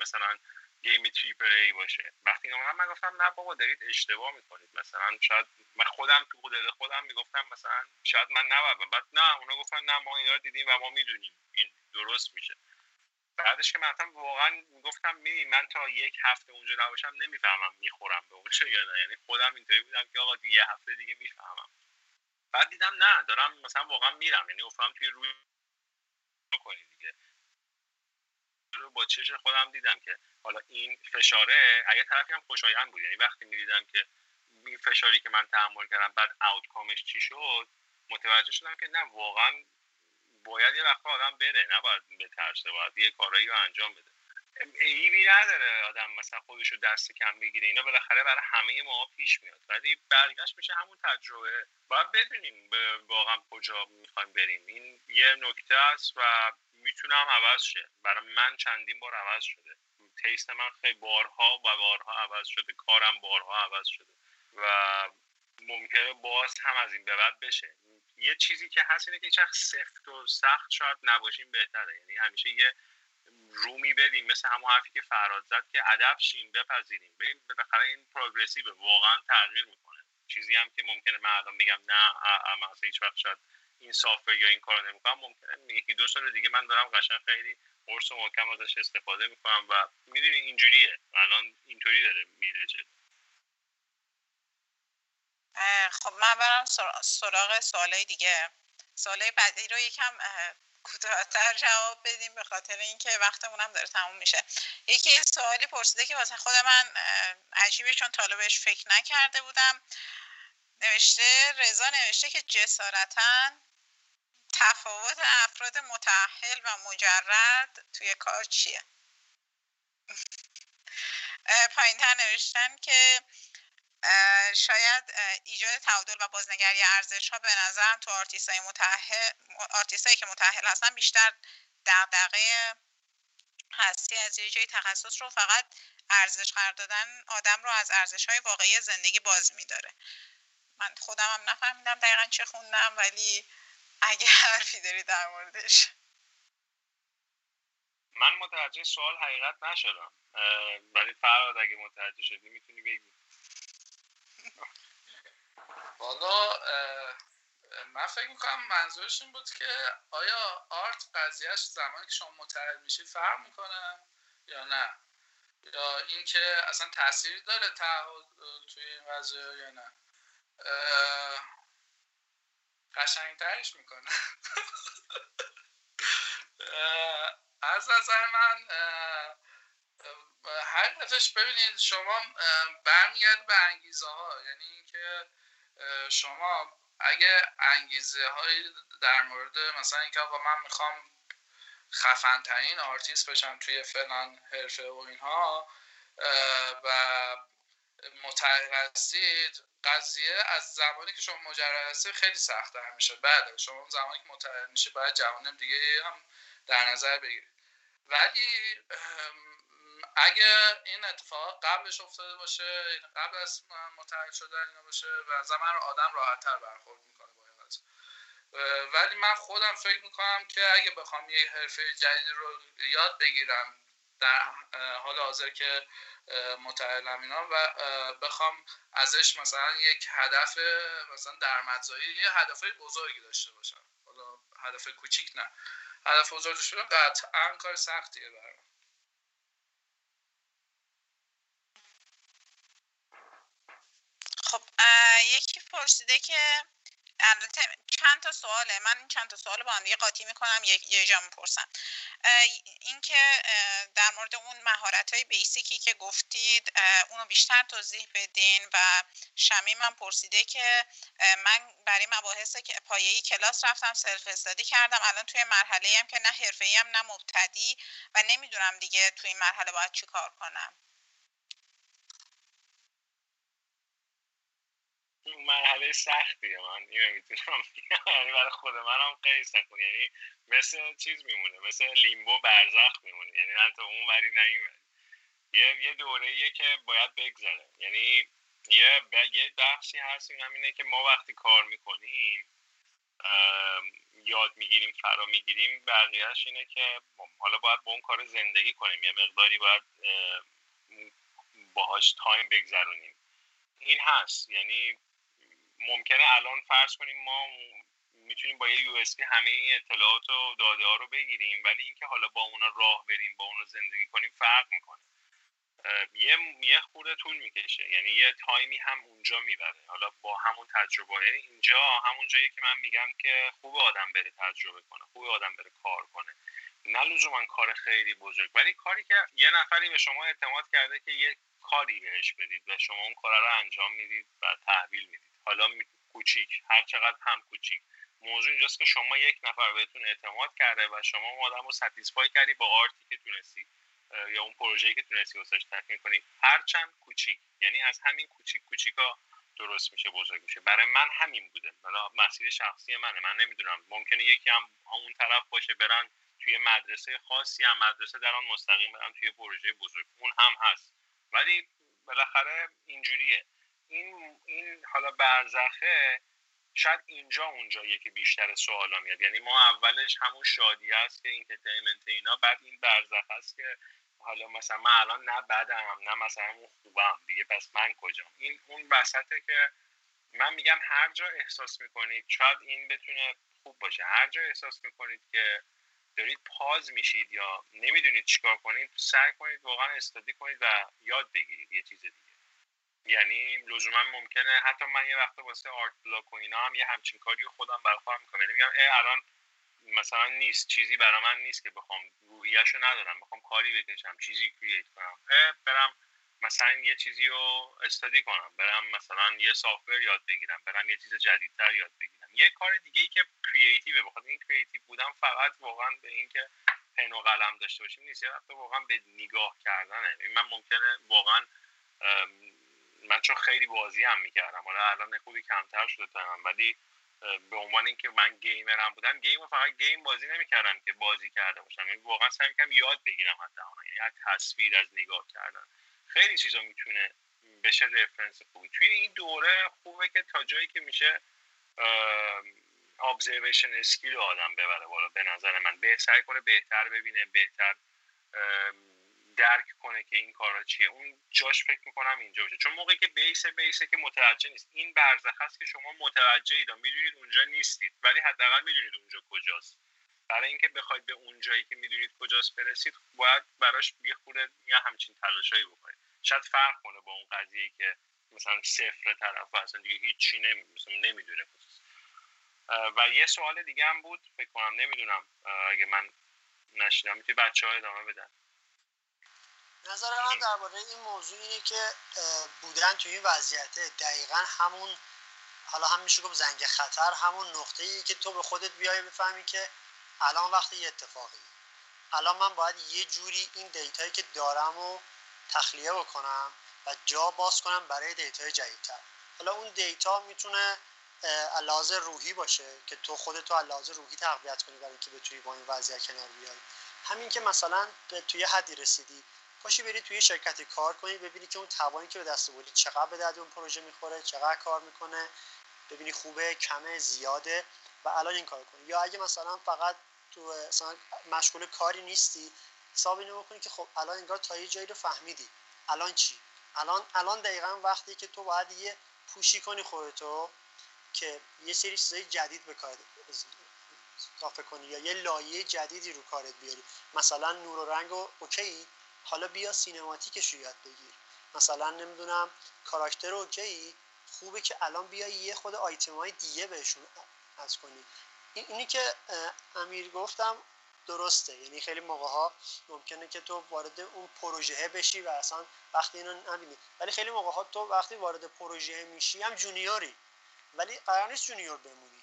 مثلا گیم تریپل ای باشه. وقتی اومدم من گفتم نه بابا دارید اشتباه می‌کنید. مثلا شاید من خودم تو خود خودم می‌گفتم مثلا شاید من نباید. بعد نه اونا گفتن نه ما اینا دیدیم و ما می‌دونیم. این درست میشه. بعدش که مثلا واقعا گفتم می من تا یک هفته اونجا نباشم نمی‌فهمم می‌خورم به اونجا یا نه. یعنی خودم اینطوری بودم که آقا یه هفته دیگه می‌فهمم. بعد دیدم نه دارم مثلا واقعا میرم. یعنی گفتم توی روی کنی دیگه. رو با چشم خودم دیدم که حالا این فشاره اگه طرفی هم خوشایند بود. یعنی وقتی می‌دیدم که این فشاری که من تحمل کردم بعد آوتکامش چی شد متوجه شدم که نه واقعا باید یه وقت آدم بره نباید بترسه باید یه کارایی رو انجام بده. ایبی نداره آدم مثلا خودش رو دست کم بگیره اینا بالاخره برای همه ما پیش میاد. ولی برگشت میشه همون تجربه. باید بدونیم واقعا کجا می‌خوایم بریم. این یه نکته است و می‌تونم عوض شه. برای من چندین بار عوض شده. تیست من خیلی بارها و بارها عوض شده. کارم بارها عوض شده. و ممکنه باز هم از این به بعد بشه. یه چیزی که هست اینه که هیچ سفت و سخت شاید نباشیم بهتره. یعنی همیشه یه رومی بدیم مثل همون حرفی که فراد زد که ادب شیم بپذیریم. ببین بالاخره این پروگرسیو واقعا تغییر می‌کنه. چیزی هم که ممکنه من الان بگم نه اما هیچ وقت شاید این سافر یا این کار نمی‌کنم ممکنه یکی دو سال دیگه من دارم قشنگ خیلی قرص و محکم ازش استفاده می‌کنم و می‌دونی اینجوریه. الان اینطوری داره میره خب من برم سراغ سوالای دیگه. سوالای بعدی رو یکم کوتاهتر جواب بدیم به خاطر اینکه وقتمون داره تموم میشه. یکی سوالی پرسیده که واسه خود من عجیبه چون طالبش فکر نکرده بودم. نوشته رضا نوشته که جسارتا تفاوت افراد متحل و مجرد توی کار چیه؟ پایین تر نوشتن که شاید ایجاد تعادل و بازنگری ارزش ها به نظرم تو آرتیست های هایی که متحل هستن بیشتر دقدقه هستی از یه جای تخصص رو فقط ارزش قرار دادن آدم رو از ارزش های واقعی زندگی باز میداره. من خودم هم نفهمیدم دقیقا چه خوندم ولی اگه <laughs> حرفی داری در موردش. من متوجه سوال حقیقت نشدم. ولی فراد اگه متوجه شدی می‌تونی بگی. والا من فکر می‌کنم منظورش این بود که آیا آرت قضیهش زمانی که شما متحد میشید فرق می‌کنه یا نه؟ یا اینکه اصلا تاثیری داره تعهد توی این قضیه یا نه؟ قشنگترش می‌کنه. از نظر من حقیقتش ببینید شما برمیگرد به انگیزه ها یعنی اینکه شما اگه انگیزه هایی در مورد مثلا اینکه آقا من می‌خوام خفن ترین آرتیست بشم توی فلان حرفه و اینها و متحر هستید قضیه از زمانی که شما مجرد هستید خیلی سختتر میشه. بله شما زمانی که متحر میشه باید جوانب دیگه هم در نظر بگیرید. ولی اگه این اتفاق قبلش افتاده باشه یعنی قبل از متحد شدن اینا باشه و زمان آدم راحتتر برخورد می‌کنه با این ولی من خودم فکر می‌کنم که اگه بخوام یه حرفه جدید رو یاد بگیرم در حال حاضر که متعلم اینا و بخوام ازش مثلا یک هدف مثلا درآمدزایی یه هدفهای بزرگی داشته باشم. حالا هدف کوچیک نه. هدف بزرگ داشته قطعا کار سختیه برام. خب یکی پرسیده که البته چند تا سواله؟ من این چند تا سوال با هم دیگه قاطی می‌کنم یه جا می‌پرسم. اینکه در مورد اون مهارت های بیسیکی که گفتید اونو بیشتر توضیح بدین و شمیم من پرسیده که من برای مباحث پایه‌ای کلاس رفتم سلف استادی کردم الان توی مرحله هم که نه حرفه‌ای هم نه مبتدی و نمی‌دونم دیگه توی این مرحله باید چیکار کنم. مرحله سختیه من اینو می‌تونم یعنی برای خود منم خیلی سخت یعنی مثل چیز میمونه مثل لیمبو برزخ میمونه. یعنی نه تو اون وری نه یه یه دوره که باید بگذره. یعنی یه. یه بخشی هست این همینه که ما وقتی کار می‌کنیم یاد می‌گیریم فرا می‌گیریم بقیهش اینه که حالا باید با اون کار زندگی کنیم. یه مقداری باید باهاش time بگذرونیم. این هست. یعنی ممکنه الان فرض کنیم ما می‌تونیم با یه USB همه این اطلاعات و داده ها رو بگیریم ولی اینکه حالا با اونا راه بریم با اونا زندگی کنیم فرق می‌کنه. یه یه خورده طول می‌کشه. یعنی یه time ی هم اونجا می‌بره. حالا با همون تجربه یعنی اینجا همون جایی که من میگم که خوب آدم بره تجربه کنه خوب آدم بره کار کنه. نه لزوما کار خیلی بزرگ. ولی کاری که یه نفری به شما اعتماد کرده که یه کاری بهش بدید و شما اون کار رو انجام می‌دید و تحویل می‌دید. حالا کوچیک هر چقدر هم کوچیک. موضوع اینجاست که شما یک نفر بهتون اعتماد کرده و شما اون آدم رو ستیسفای کردی با آرتی که تونستی یا اون پروژه‌ای که تونستی واسش تکمیل کنی. هرچند کوچیک. یعنی از همین کوچیک کوچیکا درست میشه بزرگ میشه. برای من همین بوده. حالا مسیر شخصی منه. من نمی‌دونم. ممکنه یکی هم اون طرف باشه برن توی مدرسه خاصی هم مدرسه در آن مستقیم برن توی پروژه بزرگ. اون هم هست. ولی بالاخره اینجوریه. این این حالا برزخه شاید اینجا اونجاییه که بیشتر سوالا میاد. یعنی ما اولش همون شادی است که entertainment اینا بعد این برزخ است که حالا مثلا من الان نه بدم نه مثلا اون خوبم. دیگه پس من کجام؟ این اون وسطه که من میگم هر جا احساس می‌کنید شاید این بتونه خوب باشه. هر جا احساس می‌کنید که دارید پاز میشید یا نمی‌دونید چیکار کنید سعی کنید واقعا استادی کنید و یاد بگیرید یه چیز دیگه. یعنی لزوما ممکنه حتی من یه وقت واسه آرت بلاک و اینا هم یه همچین کاری خودم برای می‌کنم. یعنی میگم الان مثلا نیست چیزی برای من نیست که بخوام روحیهشو ندارم بخوام کاری بکشم چیزی کرییت کنم. برم مثلا یه چیزی رو استادی کنم برم مثلا یه سافتور یاد بگیرم برم یه چیز جدیدتر یاد بگیرم. یه کار دیگه ای که creative بخاطر این creative بودن فقط واقعا به اینکه pen و قلم داشته باشیم نیست. یه واقعا به نگاه کردنه. من ممکنه واقعا من چون خیلی بازی هم می‌کردم. حالا الان خوبی کمتر شده تا من ولی به عنوان اینکه من گیمرم بودم game فقط game بازی نمی‌کردم که بازی کرده باشم. یعنی واقعا سعی کردم یاد بگیرم حتی یعنی از تصویر از نگاه کردن. خیلی چیزا می‌تونه بشه reference خوبی. توی این دوره خوبه که تا جایی که میشه ابزرویشن اسکیل آدم ببره بالا. به نظر من بهتر کنه بهتر ببینه بهتر درک کنه که این کارا چیه. اون جاش فکر می‌کنم اینجا باشه. چون موقعی که بیس بیسه که متوجه نیست. این برزخ هست که شما متوجه اید می‌دونید اونجا نیستید. ولی حداقل می‌دونید اونجا کجاست. برای اینکه بخواید به اون جایی که می‌دونید کجاست برسید باید براش یه خورده یا همچین تلاشایی بکنید. شاید فرق کنه با اون قضیه که مثلا صفر طرف اصلا دیگه هیچی نمی‌دونه و یه سوال دیگه هم بود. فکر کنم نمی‌دونم اگه من نشیدم می‌تونی بچه ها ادامه بدن. نظر من درباره این موضوع اینه که بودن توی این وضعیت دقیقا همون حالا هم میشه گفت زنگ خطر همون نقطه ای که تو به خودت بیای بفهمی که الان وقت یه اتفاقی. الان من باید یه جوری این دیتایی که دارم رو تخلیه بکنم و جا باز کنم برای data ی جدیدتر. حالا اون data می‌تونه از لحاظ روحی باشه که تو خودتو از لحاظ روحی تقویت کنی برای اینکه بتونی با این وضعیت کنار بیای. همین که مثلا به توی حدی رسیدی. پاشی بری توی شرکتی کار کنی ببینی که اون توانی که به دست آوردی چقدر به درد اون پروژه می‌خوره چقدر کار می‌کنه. ببینی خوبه کمه زیاده و الان این کار کنی. یا اگه مثلا فقط تو مثلا مشغول کاری نیستی حساب اینو بکنی که خب الان انگار تا یه جایی رو فهمیدی. الان چی؟ الان الان دقیقا وقتی که تو باید یه push ی کنی خودتو که یه سری چیزای جدید به کار اضافه کنی یا یه لایه جدیدی رو کارت بیاری. مثلا نور و رنگ و اوکی؟ حالا بیا cinematic ش رو یاد بگیر. مثلا نمی‌دونم کاراکتر اوکی خوبه که الان بیا یه خود آیتم های دیگه بهشون از کنی. اینی که امیر گفتم درسته. یعنی خیلی موقع ها ممکنه که تو وارد اون پروژه بشی و اصلا وقتی اینو نبینی. ولی خیلی موقع ها تو وقتی وارد پروژه میشی هم junior ی. ولی قرار نیست junior بمونی.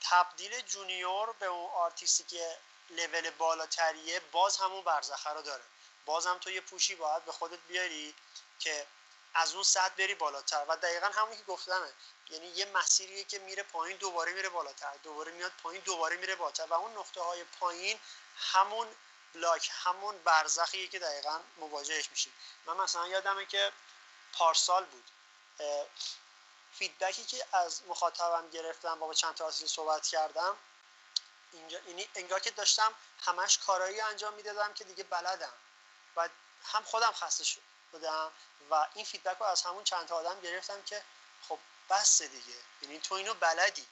تبدیل junior به اون آرتیستی که لول بالاتریه باز همون برزخه رو داره. باز هم تو یه push ی باید به خودت بیاری که از اون سطح بری بالاتر. و دقیقا همون که گفتمه. یعنی یه مسیریه که میره پایین دوباره میره بالاتر. دوباره میاد پایین دوباره میره بالاتر. و اون نقطه های پایین همون بلاک همون برزخیه که دقیقا مواجهش میشی من مثلا یادمه که پارسال بود. فیدبکی که از مخاطبم گرفتم با چند تا صحبت کردم اینجا یعنی انگار که داشتم همش کارایی انجام می‌دادم که دیگه بلدم. هم خودم خسته بودم و این فیدبک رو از همون چند تا آدم گرفتم که خب بس دیگه. یعنی تو اینو بلدی.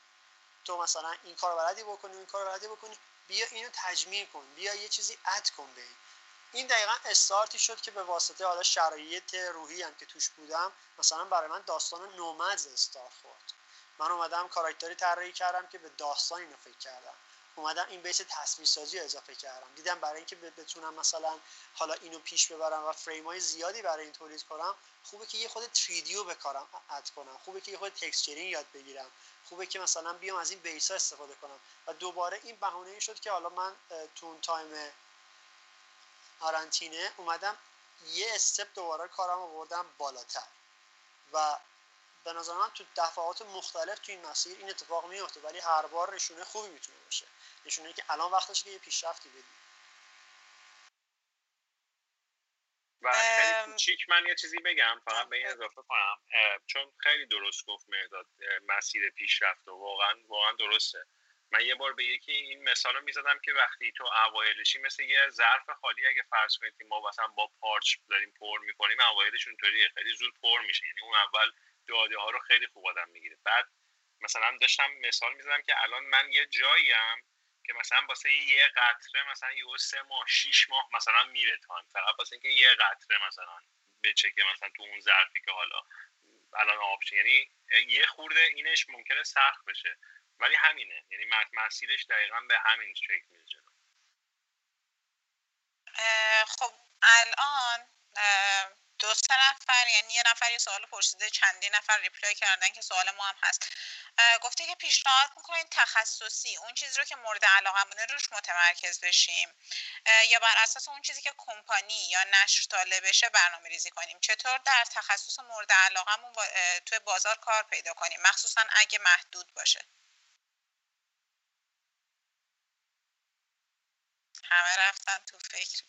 تو مثلا این کار بلدی بکنی این کار بلدی بکنی. بیا اینو تجمیع کن. بیا یه چیزی اد کن به این. این دقیقا استارتی شد که به واسطه حالا شرایط روحی هم که توش بودم مثلا برای من داستان نومز استارت خورد. من اومدم کاراکتری طراحی کردم که به داستان اینو فکر کردم. اومدم این بیس تصویرسازی رو اضافه کردم. دیدم برای اینکه بتونم مثلا حالا اینو پیش ببرم و فریم های زیادی برای این تولید کنم خوبه که یه خورده 3D رو به کارم add کنم. خوبه که یه خورده texturing یاد بگیرم. خوبه که مثلا بیام از این base ها استفاده کنم. و دوباره این بهونه شد که حالا من تو اون time قرنطینه اومدم یه step دوباره کارم آوردم بالاتر. و به نظر من تو دفعات مختلف تو این مسیر این اتفاق میفته ولی هر بار نشونه خوبی می‌تونه باشه. نشونه که الان وقتش که یه پیشرفتی بدی و خیلی کوچیک من یه چیزی بگم فقط به این اضافه کنم. چون خیلی درست گفت مهداد مسیر پیشرفت و واقعا واقعا درسته. من یه بار به یکی این مثال رو می‌زدم که وقتی تو اوایلشی مثل یه ظرف خالی اگه فرض کنید ما مثلا با پارچ داریم پر می‌کنیم اوایلش اونطوریه. خیلی زود پر میشه. یعنی اون اول داده ها رو خیلی خوب آدم می‌گیره. بعد مثلا داشتم مثال می‌زدم که الان من یه جاییم که مثلا واسه یه قطره مثلا یه سه ماه شیش ماه مثلا میره time. فقط واسه اینکه یه قطره مثلا بچکه مثلا تو اون ظرفی که حالا الان آب یعنی یه خورده اینش ممکنه سخت بشه. ولی همینه. یعنی مسیرش دقیقا به همین شکل میره خب الان دو سه نفر یعنی یه نفر سوال پرسیده چندین نفر reply کردن که سوال ما هم هست. گفته که پیشنهاد می‌کنین تخصصی اون چیزی رو که مورد علاقه روش متمرکز بشیم. یا بر اساس اون چیزی که کمپانی یا نشر طالب بشه برنامه ریزی کنیم. چطور در تخصص مورد علاقمون با... توی بازار کار پیدا کنیم؟ مخصوصا اگه محدود باشه. همه رفتن تو فکر.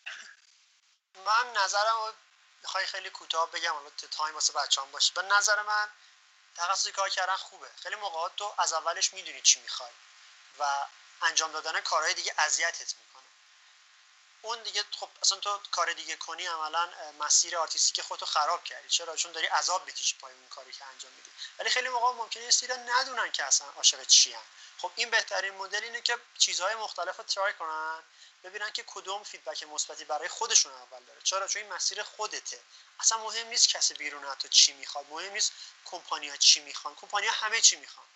من نظرم می‌خوای خیلی کوتاه بگم حالا تایم واسه بچه‌ام باشه. به نظر من تخصصی کار کردن خوبه. خیلی موقعات تو از اولش می‌دونی چی می‌خوای و انجام دادن کارهای دیگه اذیتت می‌کنه. اون دیگه خب اصلا تو کار دیگه کنی عملا مسیر artistic خودتو خراب کردی. چرا؟ چون داری عذاب بکشی پای اون کاری که انجام میدی. ولی خیلی موقع ممکنه یه ندونن که اصلا عاشق چی هم. خب این بهترین مدل اینه که چیزهای مختلف رو try کنن ببینن که کدوم feedback مثبتی برای خودشون اول داره. چرا؟ چون این مسیر خودته. اصلا مهم نیست کسی بیرون تو چی می‌خواد. مهم نیست کمپانیا چی می‌خوان. کمپانیا همه چی می‌خوان.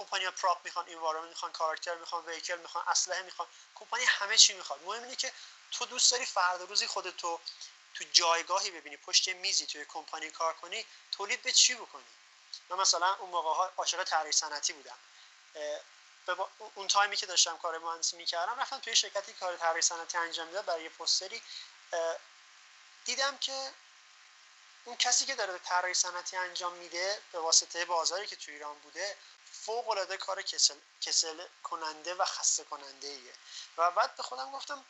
کمپانیا پراپ می‌خوان انوایرمنت می‌خوان کاراکتر می‌خوان ویکل می‌خوان اسلحه می‌خوان کمپانی همه چی می‌خواد مهم اینه که تو دوست داری فردا روزی خودتو تو جایگاهی ببینی پشت میزی توی کمپانی کار کنی تولید به چی بکنی؟ من مثلا اون موقع ها عاشق طراحی صنعتی بودم. اون تایمی که داشتم کار مهندسی می‌کردم رفتم توی شرکتی کار طراحی صنعتی انجام می‌داد برای پستری. دیدم که اون کسی که داره طراحی صنعتی انجام میده به واسطه بازاری که توی ایران بوده فوق العاده کار کسل, کسل کننده و خسته کننده ایه و بعد به خودم گفتم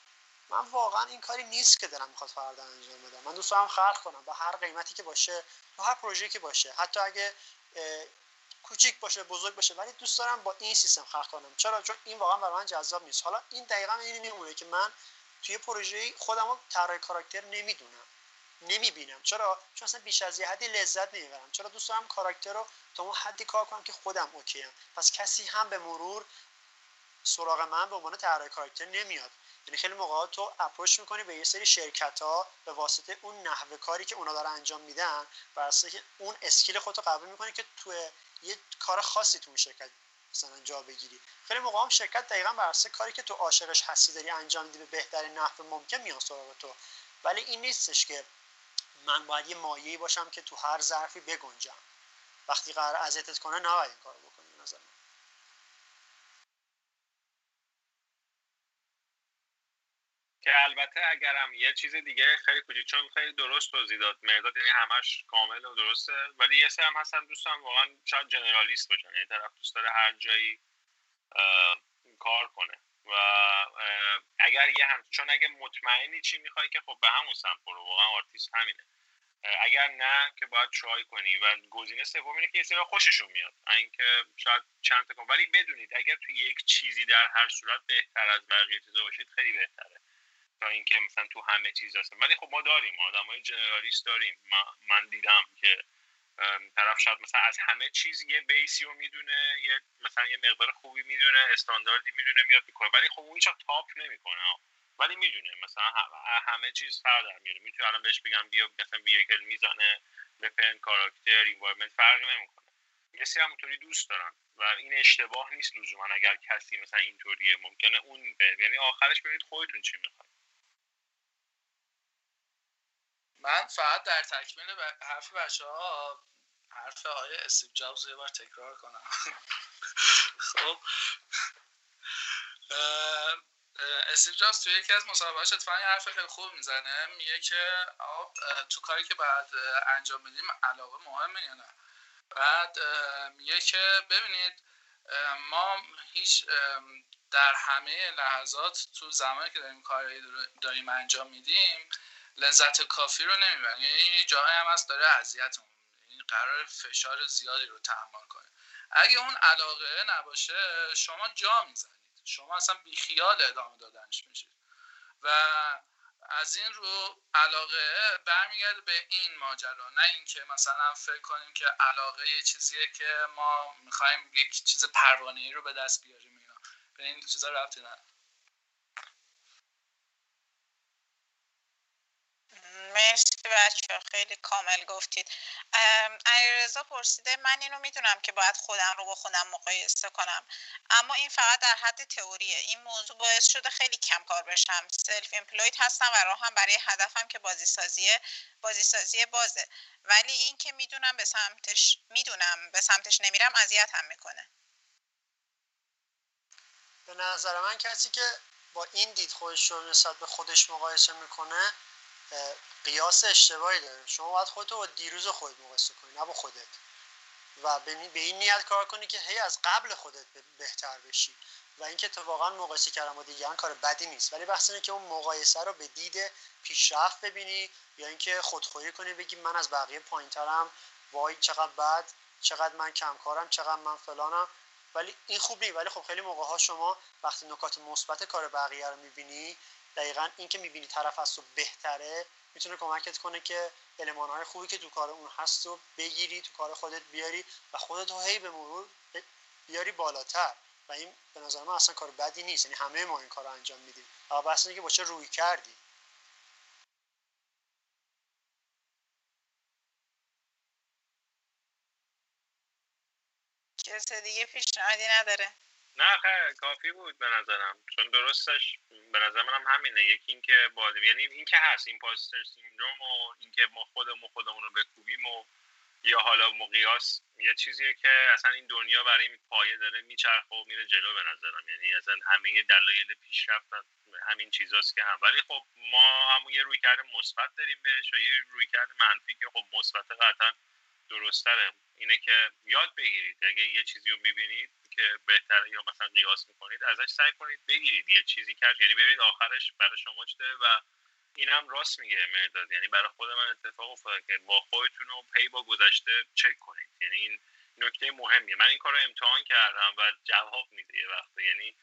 من واقعا این کاری نیست که دارم می‌خواد فردا انجام بدم. من دوست دارم خلق کنم با هر قیمتی که باشه تو هر پروژه‌ای که باشه حتی اگه کوچیک باشه بزرگ باشه ولی دوست دارم با این سیستم خلق کنم. چرا؟ چون این واقعا برای من جذاب نیست. حالا این دقیقا این میمونه که من توی پروژه خودم رو طراح کاراکتر نمی‌دونم. نمی‌بینم. چرا؟ چون اصلا بیش از یه حدی لذت نمی‌برم. چرا دوست دارم کاراکتر رو تا اون حدی کار کنم که خودم اوکیم پس کسی هم به مرور سراغ من به عنوان طراح کاراکتر نمیاد. یعنی خیلی موقعات تو اپروچ می‌کنی به یه سری شرکت ها به واسطه اون نحوه کاری که اونا دارن انجام میدن که اون اسکیل خودتو قبول می‌کنی که تو یه کار خاصی تو اون شرکت مثلا جا بگیری. خیلی موقع هم شرکت دقیقا بر کاری که تو عاشقش هستی داری انجام میدی به بهترین نحو ممکن میان سراغ تو. ولی این نیستش که من باید یه مایه‌ای باشم که تو هر ظرفی بگنجم. وقتی قرار اذیتت کنه نباید این کارو بکنی نظر که البته اگرم یه چیز دیگه خیلی کوچیک چون خیلی درست توضیح داد. مرداد یعنی همش کامل و درسته ولی یه سری هم هستن دوستان واقعا شاید جنرالیست باشن یعنی طرف دوست داره هر جایی کار کنه. و اگر یه هم چون اگه مطمئنی چی می‌خوای که خب به همون سمت برو واقعا آرتیست همینه. اگر نه که باید try کنی و گزینه سوم اینه که یه سری خوششون میاد. اینکه شاید چند تا ولی بدونید اگر تو یک چیزی در هر صورت بهتر از بقیه چیزا باشید خیلی بهتره. تا اینکه مثلا تو همه چیز هستن. ولی خب ما داریم های generalist داریم. من دیدم که طرف شاید مثلا از همه چیز یه base ی رو می‌دونه یه مثلا یه مقدار خوبی می‌دونه استانداردی می‌دونه میاد می‌کنه. ولی خب اون top نمی‌کنه ولی می‌دونه مثلا همه چیز فرق در میاره می‌تونه الان بهش بگم بیا مثلا vehicle می‌زنه weapon کاراکتر environment فرقی نمی‌کنه. یه سری همونطوری دوست دارن و این اشتباه نیست لزوما اگر کسی مثلا اینطوریه. ممکنه اون یعنی آخرش ببینید خودتون چی می‌خواید. من فقط در تکمیل حرف بچه ها حرف های استیو جابز یه بار تکرار کنم. <laughs> خب. استیو جابز توی یکی از مصاحبهاش اتفاقا حرف خیلی خوب می‌زنه. میگه که تو کاری که بعد انجام بدیم علاقه مهمه یا نه؟ بعد میگه که ببینید ما هیچ در همه لحظات تو زمانی که داریم کاری داریم انجام میدیم لذت کافی رو نمی‌بریم یعنی یه جایی هم هست داره اذیتمون این یعنی قرار فشار زیادی رو تحمل کنه. اگه اون علاقه نباشه شما جا می‌زنید. شما اصلا بیخیال ادامه دادنش میشید. و از این رو علاقه برمیگرده به این ماجرا. نه اینکه مثلا فکر کنیم که علاقه یه چیزیه که ما می‌خوایم یک چیز پروانه رو به دست بیاریم به این چیزا ربطی نداره. مرسی بچه خیلی کامل گفتید. علیرضا پرسیده من اینو می‌دونم که باید خودم رو با خودم مقایسه کنم اما این فقط در حد تئوریه. این موضوع باعث شده خیلی کم کار بشم. سلف امپلوید هستم و راهم برای هدفم که بازی سازیه بازی سازی بازه. ولی این که می‌دونم به سمتش می‌دونم به سمتش نمیرم اذیتم می‌کنه. به نظر من کسی که با این دید خودش رو نسبت به خودش مقایسه می‌کنه قیاس اشتباهی داره. شما باید خودتو با دیروز خودت مقایسه کنی نه با خودت. و به این نیت کار کنی که هی از قبل خودت بهتر بشی. و اینکه تو واقعا مقایسه کردن با دیگران کار بدی نیست. ولی بحث اینه که اون مقایسه رو به دید پیشرفت ببینی یا اینکه خودخوری کنی بگی من از بقیه پایینترم. وای چقدر بد چقدر من کمکارم چقدر من فلانم. ولی این خوب نیست. ولی خب خیلی موقع ها شما وقتی نکات مثبت کار بقیه رو می‌بینی دقیقا این که می‌بینی طرف از تو بهتره می‌تونه کمکت کنه که های خوبی که تو کار اون هست رو بگیری تو کار خودت بیاری و خودت رو هی به مرور بیاری بالاتر. و این به نظر من اصلا کار بدی نیست. یعنی همه ما این کار رو انجام میدیم. و بحث که با چه روی کردی. کسی دیگه پیشنهادی نداره. نه خیلی کافی بود به نظرم. چون درستش به نظر منم همینه. یکی اینکه با یعنی اینکه هست این پاستر سیندروم و اینکه ما خودمون خودمون رو بکوبیم و یا حالا مقیاس. یه چیزیه که اصلا این دنیا برای این پایه داره میچرخه و میره جلو به نظرم. یعنی اصلا همه دلایل پیشرفت همین چیزاست که هم. ولی خب ما همون یه رویکرد مثبت داریم بهش و یه رویکرد منفی که خب مثبت قطعا درستره اینه که یاد بگیرید. اگه یه چیزی رو می‌بینید که بهتره یا مثلا قیاس می‌کنید ازش سعی کنید بگیرید. یه چیزی کرد یعنی ببینید آخرش برای شما چه داره و اینم راست میگه مهرداد یعنی برای خود من اتفاق افتاده که با خودتون رو پی با گذشته چک کنید. یعنی این نکته مهمیه. من این کار رو امتحان کردم و جواب میده یه وقت. یعنی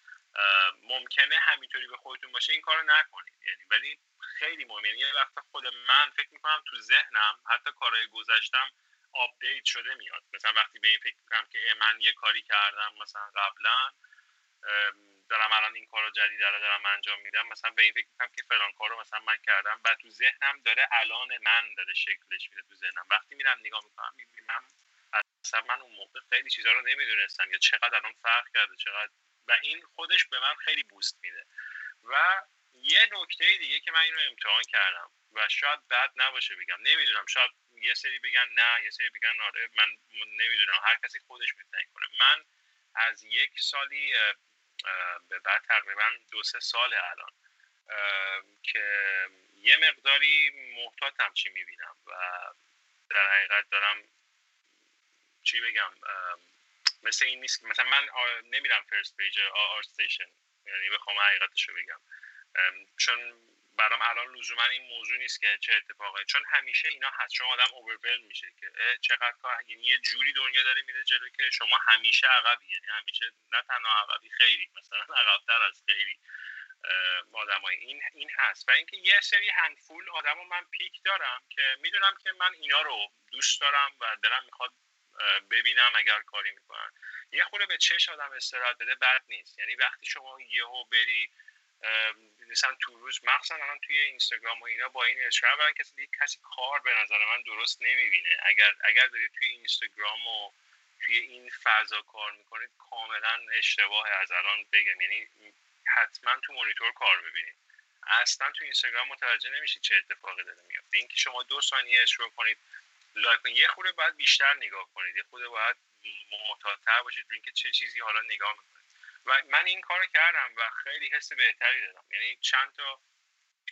ممکنه همینطوری به خودتون باشه این کارو نکنید. یعنی ولی خیلی مهمه. یعنی یه وقت خود من فکر می‌کنم تو ذهنم حتی کارهای گذشتم update شده میاد. مثلا وقتی به این فکر می‌کنم که من یه کاری کردم مثلا قبلا دارم الان این کارو جدید داره دارم انجام میدم مثلا به این فکر می‌کنم که فلان کارو مثلا من کردم و تو ذهنم داره الان من داره شکلش میده تو ذهنم. وقتی میرم نگاه می‌کنم می‌بینم اصلا من اون موقع خیلی چیزا رو نمی‌دونستم یا چقدر الان فرق کرده چقدر و این خودش به من خیلی بوست میده. و یه نکته دیگه که من اینو امتحان کردم و شاید بد نباشه بگم نمی‌دونم شاید یه سری بگن نه یه سری بگن آره من نمی‌دونم هر کسی خودش می‌تونه کنه. من از یک سالی به بعد تقریبا دو سه سال الان که یه مقداری محتاطم چی می‌بینم و در حقیقت دارم چی بگم مثل این نیست مثلا من نمیرم first page ArtStation یعنی بخوام حقیقتشو بگم. چون برام الان لزوما این موضوع نیست که چه اتفاقی چون همیشه اینا هست. چون آدم اوورول میشه که چقدر کار یعنی یه جوری دنیا داره میره جلو که شما همیشه عقبی یعنی همیشه نه تنها عقبی خیلی مثلا <laughs> عقبتر از خیلی آدمای این این هست. و اینکه یه سری هندفول آدم من پیک دارم که می‌دونم که من اینا رو دوست دارم و دلم می‌خواد ببینم اگر کاری می‌کنن. یه خورده به چش آدم استراحت بده بد نیست. یعنی وقتی شما یهو بری مثلا تو روز مخصوصا الان توی اینستاگرام و اینا با این اشاره کسی کسی کار به نظر من درست نمی‌بینه. اگر اگر دارید توی اینستاگرام و توی این فضا کار می‌کنید کاملا اشتباه از الان بگم. یعنی حتما تو مونیتور کار ببینید. اصلا تو اینستاگرام متوجه نمیشید چه اتفاقی داره میفته اینکه شما دو ثانیه شروع کنید لایک یه خورده باید بیشتر نگاه کنید. یه خورده باید محتاط‌تر باشید اینکه چه چیزی حالا نگاه می‌کنید. و من این کار کردم و خیلی حس بهتری دارم یعنی چند تا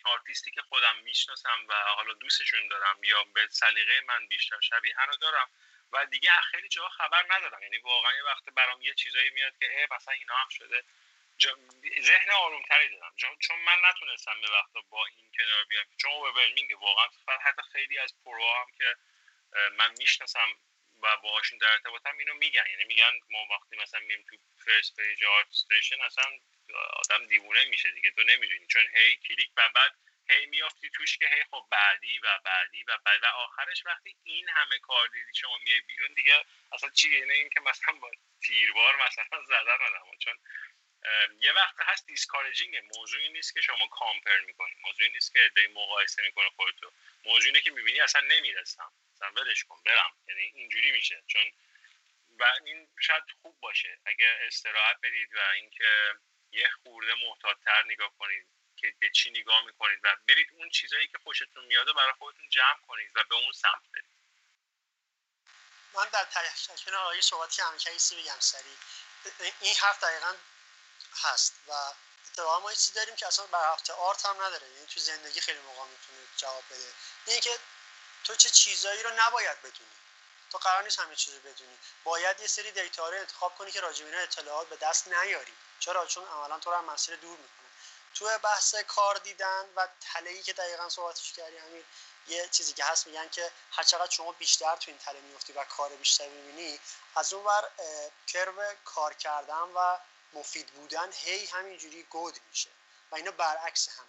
آرتیستی که خودم می‌شناسم و حالا دوستشون دارم یا به سلیقه من بیشتر شبیه رو دارم و دیگه خیلی جا خبر ندارم. یعنی واقعا یه وقت برام یه چیزایی میاد که اه مثلا اینا هم شده. ذهن آرومتری دارم. چون من نتونستم به وقت با این کنار بیام. چون overwhelming واقعا حتی خیلی از pro ها هم که من می‌شناسم و باهاشون در ارتباطم اینو میگن. یعنی میگن ما وقتی مثلا می‌ریم تو first page ArtStation اصلا آدم دیوونه میشه دیگه تو نمی‌دونی. چون هی کلیک و بعد هی میافتی توش که هی خب بعدی و بعدی و بعد. و آخرش وقتی این همه کار دیدی شما میای بیرون دیگه اصلا چی؟ اینه این که مثلا با تیربار مثلا زدن آدم چون یه وقت هست discouraging موضوعی نیست که شما compare می‌کنی. موضوعی نیست که داری مقایسه می‌کنه خودتو. موضوعی که می‌بینی اصلا نمی‌رسم. اصلا ولش کن برم. یعنی اینجوری میشه. چون و این شاید خوب باشه. اگر استراحت بدید و اینکه یه خورده محتاطتر نگاه کنید که به چی نگاه می‌کنید و برید اون چیزایی که خوشتون میاده برای خودتون جمع کنید و به اون سمت برید. من در تشکر آقای صحبتی همیشه بگم سری این حرف دقیقا هست و اتفاقا ما چیزی داریم که اصلا بر هفته آرت هم نداره. یعنی تو زندگی خیلی موقع می‌تونه جواب بده اینه که تو چه چیزایی رو نباید بدونی؟ تو قرار نیست همه چیز رو بدونی. باید یه سری دیتا رو انتخاب کنی که راجع اطلاعات به دست نیاری. چرا؟ چون عملا تو رو هم مسیر دور می‌کنه. تو بحث کار دیدن و تلهی که دقیقا صحبتش کردی همین یه چیزی که هست میگن که هر چقدر شما بیشتر تو این تله میفتی و کار بیشتر می‌بینی از اون ور curve کار کردن و مفید بودن هی همینجوری گود میشه. و اینا برعکس همه.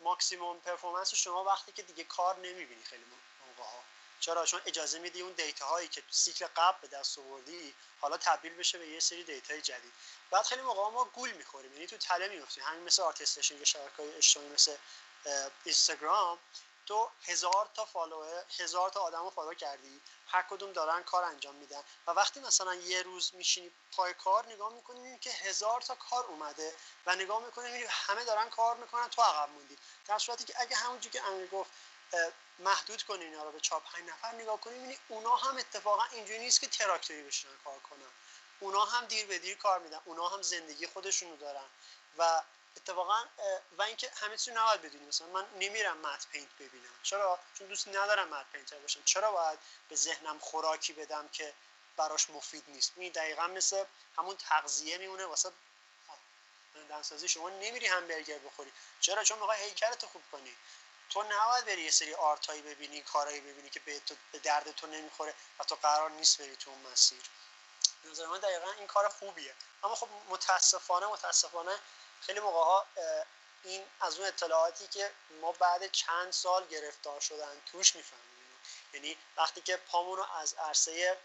ماکسیموم performance شما وقتی که دیگه کار نمی‌بینی خیلی چرا؟ چون اجازه میدی اون data هایی که cycle قبل به دست آوردی حالا تبدیل بشه به یه سری data جدید. بعد خیلی موقع ما گول می‌خوریم یعنی تو تله میفتیم همین مثل ArtStation یا شبکه های اجتماعی مثل اینستاگرام. تو هزار تا follower هزار تا آدم رو follow کردی. هر کدوم دارن کار انجام میدن. و وقتی مثلا یه روز میشینی پای کار نگاه می‌کنی که هزار تا کار اومده و نگاه می‌کنی همه دارن کار می‌کنن تو عقب موندی. در صورتی که اگه همونجوری که امیر گفت محدود کنی اینا رو به چهار پنج نفر نگاه کنی می‌بینی اونا هم اتفاقا اینجوری نیست که تراکتوری بشینن کار کنن. اونا هم دیر به دیر کار میدن اونا هم زندگی خودشونو دارن. و اتفاقا و اینکه همه چیزو نباید بدونی. مثلا من نمیرم matte paint ببینم. چرا؟ چون دوست ندارم matte painter باشم. چرا باید به ذهنم خوراکی بدم که براش مفید نیست؟ این دقیقا مثل همون تغذیه میمونه. واسه بدنسازی شما نمیری همبرگر بخوری. چرا؟ چون می‌خوای هیکلت خوب کنی. تو نباید بری یه سری art ایی ببینی کارایی ببینی که به, به درد تو نمی‌خوره و تو قرار نیست بری تو اون مسیر. نظر من دقیقا این کار خوبیه. اما خب متاسفانه متاسفانه خیلی موقع ها این از اون اطلاعاتی که ما بعد چند سال گرفتار شدن توش می‌فهمیم. یعنی وقتی که پامون رو از عرصه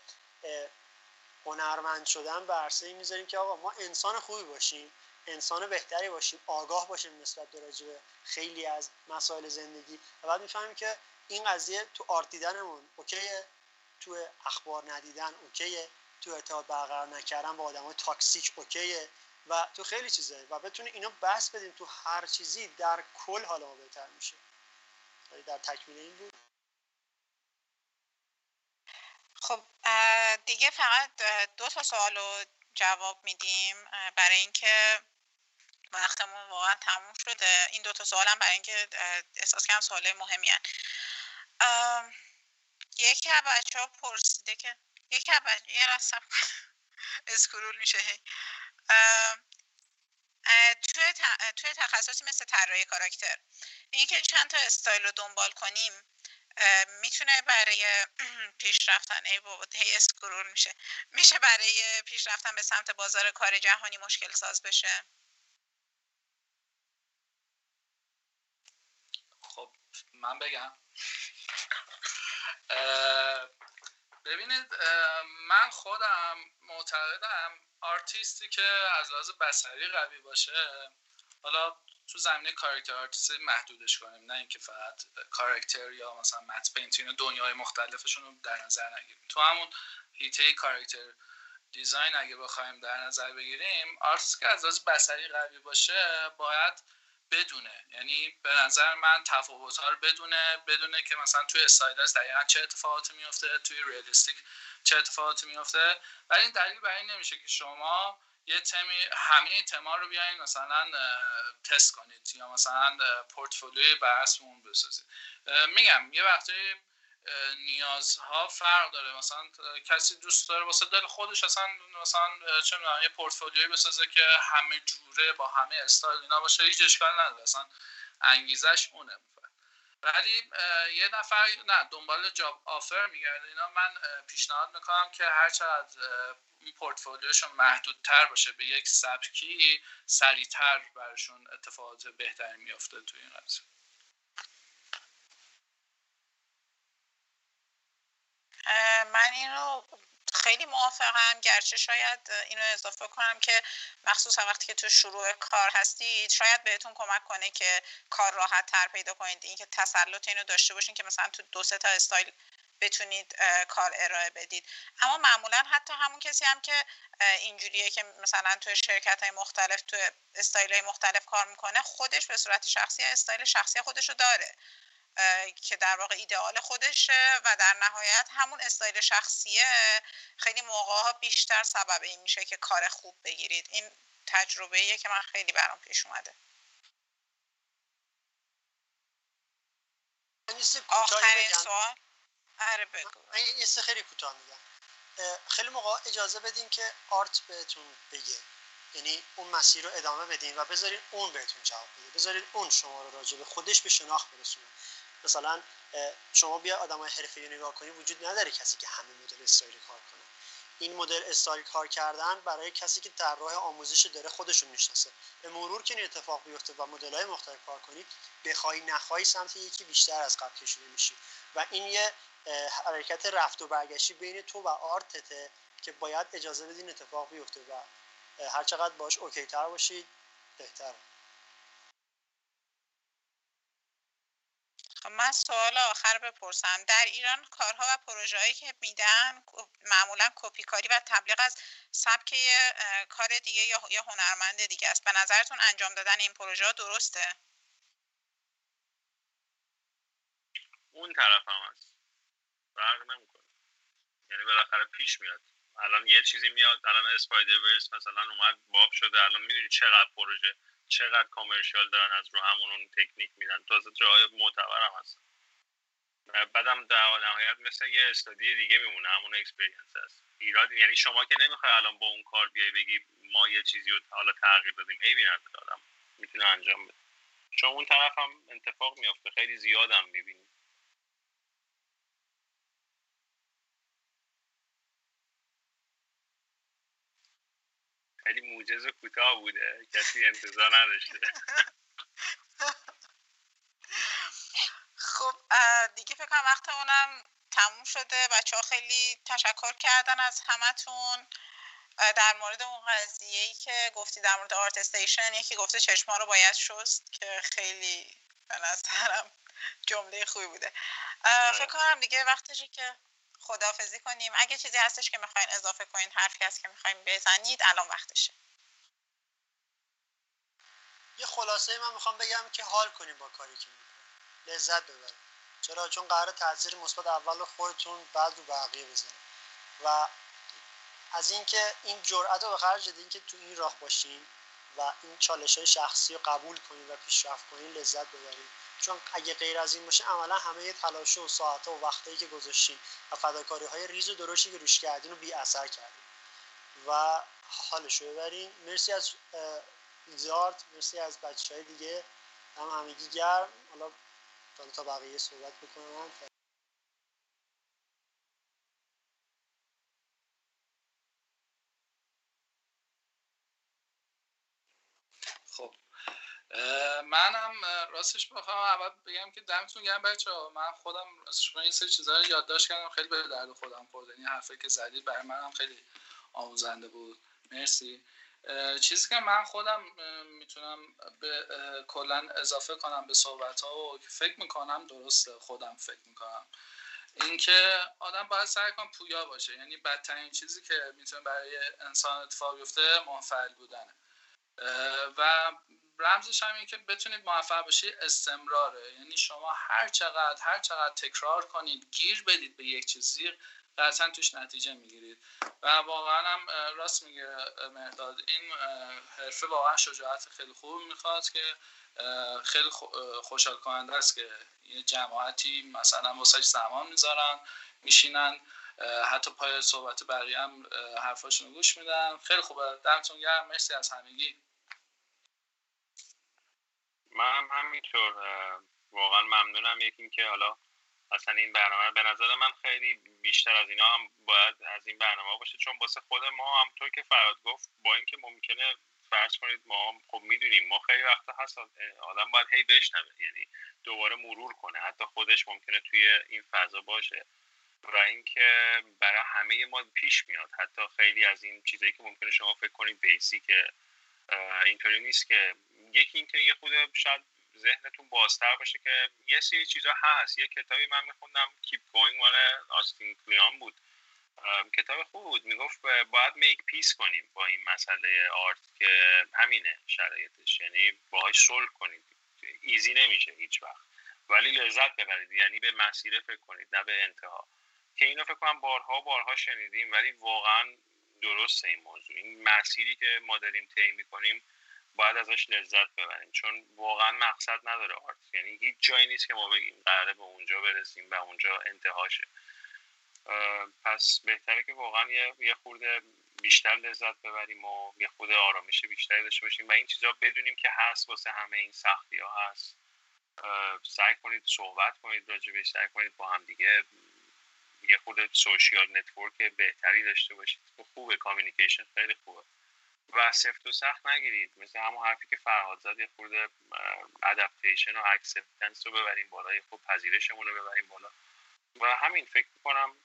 هنرمند شدن به عرصه می‌ذاریم که آقا ما انسان خوبی باشیم. انسان بهتری باشیم آگاه باشیم نسبت به خیلی از مسائل زندگی. و بعد می‌فهمیم که این قضیه تو آرت دیدنمون اوکیه تو اخبار ندیدن اوکیه تو ارتباط برقرار نکردن با آدمای تاکسیک اوکیه و تو خیلی چیزه. و بتونی اینو بس بدیم تو هر چیزی در کل حالا ما بهتر میشه. در تکمیل این بود. خب دیگه فقط دو تا سوال رو جواب میدیم برای اینکه وقتمون واقعا تموم شده. این دو تا سوالم برای اینکه احساس می‌کنم سوال مهمیه. یکی از بچه ها پرسیده که یکی از بچه یه <laughs> scroll میشه. هی توی, توی تخصصی مثل طراحی کاراکتر اینکه چند تا استایل رو دنبال کنیم می‌تونه برای <clears throat> پیشرفتن ای بابا هی scroll میشه. میشه برای پیشرفتن به سمت بازار کار جهانی مشکل ساز بشه خب من بگم. ببینید من خودم معتقدم آرتیستی که از لحاظ بصری قوی باشه حالا تو زمینه character artist محدودش کنیم نه اینکه فقط کاراکتر یا مثلا matte painting دنیای مختلفشون رو در نظر نگیریم. تو همون حیطه character design اگه بخوایم در نظر بگیریم آرتیست که از لحاظ بصری قوی باشه باید بدونه. یعنی به نظر من تفاوت ها رو بدونه بدونه که مثلا توی استایلرز دقیقا چه اتفاقاتی میفته توی ریالیستیک چه اتفاقاتی میفته ولی این دلیل برای این نمیشه که شما یه تمی همه تما رو بیاین مثلا تست کنید یا مثلا پورتفولیوی بحث اون بسازید میگم یه وقتی نیازها فرق داره. مثلا کسی دوست داره واسه دل خودش اصلا مثلا چه می‌دونم یه پورتفولیوی بسازه که همه جوره با همه استایل اینا باشه هیچ اشکال نداره. اصلا انگیزش اونه. ولی یه نفر نه دنبال جاب آفر میگرده. اینا من پیشنهاد می‌کنم که هر چقدر این پورتفولیوشون محدودتر باشه به یک سبکی سریعتر براشون اتفاقات بهتری میافته توی این قضیه. من این رو خیلی موافقم گرچه شاید اینو اضافه کنم که مخصوصا وقتی که تو شروع کار هستید شاید بهتون کمک کنه که کار راحت تر پیدا کنید. اینکه تسلط اینو داشته باشین که مثلا تو دو سه تا استایل بتونید کار ارائه بدید. اما معمولا حتی همون کسی هم که اینجوریه که مثلا توی شرکت های مختلف تو استایل های مختلف کار می‌کنه خودش به صورت شخصی استایل شخصی خودش رو داره. که در واقع ایدئال خودشه و در نهایت همون استایل شخصیه. خیلی موقع ها بیشتر سبب این میشه که کار خوب بگیرید. این تجربه ایه که من خیلی برام پیش اومده. آخرین سوال. آره بگو. یه خیلی کوتاه میگم. خیلی موقع اجازه بدین که آرت بهتون بگه. یعنی اون مسیر رو ادامه بدین و بذارین اون بهتون جواب بده. بذارین اون شما رو راجع به خودش به شناخت برسونه. مثلا شما بیا آدم های حرفه نگاه کنی وجود نداره کسی که همه مدل استایلی کار کنه. این مدل استایل کار کردن برای کسی که در راه آموزش داره خودشون می‌شناسه. به مرور که این اتفاق بیفته و مدل های مختلف کار کنید بخوای نخوای سمت یکی بیشتر از قبل کشیده میشی. و این یه حرکت رفت و برگشتی بین تو و آرتته که باید اجازه بدین اتفاق بیفته و هر چقدر باش اوکی تر باشید بهتر من سوال آخر بپرسم. در ایران کارها و پروژه هایی که میدن معمولا کپی کاری و تبلیغ از سبک کار دیگه یا هنرمند دیگه است. به نظرتون انجام دادن این پروژه درسته؟ اون طرف هم هست. فرق نمی‌کنه. یعنی بالاخره پیش میاد. الان یه چیزی میاد الان اسپایدر ورس مثلا اومد باب شده الان می‌دونی چقدر پروژه. چقدر کامرشیال دارن از رو همون اون تکنیک میدن. تازه جای معتبر هم هست بعدم در نهایت مثل یه استادی دیگه میمونه همون اکسپریانس هست. ایراد یعنی شما که نمی‌خوای الان با اون کار بیای بگی ما یه چیزی رو حالا تغییر دادیم ای بی دادم می‌تونه انجام بده. چون اون طرف هم اتفاق میافته خیلی زیادم می‌بینیم خیلی موجز کوتاه بوده. کسی انتظار نداشته. خب دیگه فکر کنم وقتمونم تموم شده. بچه ها خیلی تشکر کردن از همتون. در مورد اون قضیه ای که گفتی در مورد آرت استیشن یکی گفته چشما رو باید شست که خیلی به نظرم جمله خوبی بوده. آره. فکر کنم دیگه وقتشه که خدافزی کنیم. اگه چیزی هستش که می‌خواین اضافه کنین حرفی هست که می‌خواین بزنید الان وقتشه. یه خلاصه من می‌خوام بگم که حال کنیم با کاری که می‌کنیم. لذت ببریم چرا؟ چون قرار تاثیر مثبت اول خودتون بعد رو بقیه بزنه و از اینکه این جرأت رو به خرج بدین که تو این راه باشین و این چالش های شخصی رو قبول کنین و پیشرفت کنین لذت ببرین چون اگه غیر از این باشه عملا همه تلاش و ساعت و وقتی که گذاشتین و فداکاری های ریز و درشتی که روش کردین رو بی اثر کردین. و حالش رو ببرین. مرسی از زیارت. مرسی از بچه های دیگه. هم همگی گرم. حالا تا بقیه صحبت بکنم. منم راستش بخوام اول بگم که دمتون گرم بچه ها من خودم راستش یه سری چیزا رو یادداشت کردم. خیلی به درد خودم خورد. این حرفی که زدید برای منم خیلی آموزنده بود. مرسی. چیزی که من خودم می‌تونم به کلا اضافه کنم به صحبت ها و فکر می‌کنم درسته. خودم فکر می‌کنم. اینکه آدم باید سعی کنه پویا باشه. یعنی بدترین چیزی که می‌تونه برای انسان اتفاق بیفته منفعل بودنه. و رمزش هم که بتونید موفق بشید استمراره. یعنی شما هر چقدر هر چقدر تکرار کنید گیر بدید به یک چیزی قطعا توش نتیجه می‌گیرید. و واقعا هم راست میگه مهداد این حرفه واقعا شجاعت خیلی خوب می‌خواد که خیلی خوشحال کننده است که یه جماعتی مثلا واسه زمان می‌ذارن میشینن حتی پای صحبت بقیه هم حرفاشون گوش میدن. خیلی خوبه. دمتون گرم. مرسی از همگی. من هم همینطور واقعا ممنونم. یکی که حالا اصلا این برنامه به نظر من خیلی بیشتر از اینا هم باید از این برنامه باشه. چون واسه خود ما همطور که فراد گفت با اینکه ممکنه فرض کنید ما خب می‌دونیم ما خیلی وقتا هست آدم باید هی بشنوه. یعنی دوباره مرور کنه. حتی خودش ممکنه توی این فضا باشه. و اینکه برای همه ما پیش میاد. حتی خیلی از این چیزایی که ممکنه شما فکر کنید basic ه اینطوری نیست که یکی اینکه یه خورده شاید ذهنتون بازتر باشه که یه سری چیزا هست. یه کتابی من میخوندم Keep Going مال Austin Kleon بود. کتاب خوب بود. می‌گفت باید make peace کنیم با این مسئله art که همینه شرایطش. یعنی باهاش صلح کنید. easy نمیشه هیچ وقت. ولی لذت ببرید. یعنی به مسیره فکر کنید نه به انتها. که اینو فکر کنم بارها بارها شنیدیم ولی واقعا درسته این موضوع. این مسیری که ما داریم طی می‌کنیم باید ازش لذت ببریم. چون واقعا مقصد نداره آرت. یعنی هیچ جایی نیست که ما بگیم قراره به اونجا برسیم و اونجا انتهاشه. پس بهتره که واقعا یه, یه خورده بیشتر لذت ببریم و یه خود آرامش بیشتری داشته باشیم و این چیزا بدونیم که هست واسه همه این سختی ها هست سعی کنید صحبت کنید راجبش سعی کنید با هم دیگه یه خورده social network بهتری داشته باشید. خوبه communication خیلی خوبه. و سفت و سخت نگیرید. مثل همون حرفی که فرهاد زد یه خورده adaptation و acceptance رو ببریم بالا. یه خورده پذیرشمون رو ببریم بالا. و همین فکر می‌کنم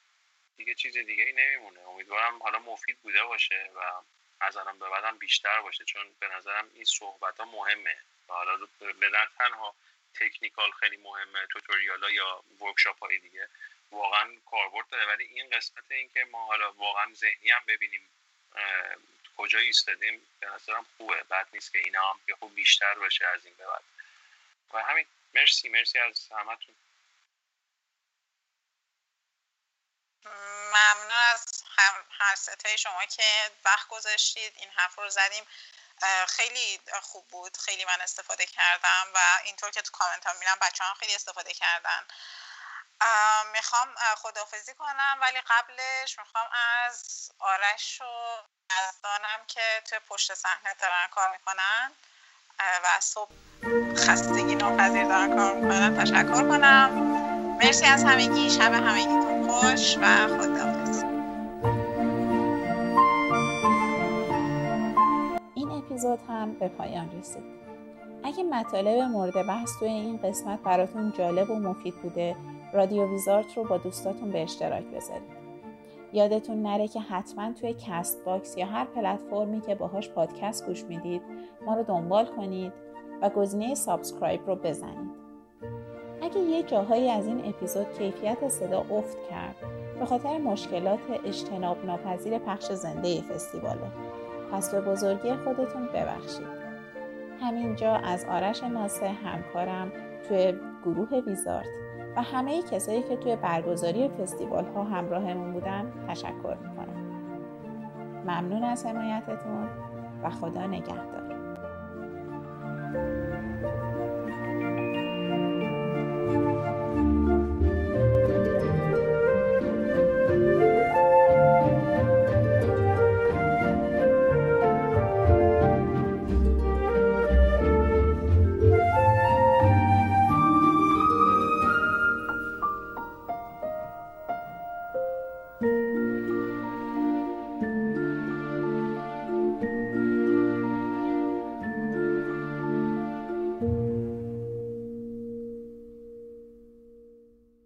دیگه چیز دیگه ای نمیمونه. امیدوارم حالا مفید بوده باشه و از الان به بعدم بیشتر باشه. چون به نظرم این صحبت ها مهمه. و حالا به تنها تکنیکال خیلی مهمه توتوریال یا ورکشاپ های دیگه واقعا کاربرد داره. ولی این قسمت این که ما حالا واقعا ذهنی هم ببینیم کجا ایستادیم به نظرم خوبه. بعد نیست که اینا هم خوب بیشتر باشه از این به بعد. و همین مرسی مرسی از همتون. ممنون از هر ستای شما که وقت گذاشتید. این حرف رو زدیم. خیلی خوب بود. خیلی من استفاده کردم و اینطور که تو کامنت ها میرم بچه هم خیلی استفاده کردن. می‌خوام خدافزی کنم ولی قبلش می‌خوام از آرش و دانم که توی پشت صحنه دارن کار می‌کنن و صبح خستگی ناپذیر دارن کار می‌کنن تشکر کنم. مرسی از همگی شب همگیتون خوش و خداحافظ. این اپیزود هم به پایان رسید. اگه مطالب مورد بحث توی این قسمت براتون جالب و مفید بوده رادیو ویزارت رو با دوستاتون به اشتراک بذارید. یادتون نره که حتما توی Castbox یا هر پلتفرمی که باهاش پادکست گوش می‌دید ما رو دنبال کنید و گزینه subscribe رو بزنید. اگه یه جاهایی از این اپیزود کیفیت صدا افت کرد به خاطر مشکلات اجتناب ناپذیر پخش زنده فستیواله پس به بزرگی خودتون ببخشید. همینجا از آرش ناسه همکارم توی گروه ویزارت. و همه کسایی که توی برگزاری فستیوال ها همراهمون بودن تشکر می‌کنم. ممنون از حمایتتون و خدا نگهدار.